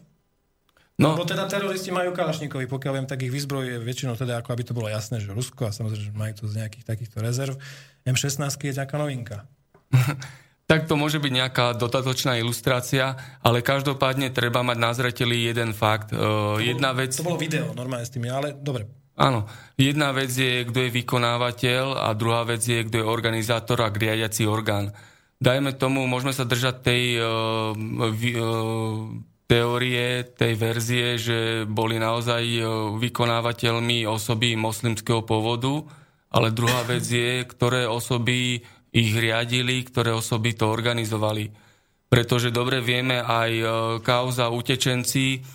Speaker 2: No. Lebo teda teroristi majú Kalašnikovi, pokiaľ viem, tak ich vyzbrojuje väčšinou teda, ako aby to bolo jasné, že Rusko a samozrejme, že majú to z nejakých takýchto rezerv. M16 je taká novinka.
Speaker 3: tak to môže byť nejaká dodatočná ilustrácia, ale každopádne treba mať na zreteli jeden fakt. Uh, jedna
Speaker 2: bolo,
Speaker 3: vec...
Speaker 2: To bolo video normálne s tými, ale dobre.
Speaker 3: Áno. Jedna vec je, kto je vykonávateľ a druhá vec je, kto je organizátor a riadiaci orgán. Dajme tomu, môžeme sa držať tej uh, uh, teórie tej verzie, že boli naozaj e, vykonávateľmi osoby moslimského pôvodu, ale druhá vec je, ktoré osoby ich riadili, ktoré osoby to organizovali. Pretože dobre vieme aj e, kauza utečenci,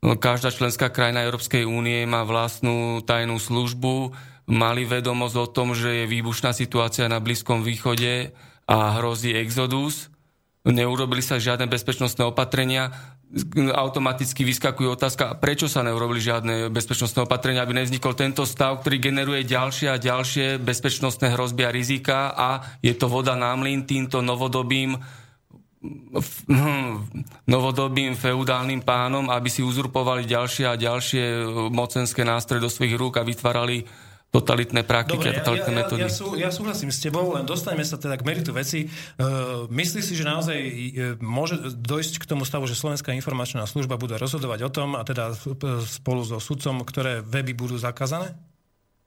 Speaker 3: každá členská krajina Európskej únie má vlastnú tajnú službu, mali vedomosť o tom, že je výbušná situácia na Blízkom východe a hrozí exodus. Neurobili sa žiadne bezpečnostné opatrenia. Automaticky vyskakuje otázka, prečo sa neurobili žiadne bezpečnostné opatrenia, aby nevznikol tento stav, ktorý generuje ďalšie a ďalšie bezpečnostné hrozby a rizika a je to voda na mlyn týmto novodobým novodobým feudálnym pánom, aby si uzurpovali ďalšie a ďalšie mocenské nástroje do svojich rúk a vytvárali totalitné praktiky
Speaker 2: Dobre,
Speaker 3: a totalitné
Speaker 2: ja, ja,
Speaker 3: metódy.
Speaker 2: ja, sú, ja súhlasím s tebou, len dostaneme sa teda k meritu veci. Uh, myslíš si, že naozaj uh, môže dojsť k tomu stavu, že Slovenská informačná služba bude rozhodovať o tom, a teda uh, spolu so sudcom, ktoré weby budú zakázané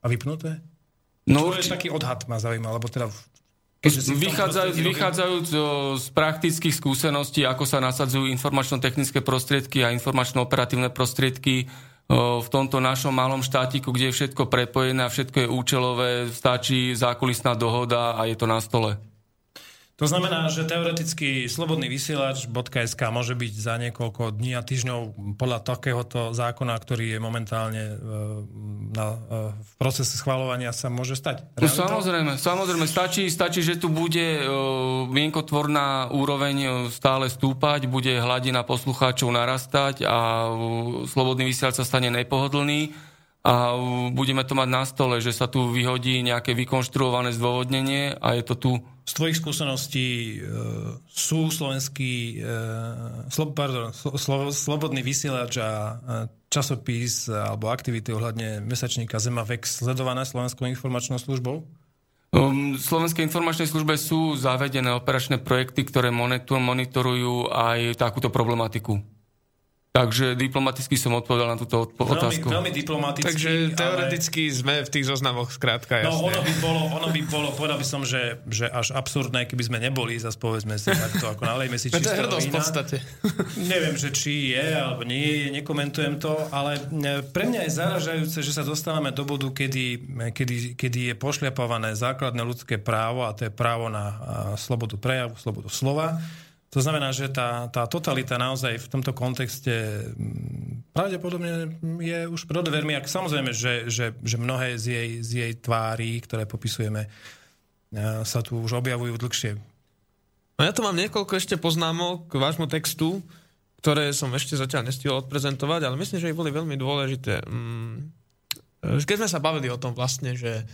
Speaker 2: a vypnuté?
Speaker 3: No,
Speaker 2: Čo je taký odhad, ma zaujíma, lebo teda...
Speaker 3: Vychádzajúc, vychádzajúc z praktických skúseností, ako sa nasadzujú informačno-technické prostriedky a informačno-operatívne prostriedky v tomto našom malom štátiku, kde je všetko prepojené a všetko je účelové, stačí zákulisná dohoda a je to na stole.
Speaker 2: To znamená, že teoreticky slobodný vysielač.sk môže byť za niekoľko dní a týždňov podľa takéhoto zákona, ktorý je momentálne e, na, e, v procese schvalovania sa môže stať.
Speaker 3: No, samozrejme, samozrejme, stačí, stačí, že tu bude e, mienkotvorná úroveň stále stúpať, bude hladina poslucháčov narastať a slobodný vysielač sa stane nepohodlný a budeme to mať na stole, že sa tu vyhodí nejaké vykonštruované zdôvodnenie a je to tu
Speaker 2: Z tvojich skúseností e, sú slovenský, e, slo, pardon, slo, slo, slobodný vysielač a e, časopis alebo aktivity ohľadne mesačníka Zemavex sledované Slovenskou informačnou službou?
Speaker 3: Um, Slovenskej informačnej službe sú zavedené operačné projekty, ktoré monitor, monitorujú aj takúto problematiku. Takže diplomaticky som odpovedal na túto odpo-
Speaker 2: Veľmi,
Speaker 3: otázku.
Speaker 2: veľmi diplomaticky.
Speaker 4: Takže
Speaker 2: ale-
Speaker 4: teoreticky sme v tých zoznamoch, skrátka,
Speaker 2: No
Speaker 4: jasne.
Speaker 2: ono by bolo, ono by bolo, povedal by som, že, že až absurdné, keby sme neboli, zase povedzme si takto, ako nalejme si
Speaker 4: To je
Speaker 2: čistého
Speaker 4: hrdosť v
Speaker 2: vína.
Speaker 4: podstate.
Speaker 2: Neviem, že či je, alebo nie je, nekomentujem to, ale e, pre mňa je zaražajúce, že sa dostávame do bodu, kedy, kedy, kedy je pošliapované základné ľudské právo, a to je právo na a, slobodu prejavu, slobodu slova. To znamená, že tá, tá totalita naozaj v tomto kontexte mm, pravdepodobne je už pred dvermi. Ak samozrejme, že, že, že mnohé z jej, z jej tvári, ktoré popisujeme, e, sa tu už objavujú dlhšie.
Speaker 4: No ja tu mám niekoľko ešte poznámok k vášmu textu, ktoré som ešte zatiaľ nestihol odprezentovať, ale myslím, že ich boli veľmi dôležité. Mm, Keď sme sa bavili o tom vlastne, že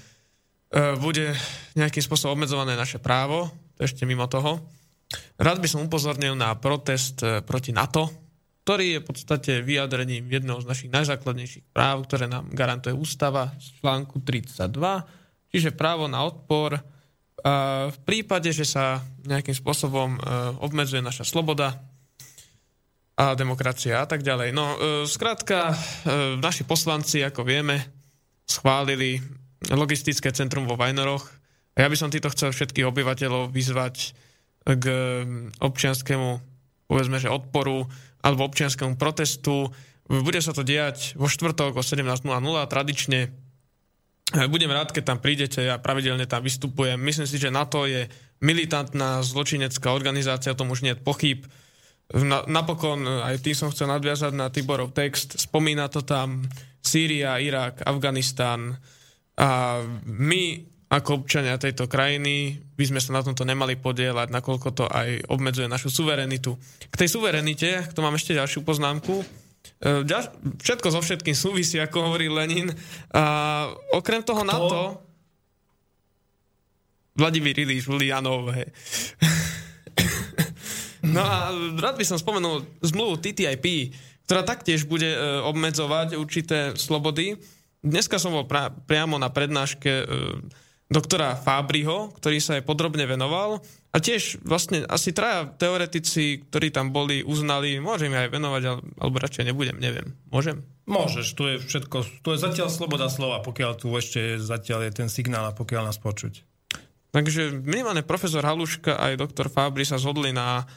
Speaker 4: e, bude nejakým spôsobom obmedzované naše právo, ešte mimo toho, rád by som upozornil na protest e, proti NATO, ktorý je v podstate vyjadrením jedného z našich najzákladnejších práv, ktoré nám garantuje ústava z článku 32, čiže právo na odpor a v prípade, že sa nejakým spôsobom e, obmedzuje naša sloboda a demokracia a tak ďalej. No, e, skrátka, e, naši poslanci, ako vieme, schválili logistické centrum vo Vajnoroch. Ja by som týto chcel všetkých obyvateľov vyzvať k občianskému, povedzme, že odporu alebo občianskému protestu. Bude sa to diať vo štvrtok o 17.00 tradične E, Budem rád, keď tam prídete, ja pravidelne tam vystupujem. Myslím si, že NATO je militantná zločinecká organizácia, o tom už nie je pochyb. Na, napokon e, aj tým som chcel nadviazať na Tiborov text. Spomína to tam Sýria, Irak, Afganistan. A my ako občania tejto krajiny by sme sa na tomto nemali podielať, nakoľko to aj obmedzuje našu suverenitu. K tej suverenite, to mám ešte ďalšiu poznámku, E, všetko so všetkým súvisí, ako hovorí Lenin. A okrem toho na to... Vladimír Iliš Ulianov, hej. No a rád by som spomenul zmluvu TTIP, ktorá taktiež bude e, obmedzovať určité slobody. Dneska som bol pra- priamo na prednáške e, doktora Fábriho, ktorý sa aj podrobne venoval. A tiež vlastne asi traja teoretici, ktorí tam boli, uznali, môžem aj venovať, ale- alebo radšej nebudem, neviem. Môžem?
Speaker 2: Môžeš, tu je všetko, tu je zatiaľ sloboda slova, pokiaľ tu ešte zatiaľ je ten signál a pokiaľ nás počuť.
Speaker 4: Takže minimálne profesor Haluška aj doktor Fábri sa zhodli na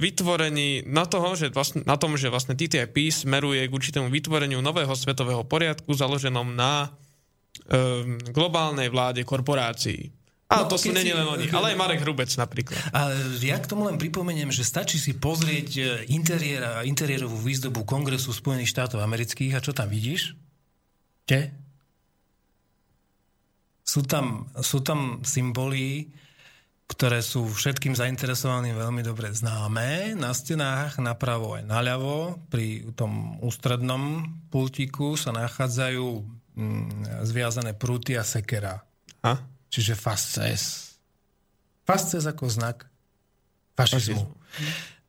Speaker 4: vytvorení, na, toho, že vlastne, na tom, že vlastne TTIP smeruje k určitému vytvoreniu nového svetového poriadku založenom na globálnej vláde korporácií. A
Speaker 2: No,
Speaker 4: to sú není
Speaker 2: si-
Speaker 4: len oni, ale aj Marek Hrubec napríklad.
Speaker 2: A ja k tomu len pripomeniem, že stačí si pozrieť e, interiér a interiérovú výzdobu Kongresu Spojených štátov amerických a čo tam vidíš? Te? Sú tam, sú tam symboly, ktoré sú všetkým zainteresovaným veľmi dobre známe. Na stenách napravo aj naľavo pri tom ústrednom pultíku sa nachádzajú mm, zviazané prúty a sekera.
Speaker 4: A?
Speaker 2: Čiže fasces. Fasces ako znak fašizmu.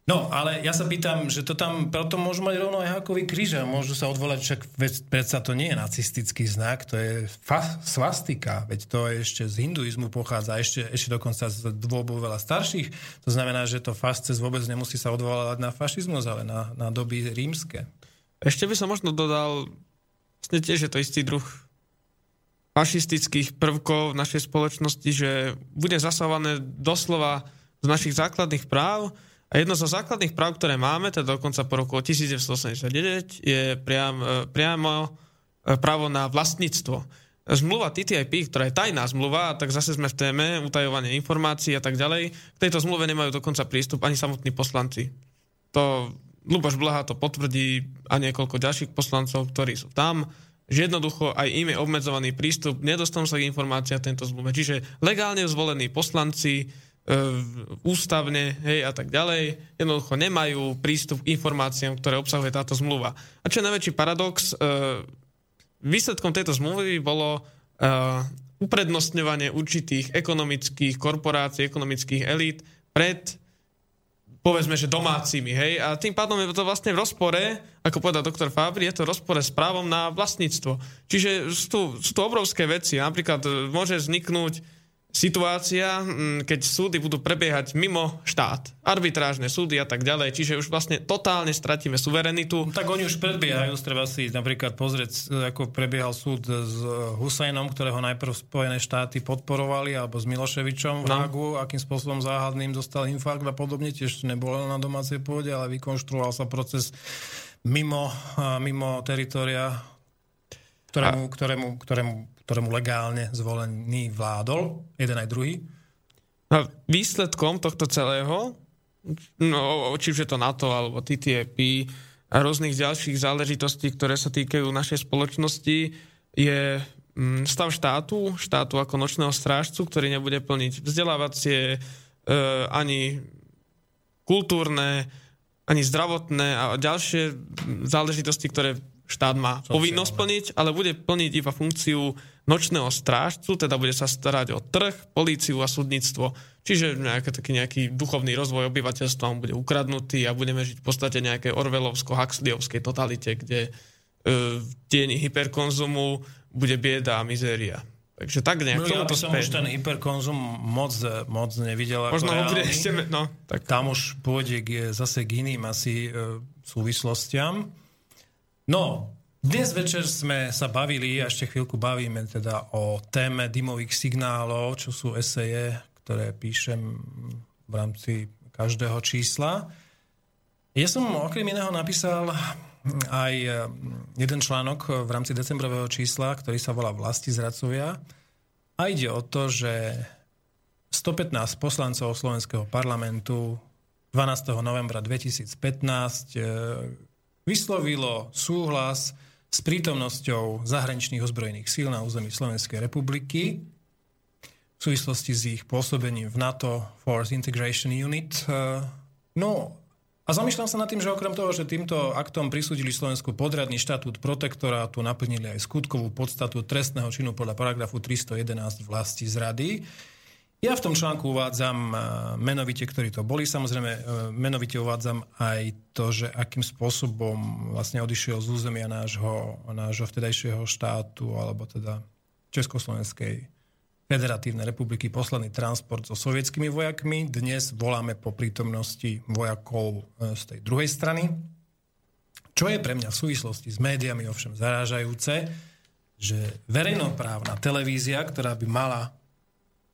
Speaker 2: No, ale ja sa pýtam, že to tam, preto môžu mať rovno aj hákový kríž a môžu sa odvolať, však veď, predsa to nie je nacistický znak, to je fa- svastika, veď to je ešte z hinduizmu pochádza, ešte, ešte dokonca z dôbov veľa starších. To znamená, že to fasces vôbec nemusí sa odvolávať na fašizmus, ale na, na doby rímske.
Speaker 4: Ešte by som možno dodal, vlastne tiež je to istý druh fašistických prvkov v našej spoločnosti, že bude zasahované doslova z našich základných práv a jedno zo základných práv, ktoré máme, teda dokonca po roku 1989, je priam, e, priamo e, právo na vlastníctvo. Zmluva TTIP, ktorá je tajná zmluva, tak zase sme v téme utajovanie informácií a tak ďalej. K tejto zmluve nemajú dokonca prístup ani samotní poslanci. To Luboš Blaha to potvrdí a niekoľko ďalších poslancov, ktorí sú tam, že jednoducho aj im je obmedzovaný prístup, nedostanú sa k informácia tento zmluve. Čiže legálne zvolení poslanci, e, ústavne hej, a tak ďalej, jednoducho nemajú prístup k informáciám, ktoré obsahuje táto zmluva. A čo je najväčší paradox, e, výsledkom tejto zmluvy bolo e, uprednostňovanie určitých ekonomických korporácií, ekonomických elít pred povedzme, že domácimi, hej, a tým pádom je to vlastne v rozpore, ako povedal doktor Fabri, je to v rozpore s právom na vlastníctvo. Čiže sú sú tu obrovské veci, napríklad e, môže vzniknúť situácia, mm, keď súdy budú prebiehať mimo štát, arbitrážne súdy a tak ďalej, čiže už vlastne totálne stratíme suverenitu.
Speaker 2: Tak oni už predbiehajú, treba si napríklad pozrieť, e, ako prebiehal súd s Husajnom, ktorého najprv Spojené štáty podporovali, alebo s Miloševičom v
Speaker 4: No.
Speaker 2: Hagu, akým spôsobom záhadným dostal infarkt a podobne, tiež nebolo na domácej pôde, ale vykonštruoval sa proces mimo, a mimo teritoria, ktorému, ktorému, ktorému, ktorému legálne zvolený vládol, jeden aj druhý.
Speaker 4: A výsledkom tohto celého, no, či už je to NATO alebo TTIP a rôznych ďalších záležitostí, ktoré sa týkajú našej spoločnosti, je mm, stav štátu, štátu ako nočného strážcu, ktorý nebude plniť vzdelávacie, e, ani kultúrne, ani zdravotné a ďalšie záležitosti, ktoré štát má povinnosť plniť, ale bude plniť iba funkciu nočného strážcu, teda bude sa starať o trh, políciu a súdnictvo. Čiže nejaký, taký nejaký duchovný rozvoj obyvateľstva mu bude ukradnutý a budeme žiť v podstate nejakej orvelovsko-huxleyovskej totalite, kde e, v tieni hyperkonzumu bude bieda a mizéria. Takže tak nejak
Speaker 2: No, ja by som už ten hyperkonzum moc, moc nevidel.
Speaker 4: Možno ho bude ešte... No, tak.
Speaker 2: Tam už pôjde k, zase k iným asi e, súvislostiam. No, dnes večer sme sa bavili, a ešte chvíľku bavíme teda o téme dymových signálov, čo sú eseje, ktoré píšem v rámci každého čísla. Ja som okrem iného napísal aj e, jeden článok v rámci decembrového čísla, ktorý sa volá Vlasti zradcovia. A ide o to, že 115 poslancov Slovenského parlamentu 12. novembra 2015 e, vyslovilo súhlas s prítomnosťou zahraničných ozbrojených síl na území Slovenskej republiky v súvislosti s ich pôsobením v NATO Force Integration Unit. E, No a zamýšľam sa nad tým, že okrem toho, že týmto aktom prisúdili Slovensku podradný štatút protektorátu, naplnili aj skutkovú podstatu trestného činu podľa paragrafu 311 vlasti zrady. Ja v tom článku uvádzam e, menovite, ktorí to boli. Samozrejme, e, menovite uvádzam aj to, že akým spôsobom vlastne odišiel z územia nášho, nášho vtedajšieho štátu, alebo teda Československej Federatívnej republiky posledný transport so sovietskými vojakmi. Dnes voláme po prítomnosti vojakov e, z tej druhej strany. Čo je pre mňa v súvislosti s médiami ovšem zarážajúce, že verejnoprávna televízia, ktorá by mala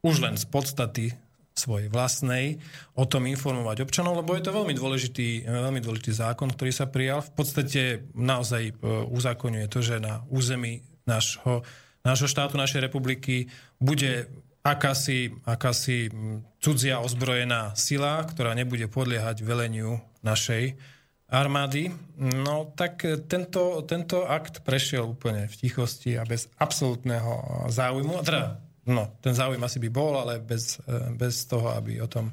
Speaker 2: už len z podstaty svojej vlastnej, o tom informovať občanov, lebo je to veľmi dôležitý, veľmi dôležitý zákon, ktorý sa prijal. V podstate naozaj e, uzákonňuje to, že na území nášho, nášho štátu, našej republiky bude akási, akási cudzia ozbrojená sila, ktorá nebude podliehať veleniu našej armády. No tak tento, tento akt prešiel úplne v tichosti a bez absolútneho záujmu. Teda No, ten záujem asi by bol, ale bez, e, bez toho, aby o tom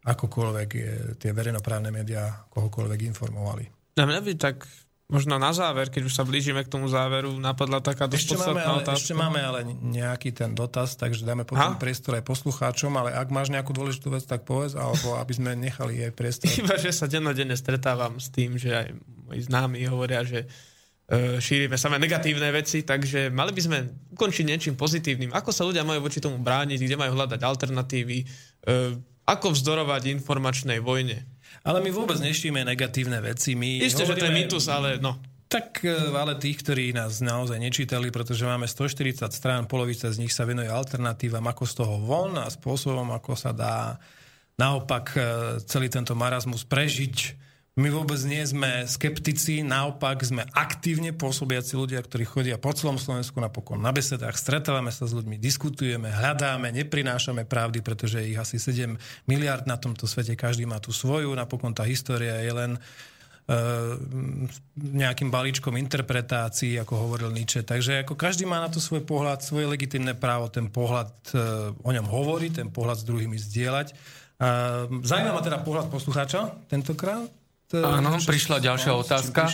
Speaker 2: akokoľvek e, tie verejnoprávne médiá kohokoľvek informovali.
Speaker 4: Na mňa by tak možno na záver, keď už sa blížime k tomu záveru, napadla taká dosť
Speaker 2: Ešte máme, ale,
Speaker 4: otázka.
Speaker 2: ešte máme ale nejaký ten dotaz, takže dáme potom
Speaker 4: Ha?
Speaker 2: priestor aj poslucháčom, ale ak máš nejakú dôležitú vec, tak povedz, alebo aby sme nechali jej priestor.
Speaker 4: Iba, že sa dennodenne stretávam s tým, že aj moji známi hovoria, že šírime samé negatívne veci, takže mali by sme ukončiť niečím pozitívnym. Ako sa ľudia majú voči tomu brániť, kde majú hľadať alternatívy, e, ako vzdorovať informačnej vojne.
Speaker 2: Ale my vôbec nešíme negatívne veci. My
Speaker 4: Isté, že to je
Speaker 2: hovoríme-
Speaker 4: mýtus, ale no.
Speaker 2: Tak, e, ale tých, ktorí nás naozaj nečítali, pretože máme 140 strán, polovica z nich sa venuje alternatívam, ako z toho von a spôsobom, ako sa dá naopak e, celý tento marazmus prežiť. My vôbec nie sme skeptici, naopak sme aktívne pôsobiaci ľudia, ktorí chodia po celom Slovensku napokon na besedách, stretávame sa s ľuďmi, diskutujeme, hľadáme, neprinášame pravdy, pretože ich asi 7 miliard na tomto svete, každý má tu svoju, napokon tá história je len e, nejakým balíčkom interpretácií, ako hovoril Nietzsche. Takže ako každý má na to svoj pohľad, svoje legitimné právo ten pohľad e, o ňom hovoriť, ten pohľad s druhými zdieľať. E, Zaujíma ma teda pohľad poslucháča tentokrát.
Speaker 3: Áno, prišla ďalšia otázka.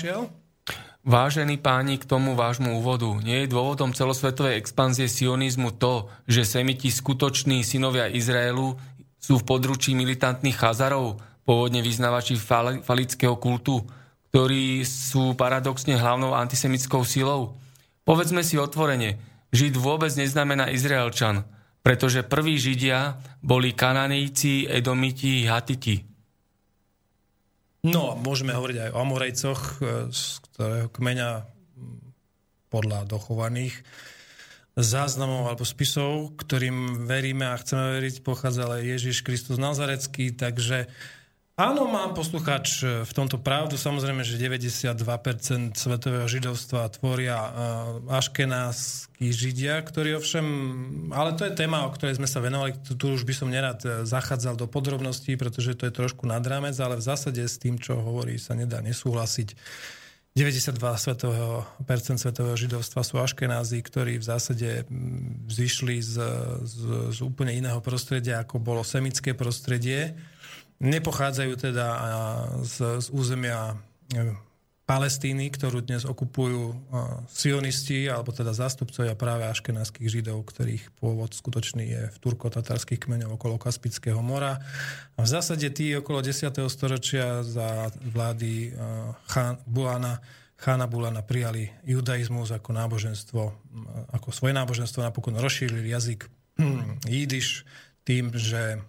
Speaker 3: Vážení páni, k tomu vášmu úvodu. Nie je dôvodom celosvetovej expanzie sionizmu to, že semiti skutoční synovia Izraelu sú v područí militantných chazarov, pôvodne vyznavači fal- falického kultu, ktorí sú paradoxne hlavnou antisemickou silou? Povedzme si otvorene, Žid vôbec neznamená Izraelčan, pretože prví Židia boli Kananejci, Edomiti, Hatiti.
Speaker 2: No, môžeme hovoriť aj o Amorejcoch, e, z ktorého kmeňa podľa dochovaných záznamov alebo spisov, ktorým veríme a chceme veriť, pochádza ale Ježiš Kristus Nazarecký, takže áno, mám poslucháč v tomto pravdu, samozrejme, že 92% svetového židovstva tvoria uh, aškenáskí židia, ktorí ovšem, ale to je téma, o ktorej sme sa venovali, tu, tu už by som nerad eh, zachádzal do podrobností, pretože to je trošku nad ale v zásade s tým, čo hovorí, sa nedá nesúhlasiť. 92 svetového, percent svetového židovstva sú aškenázi, ktorí v zásade zišli z, z, z úplne iného prostredia, ako bolo semické prostredie. Nepochádzajú teda z, z územia e, Palestíny, ktorú dnes okupujú sionisti, alebo teda zástupcovia práve aškenáskych židov, ktorých pôvod skutočný je v turko-tatarských kmeňov okolo Kaspického mora. A v zásade tí okolo 10. storočia za vlády Chán, Bulana, Chána Bulana prijali judaizmus ako náboženstvo, ako svoje náboženstvo, napokon rozšírili jazyk hm, jidiš tým, že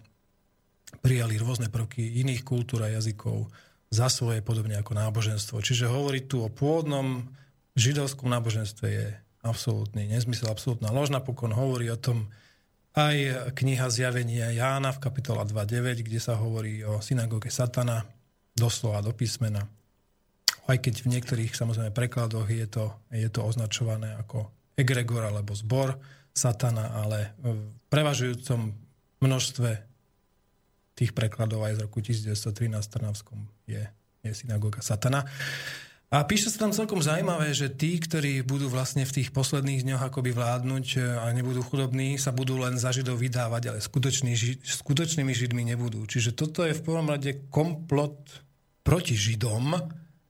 Speaker 2: prijali rôzne prvky iných kultúr a jazykov za svoje, podobne ako náboženstvo. Čiže hovoriť tu o pôvodnom židovskom náboženstve je absolútny nezmysel, absolútna lož. Napokon hovorí o tom aj kniha Zjavenia Jána v kapitola 2.9, kde sa hovorí o synagóge Satana, doslova do písmena. Aj keď v niektorých samozrejme prekladoch je to, je to označované ako egregor alebo zbor Satana, ale v prevažujúcom množstve tých prekladov aj z roku 1913 v Trnavskom je, je synagóga Satana. A píše sa tam celkom zaujímavé, že tí, ktorí budú vlastne v tých posledných dňoch akoby vládnuť e, a nebudú chudobní, sa budú len za Židov vydávať, ale skutoční, skutočnými Židmi nebudú. Čiže toto je v prvom rade komplot proti Židom,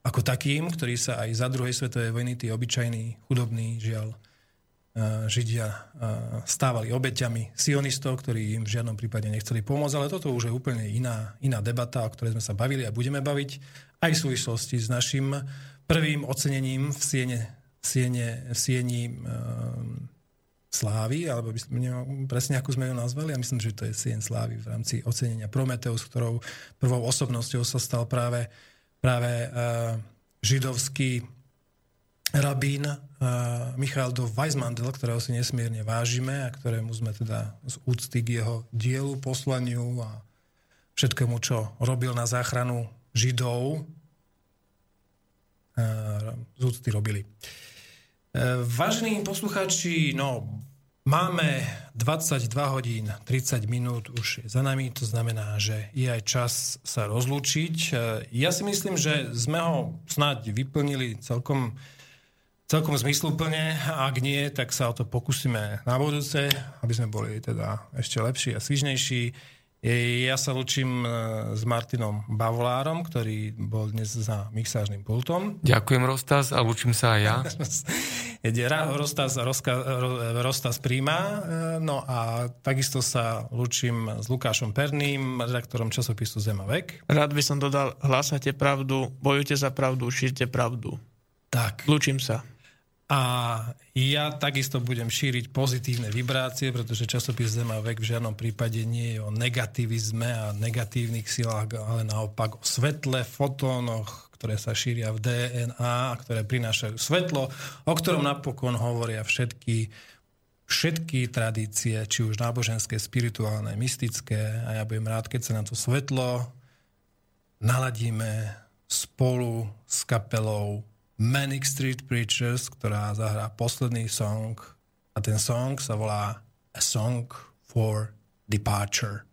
Speaker 2: ako takým, ktorí sa aj za druhej svetovej vojny, tí obyčajní, chudobní, žiaľ, Židia e, stávali obeťami sionistov, ktorí im v žiadnom prípade nechceli pomôcť, ale toto už je úplne iná, iná debata, o ktorej sme sa bavili a budeme baviť aj v súvislosti s našim prvým ocenením v siene, siene, sieni um, slávy, alebo by som, neviem presne ako sme ju nazvali, ja myslím, že to je sien slávy v rámci ocenenia Prometeus, ktorou prvou osobnosťou sa stal práve, práve uh, židovský rabín uh, Michal do Weismandel, ktorého si nesmierne vážime a ktorému sme teda z úcty k jeho dielu, poslaniu a všetkému, čo robil na záchranu Židov, uh, z úcty robili. Uh, vážení poslucháči, no, máme 22 hodín 30 minút už je za nami, to znamená, že je aj čas sa rozlúčiť. Ja si myslím, že sme ho snáď vyplnili celkom celkom zmysluplne. Ak nie, tak sa o to pokúsime na budúce, aby sme boli teda ešte lepší a svižnejší. Ja sa lučím e, s Martinom Bavolárom, ktorý bol dnes za mixážnym pultom.
Speaker 3: Ďakujem, Rostas, a učím sa aj ja.
Speaker 2: Rostas, Roska, Ro- Rostas príjma. E, No a takisto sa lučím s Lukášom Perným, redaktorom časopisu Zema vek.
Speaker 4: Rád by som dodal, hlásate pravdu, bojujte za pravdu, šírte pravdu.
Speaker 2: Tak.
Speaker 4: Lúčim sa.
Speaker 2: A ja takisto budem šíriť pozitívne vibrácie, pretože časopis Zema vek v žiadnom prípade nie je o negativizme a negatívnych silách, ale naopak o svetle, fotónoch, ktoré sa šíria v DNA a ktoré prinášajú svetlo, o ktorom napokon hovoria všetky všetky tradície, či už náboženské, spirituálne, mystické. A ja budem rád, keď sa na to svetlo naladíme spolu s kapelou Manic Street Preachers, ktorá zahrá posledný song a ten song sa volá A Song for Departure.